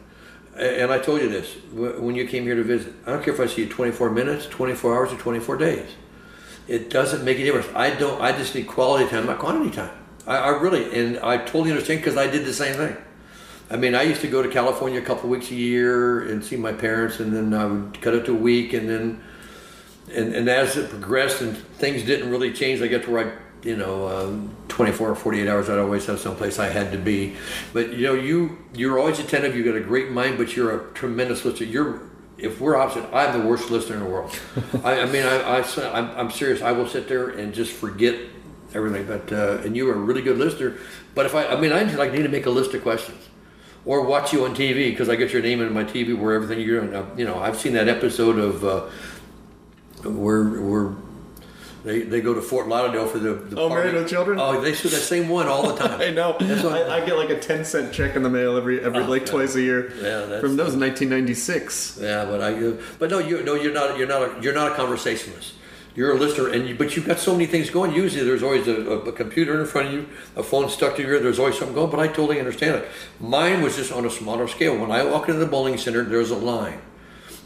And I told you this when you came here to visit. I don't care if I see you 24 minutes, 24 hours, or 24 days. It doesn't make a difference. I don't. I just need quality time, not quantity time. I, I really and I totally understand because I did the same thing. I mean, I used to go to California a couple weeks a year and see my parents, and then I would cut it to a week, and then and, and as it progressed and things didn't really change, I got to where I, you know, um, 24 or 48 hours, I'd always have someplace I had to be. But, you know, you, you're always attentive, You've got a great mind, but you're a tremendous listener. You're, if we're opposite, I'm the worst listener in the world. I, I mean, I, I, I'm, I'm serious. I will sit there and just forget everything. But, uh, and you are a really good listener. But if I, I mean, I just like need to make a list of questions or watch you on TV because I get your name in my TV where everything you're doing. Uh, You know, I've seen that episode of uh, where where they, they go to Fort Lauderdale for the, the
Oh,
party.
Married with Children?
Oh, they shoot that same one all the time.
I know. I, I get like a ten cent check in the mail every every
Oh,
like
yeah.
twice a year.
Yeah, that's-
from those in 1996.
yeah, but I uh, but no, you no, you're not you're not a, you're not a conversationalist. You're a listener, and you, but you've got so many things going. Usually, there's always a, a, computer in front of you, a phone stuck to your ear. There's always something going. But I totally understand it. Mine was just on a smaller scale. When I walk into the bowling center, there's a line.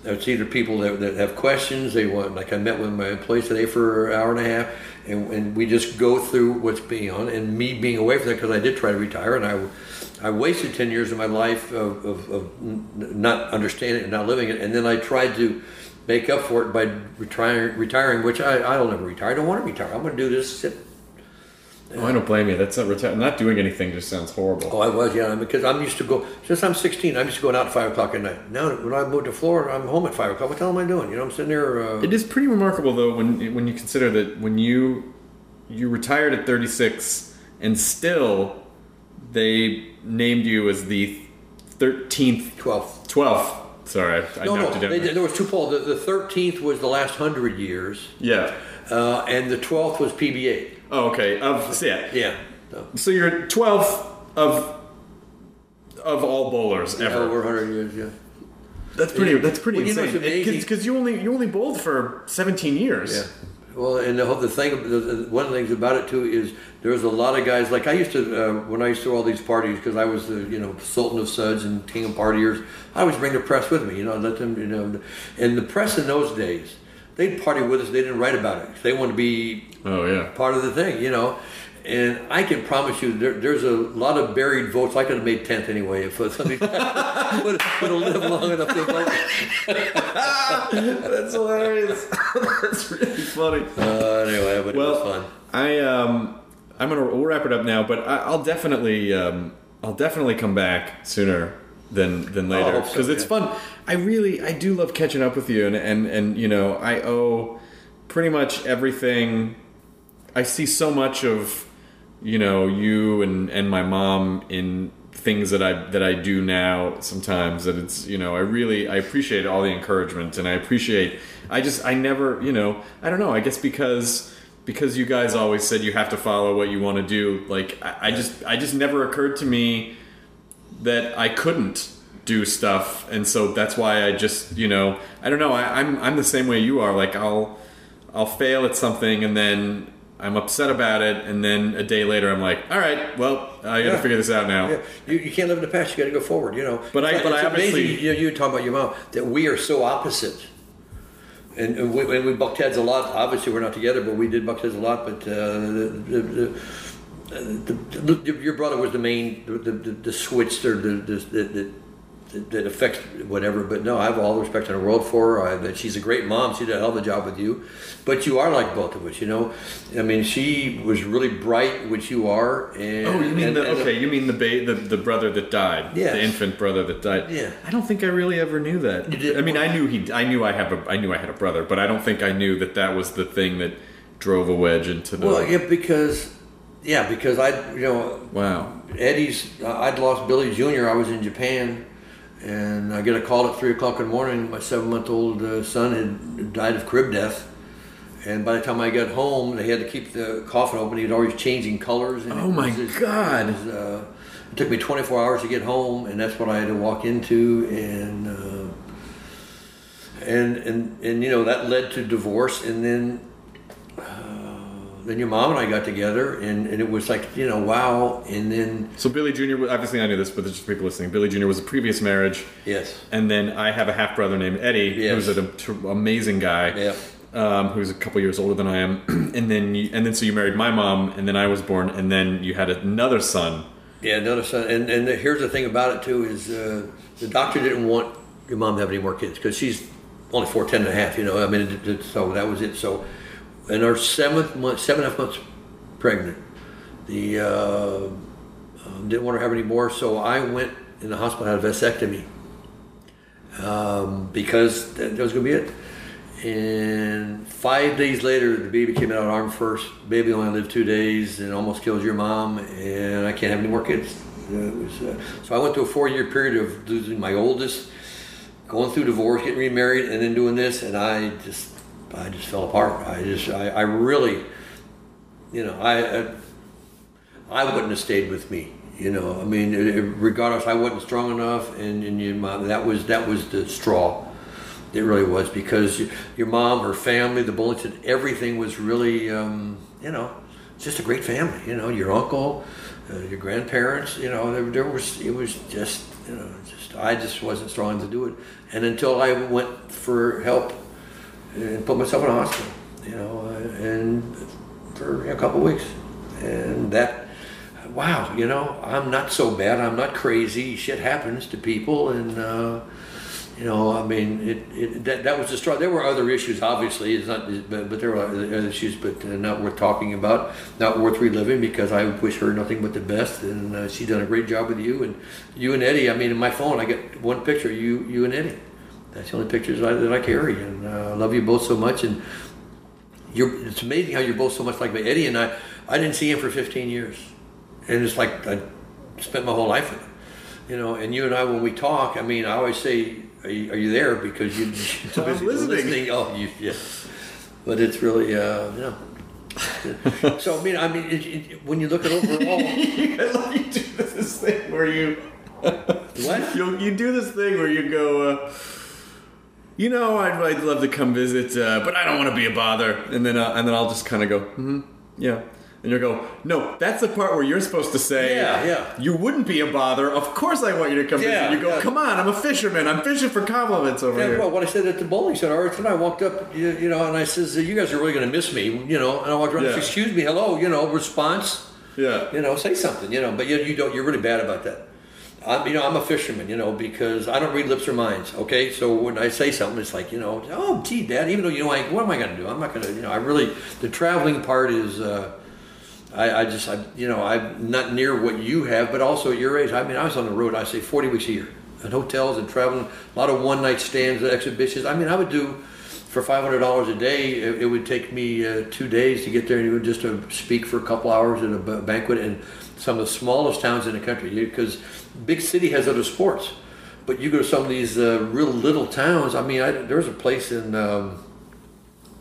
It's either people that, that have questions. They want, like I met with my employees today for an hour and a half, and, and we just go through what's being on. And me being away from that because I did try to retire, and I, I wasted ten years of my life of, of, of not understanding it and not living it. And then I tried to make up for it by retiring, retiring which I, I'll never retire. I don't want to retire. I'm going to do this. Sit.
Oh, I don't blame you. That's not reti- not doing anything. Just sounds horrible.
Oh, I was, yeah, because I'm used to go since I'm 16. I'm used to going out at five o'clock at night. Now, when I moved to Florida, I'm home at five o'clock. What the hell am I doing? You know, I'm sitting there. Uh,
It is pretty remarkable though when when you consider that when you you retired at 36 and still they named you as the 13th
12th,
12th. Sorry, I, I
No, no, they, there was two polls. The, the 13th was the last hundred years,
yeah.
uh, and the 12th was PBA.
Oh, okay. Of so yeah.
Yeah. So,
So you're 12th of of all bowlers ever.
over 100 years, yeah.
That's pretty. That's pretty
Well, you know,
insane.
it's amazing.
Because you only you only bowled for 17 years.
Yeah. Well, and the, whole- the thing, the, the- one of the things about it too is there's a lot of guys. Like I used to uh, when I used to all these parties because I was the you know Sultan of Suds and King of Partiers. I always bring the press with me. You know, let them you know, and the press in those days they'd party with us. They didn't write about it. They wanted to be
Oh yeah.
part of the thing, you know. And I can promise you, there, there's a lot of buried votes. I could have made tenth anyway if somebody would have, would have lived long enough to vote.
That's hilarious. That's really funny.
Uh, anyway, but it was
Well,
fun.
I um, I'm gonna we'll wrap it up now, but I, I'll definitely um, I'll definitely come back sooner than than later
hope so,
because it's
yeah.
fun. I really I do love catching up with you, and and and you know I owe pretty much everything. I see so much of you know you and and my mom in things that I that I do now sometimes that it's you know I really I appreciate all the encouragement and I appreciate I just I never you know I don't know I guess because because you guys always said you have to follow what you want to do. Like I, I just I just never occurred to me that I couldn't do stuff, and so that's why I just you know I don't know I, I'm I'm the same way you are. Like I'll I'll fail at something and then I'm upset about it, and then a day later I'm like, all right, well I got to
Yeah.
figure this out now.
Yeah, you, you can't live in the past. You got to go forward. You know.
But I-
It's
but I obviously-
amazing, you, know, you were talking about your mom that we are so opposite. And, and we, and we bucked heads a lot. Obviously, we're not together, but we did buck heads a lot. But uh, the, the, the, the, the, your brother was the main, the, the, the switch or the, the, the, that affects whatever. But no, I have all the respect in the world for her. I, that she's a great mom. She did a hell of a job with you. But you are like both of us, you know. I mean, she was really bright, which you are. And,
Oh, you mean
and-
the
and-
okay? You mean the ba- the the brother that died?
Yes.
the infant brother that died.
Yeah.
I don't think I really ever knew that.
Did-
I mean, I knew he. I knew I have a. I knew I had a brother, but I don't think I knew that that was the thing that drove a wedge into the.
Well, yeah, because yeah, because I, you know,
Wow.
Eddie's. I'd lost Billy Jr. I was in Japan, and I get a call at three o'clock in the morning. My seven-month-old uh, son had died of crib death, and by the time I got home, they had to keep the coffin open. He was always changing colors. And
Oh my
just-
God.
It, was, uh, it took me 24 hours to get home, and that's what I had to walk into, and. Uh, and, and and you know that led to divorce and then then your mom and I got together, and, and it was like, you know, wow. And then,
So Billy Jr. Obviously, I knew this, but there's just people listening. Billy Jr. was a previous marriage,
yes,
and then I have a half brother named Eddie,
Yes.
who's an amazing guy.
Yeah.
Um, who's a couple years older than I am, and then you, and then so you married my mom, and then I was born, and then you had another son.
yeah, another son. And, and here's the thing about it, too, is uh, the doctor didn't want your mom to have any more kids because she's only four, ten and a half, you know. I mean, it, it, so that was it. So, in our seventh month, seven and a half months pregnant, the uh, um, didn't want to have any more, so I went in the hospital had a vasectomy um, because that, that was going to be it. And five days later, the baby came out arm first. Baby only lived two days and almost killed your mom, and I can't have any more kids. Was, uh, so I went through a four-year period of losing my oldest, going through divorce, getting remarried, and then doing this, and I just, I just fell apart. I just, I, I really, you know, I, I, I wouldn't have stayed with me. You know, I mean, regardless, I wasn't strong enough, and, and your mom, that was that was the straw. It really was because your mom, her family, the Bullington, everything was really, um, you know, just a great family. You know, your uncle, uh, your grandparents. You know, there, there was it was just, you know, just I just wasn't strong to do it. And until I went for help and put myself in a hospital, you know, uh, and for a couple weeks, and that. Wow, you know, I'm not so bad. I'm not crazy. Shit happens to people, and uh, you know, I mean, it, it that, that was the straw. There were other issues, obviously. It's not, but, but there were other issues, but uh, not worth talking about, not worth reliving, because I wish her nothing but the best, and uh, she's done a great job with you and you and Eddie. I mean, in my phone, I get one picture you, you and Eddie. That's the only pictures I, that I carry, and uh, I love you both so much. And you're, it's amazing how you're both so much like me. Eddie and I. I didn't see him for 15 years, and it's like I spent my whole life with him. You know, and you and I, when we talk, I mean, I always say, "Are you, are you there?" Because you, you're too
I'm
busy
listening.
Oh, you, yeah. But it's really, uh, you know. so I mean, I mean, it, it, when you look at overall,
you do this thing where you
what?
you you do this thing where you go. Uh, you know, I'd, I'd love to come visit, uh, but I don't want to be a bother. And then, uh, and then I'll just kind of go, hmm, yeah. And you'll go, no, that's the part where you're supposed to say,
Yeah, yeah.
You wouldn't be a bother. Of course, I want you to come
Yeah,
visit. You go,
yeah.
come on, I'm a fisherman. I'm fishing for compliments over
Yeah,
here.
well, what I said at the bowling center, and I walked up, you, you know, and I says, "You guys are really going to miss me," you know. And I walked around,
Yeah.
"Excuse me, hello," you know, response.
yeah.
you know, say something, you know. But you, you don't. You're really bad about that. I'm, you know, I'm a fisherman, you know, because I don't read lips or minds. Okay, so when I say something, it's like, you know, oh, gee, Dad. Even though you know, like, what am I going to do? I'm not going to, you know. I really, the traveling part is. Uh, I, I just, I, you know, I'm not near what you have, but also at your age. I mean, I was on the road. I say 40 weeks a year, in hotels and traveling. A lot of one night stands, and exhibitions. I mean, I would do for five hundred dollars a day. It, it would take me uh, two days to get there, and just to speak for a couple hours at a banquet in some of the smallest towns in the country. Because big city has other sports, but you go to some of these uh, real little towns. I mean, I, there was a place in. Um,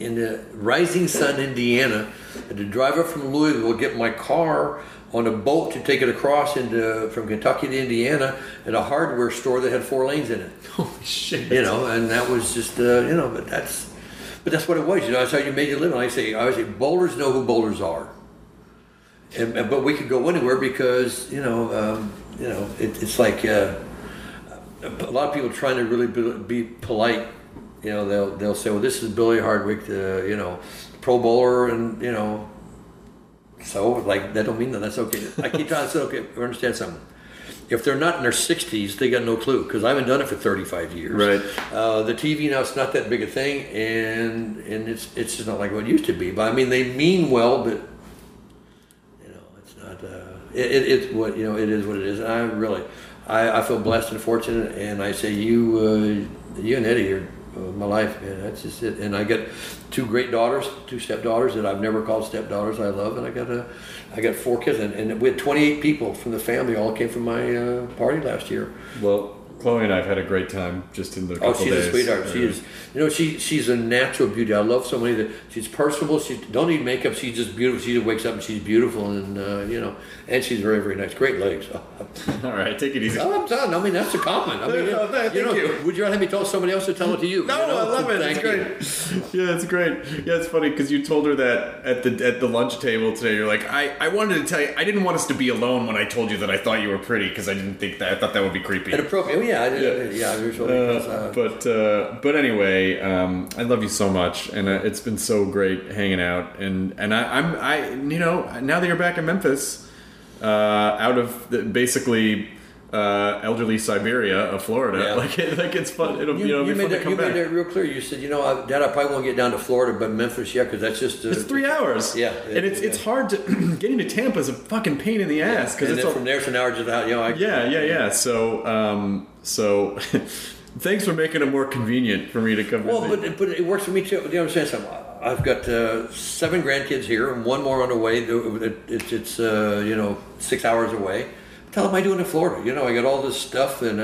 in the Rising Sun, Indiana, and to drive up from Louisville, get my car on a boat to take it across into from Kentucky to Indiana at a hardware store that had four lanes in it.
Holy shit.
You know, and that was just uh, you know, but that's but that's what it was. You know, that's how you made your living. I say, I say, bowlers know who bowlers are. And, and- but we could go anywhere because you know, um, you know, it, it's like uh, a lot of people trying to really be, be polite. You know, they'll they'll say, well, this is Billy Hardwick, the you know, Pro Bowler, and you know, so like that don't mean that that's okay. I keep trying to say, okay, understand something. If they're not in their 60s, they got no clue because I haven't done it for 35 years.
Right.
Uh, the TV now it's not that big a thing, and and it's it's just not like what it used to be. But I mean, they mean well, but you know, it's not. Uh, it, it, it's what you know. It is what it is. And I really, I, I feel blessed and fortunate, and I say you, uh, you and Eddie are uh, my life, man. That's just it. And I got two great daughters, two stepdaughters that I've never called stepdaughters. I love, and I got a, I got four kids, and, and we had 28 people from the family all came from my uh, party last year.
Well, Chloe and I have had a great time just in the couple
Oh, she's
days.
a sweetheart. She is. You know, she she's a natural beauty. I love somebody that she's personable. She don't need makeup. She's just beautiful. She just wakes up and she's beautiful, and uh, you know, and she's very very nice. Great legs.
All right, take it easy.
Oh, I'm done. I mean, that's a compliment. I mean,
Oh, thank
you know,
you.
would you rather have me tell somebody else to tell it to you?
No,
you know?
I love it.
Thank
it's
you.
great. Yeah, it's great. Yeah, it's funny because you told her that at the at the lunch table today. You're like, I, I wanted to tell you, I didn't want us to be alone when I told you that I thought you were pretty because I didn't think that I thought that would be creepy.
Inappropriate. Yeah, I did, yeah, yeah. Usually,
Uh, but uh, but anyway, um, I love you so much, and uh, it's been so great hanging out. And and I, I'm I you know now that you're back in Memphis, uh, out of the, basically uh, elderly Siberia of Florida,
Yeah.
like it, like it's fun. It'll
you,
you, know
you
be
made
to
that, you
back.
made that real clear. You said, you know, I, Dad, I probably won't get down to Florida, but Memphis, yeah, because that's just uh,
It's three hours.
Yeah,
and it's it's hard to getting to Tampa is a fucking pain in the ass because
And
it's all,
from there, it's an hour just out. You know, I,
yeah yeah yeah. So um so thanks for making it more convenient for me to come.
Well,
visit.
but but it works for me too. Do you understand something? I've got uh, seven grandkids here and one more on the way. It- It's it's uh, you know six hours away. Tell them I do it in Florida. You know, I got all this stuff and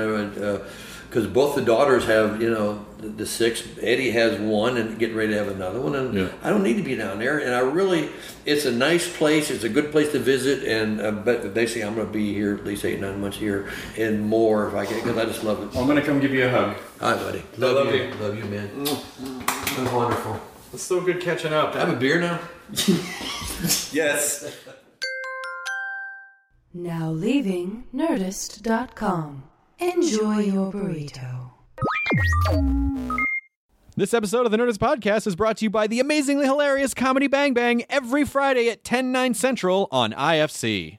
because both the daughters have you know the, the six. Eddie has one and getting ready to have another one, and
Yeah.
I don't need to be down there. And I really, it's a nice place. It's a good place to visit. And uh, but they say I'm going to be here at least eight nine months here and more if I can because I just love it.
I'm gonna come give you a hug.
Hi, buddy. Love,
love
you.
you.
Love you, man. That's wonderful.
It's so good catching up.
Have a beer now.
yes.
Now leaving Nerdist.com. Enjoy your burrito.
This episode of the Nerdist Podcast is brought to you by the amazingly hilarious Comedy Bang Bang every Friday at 10, 9 central on IFC.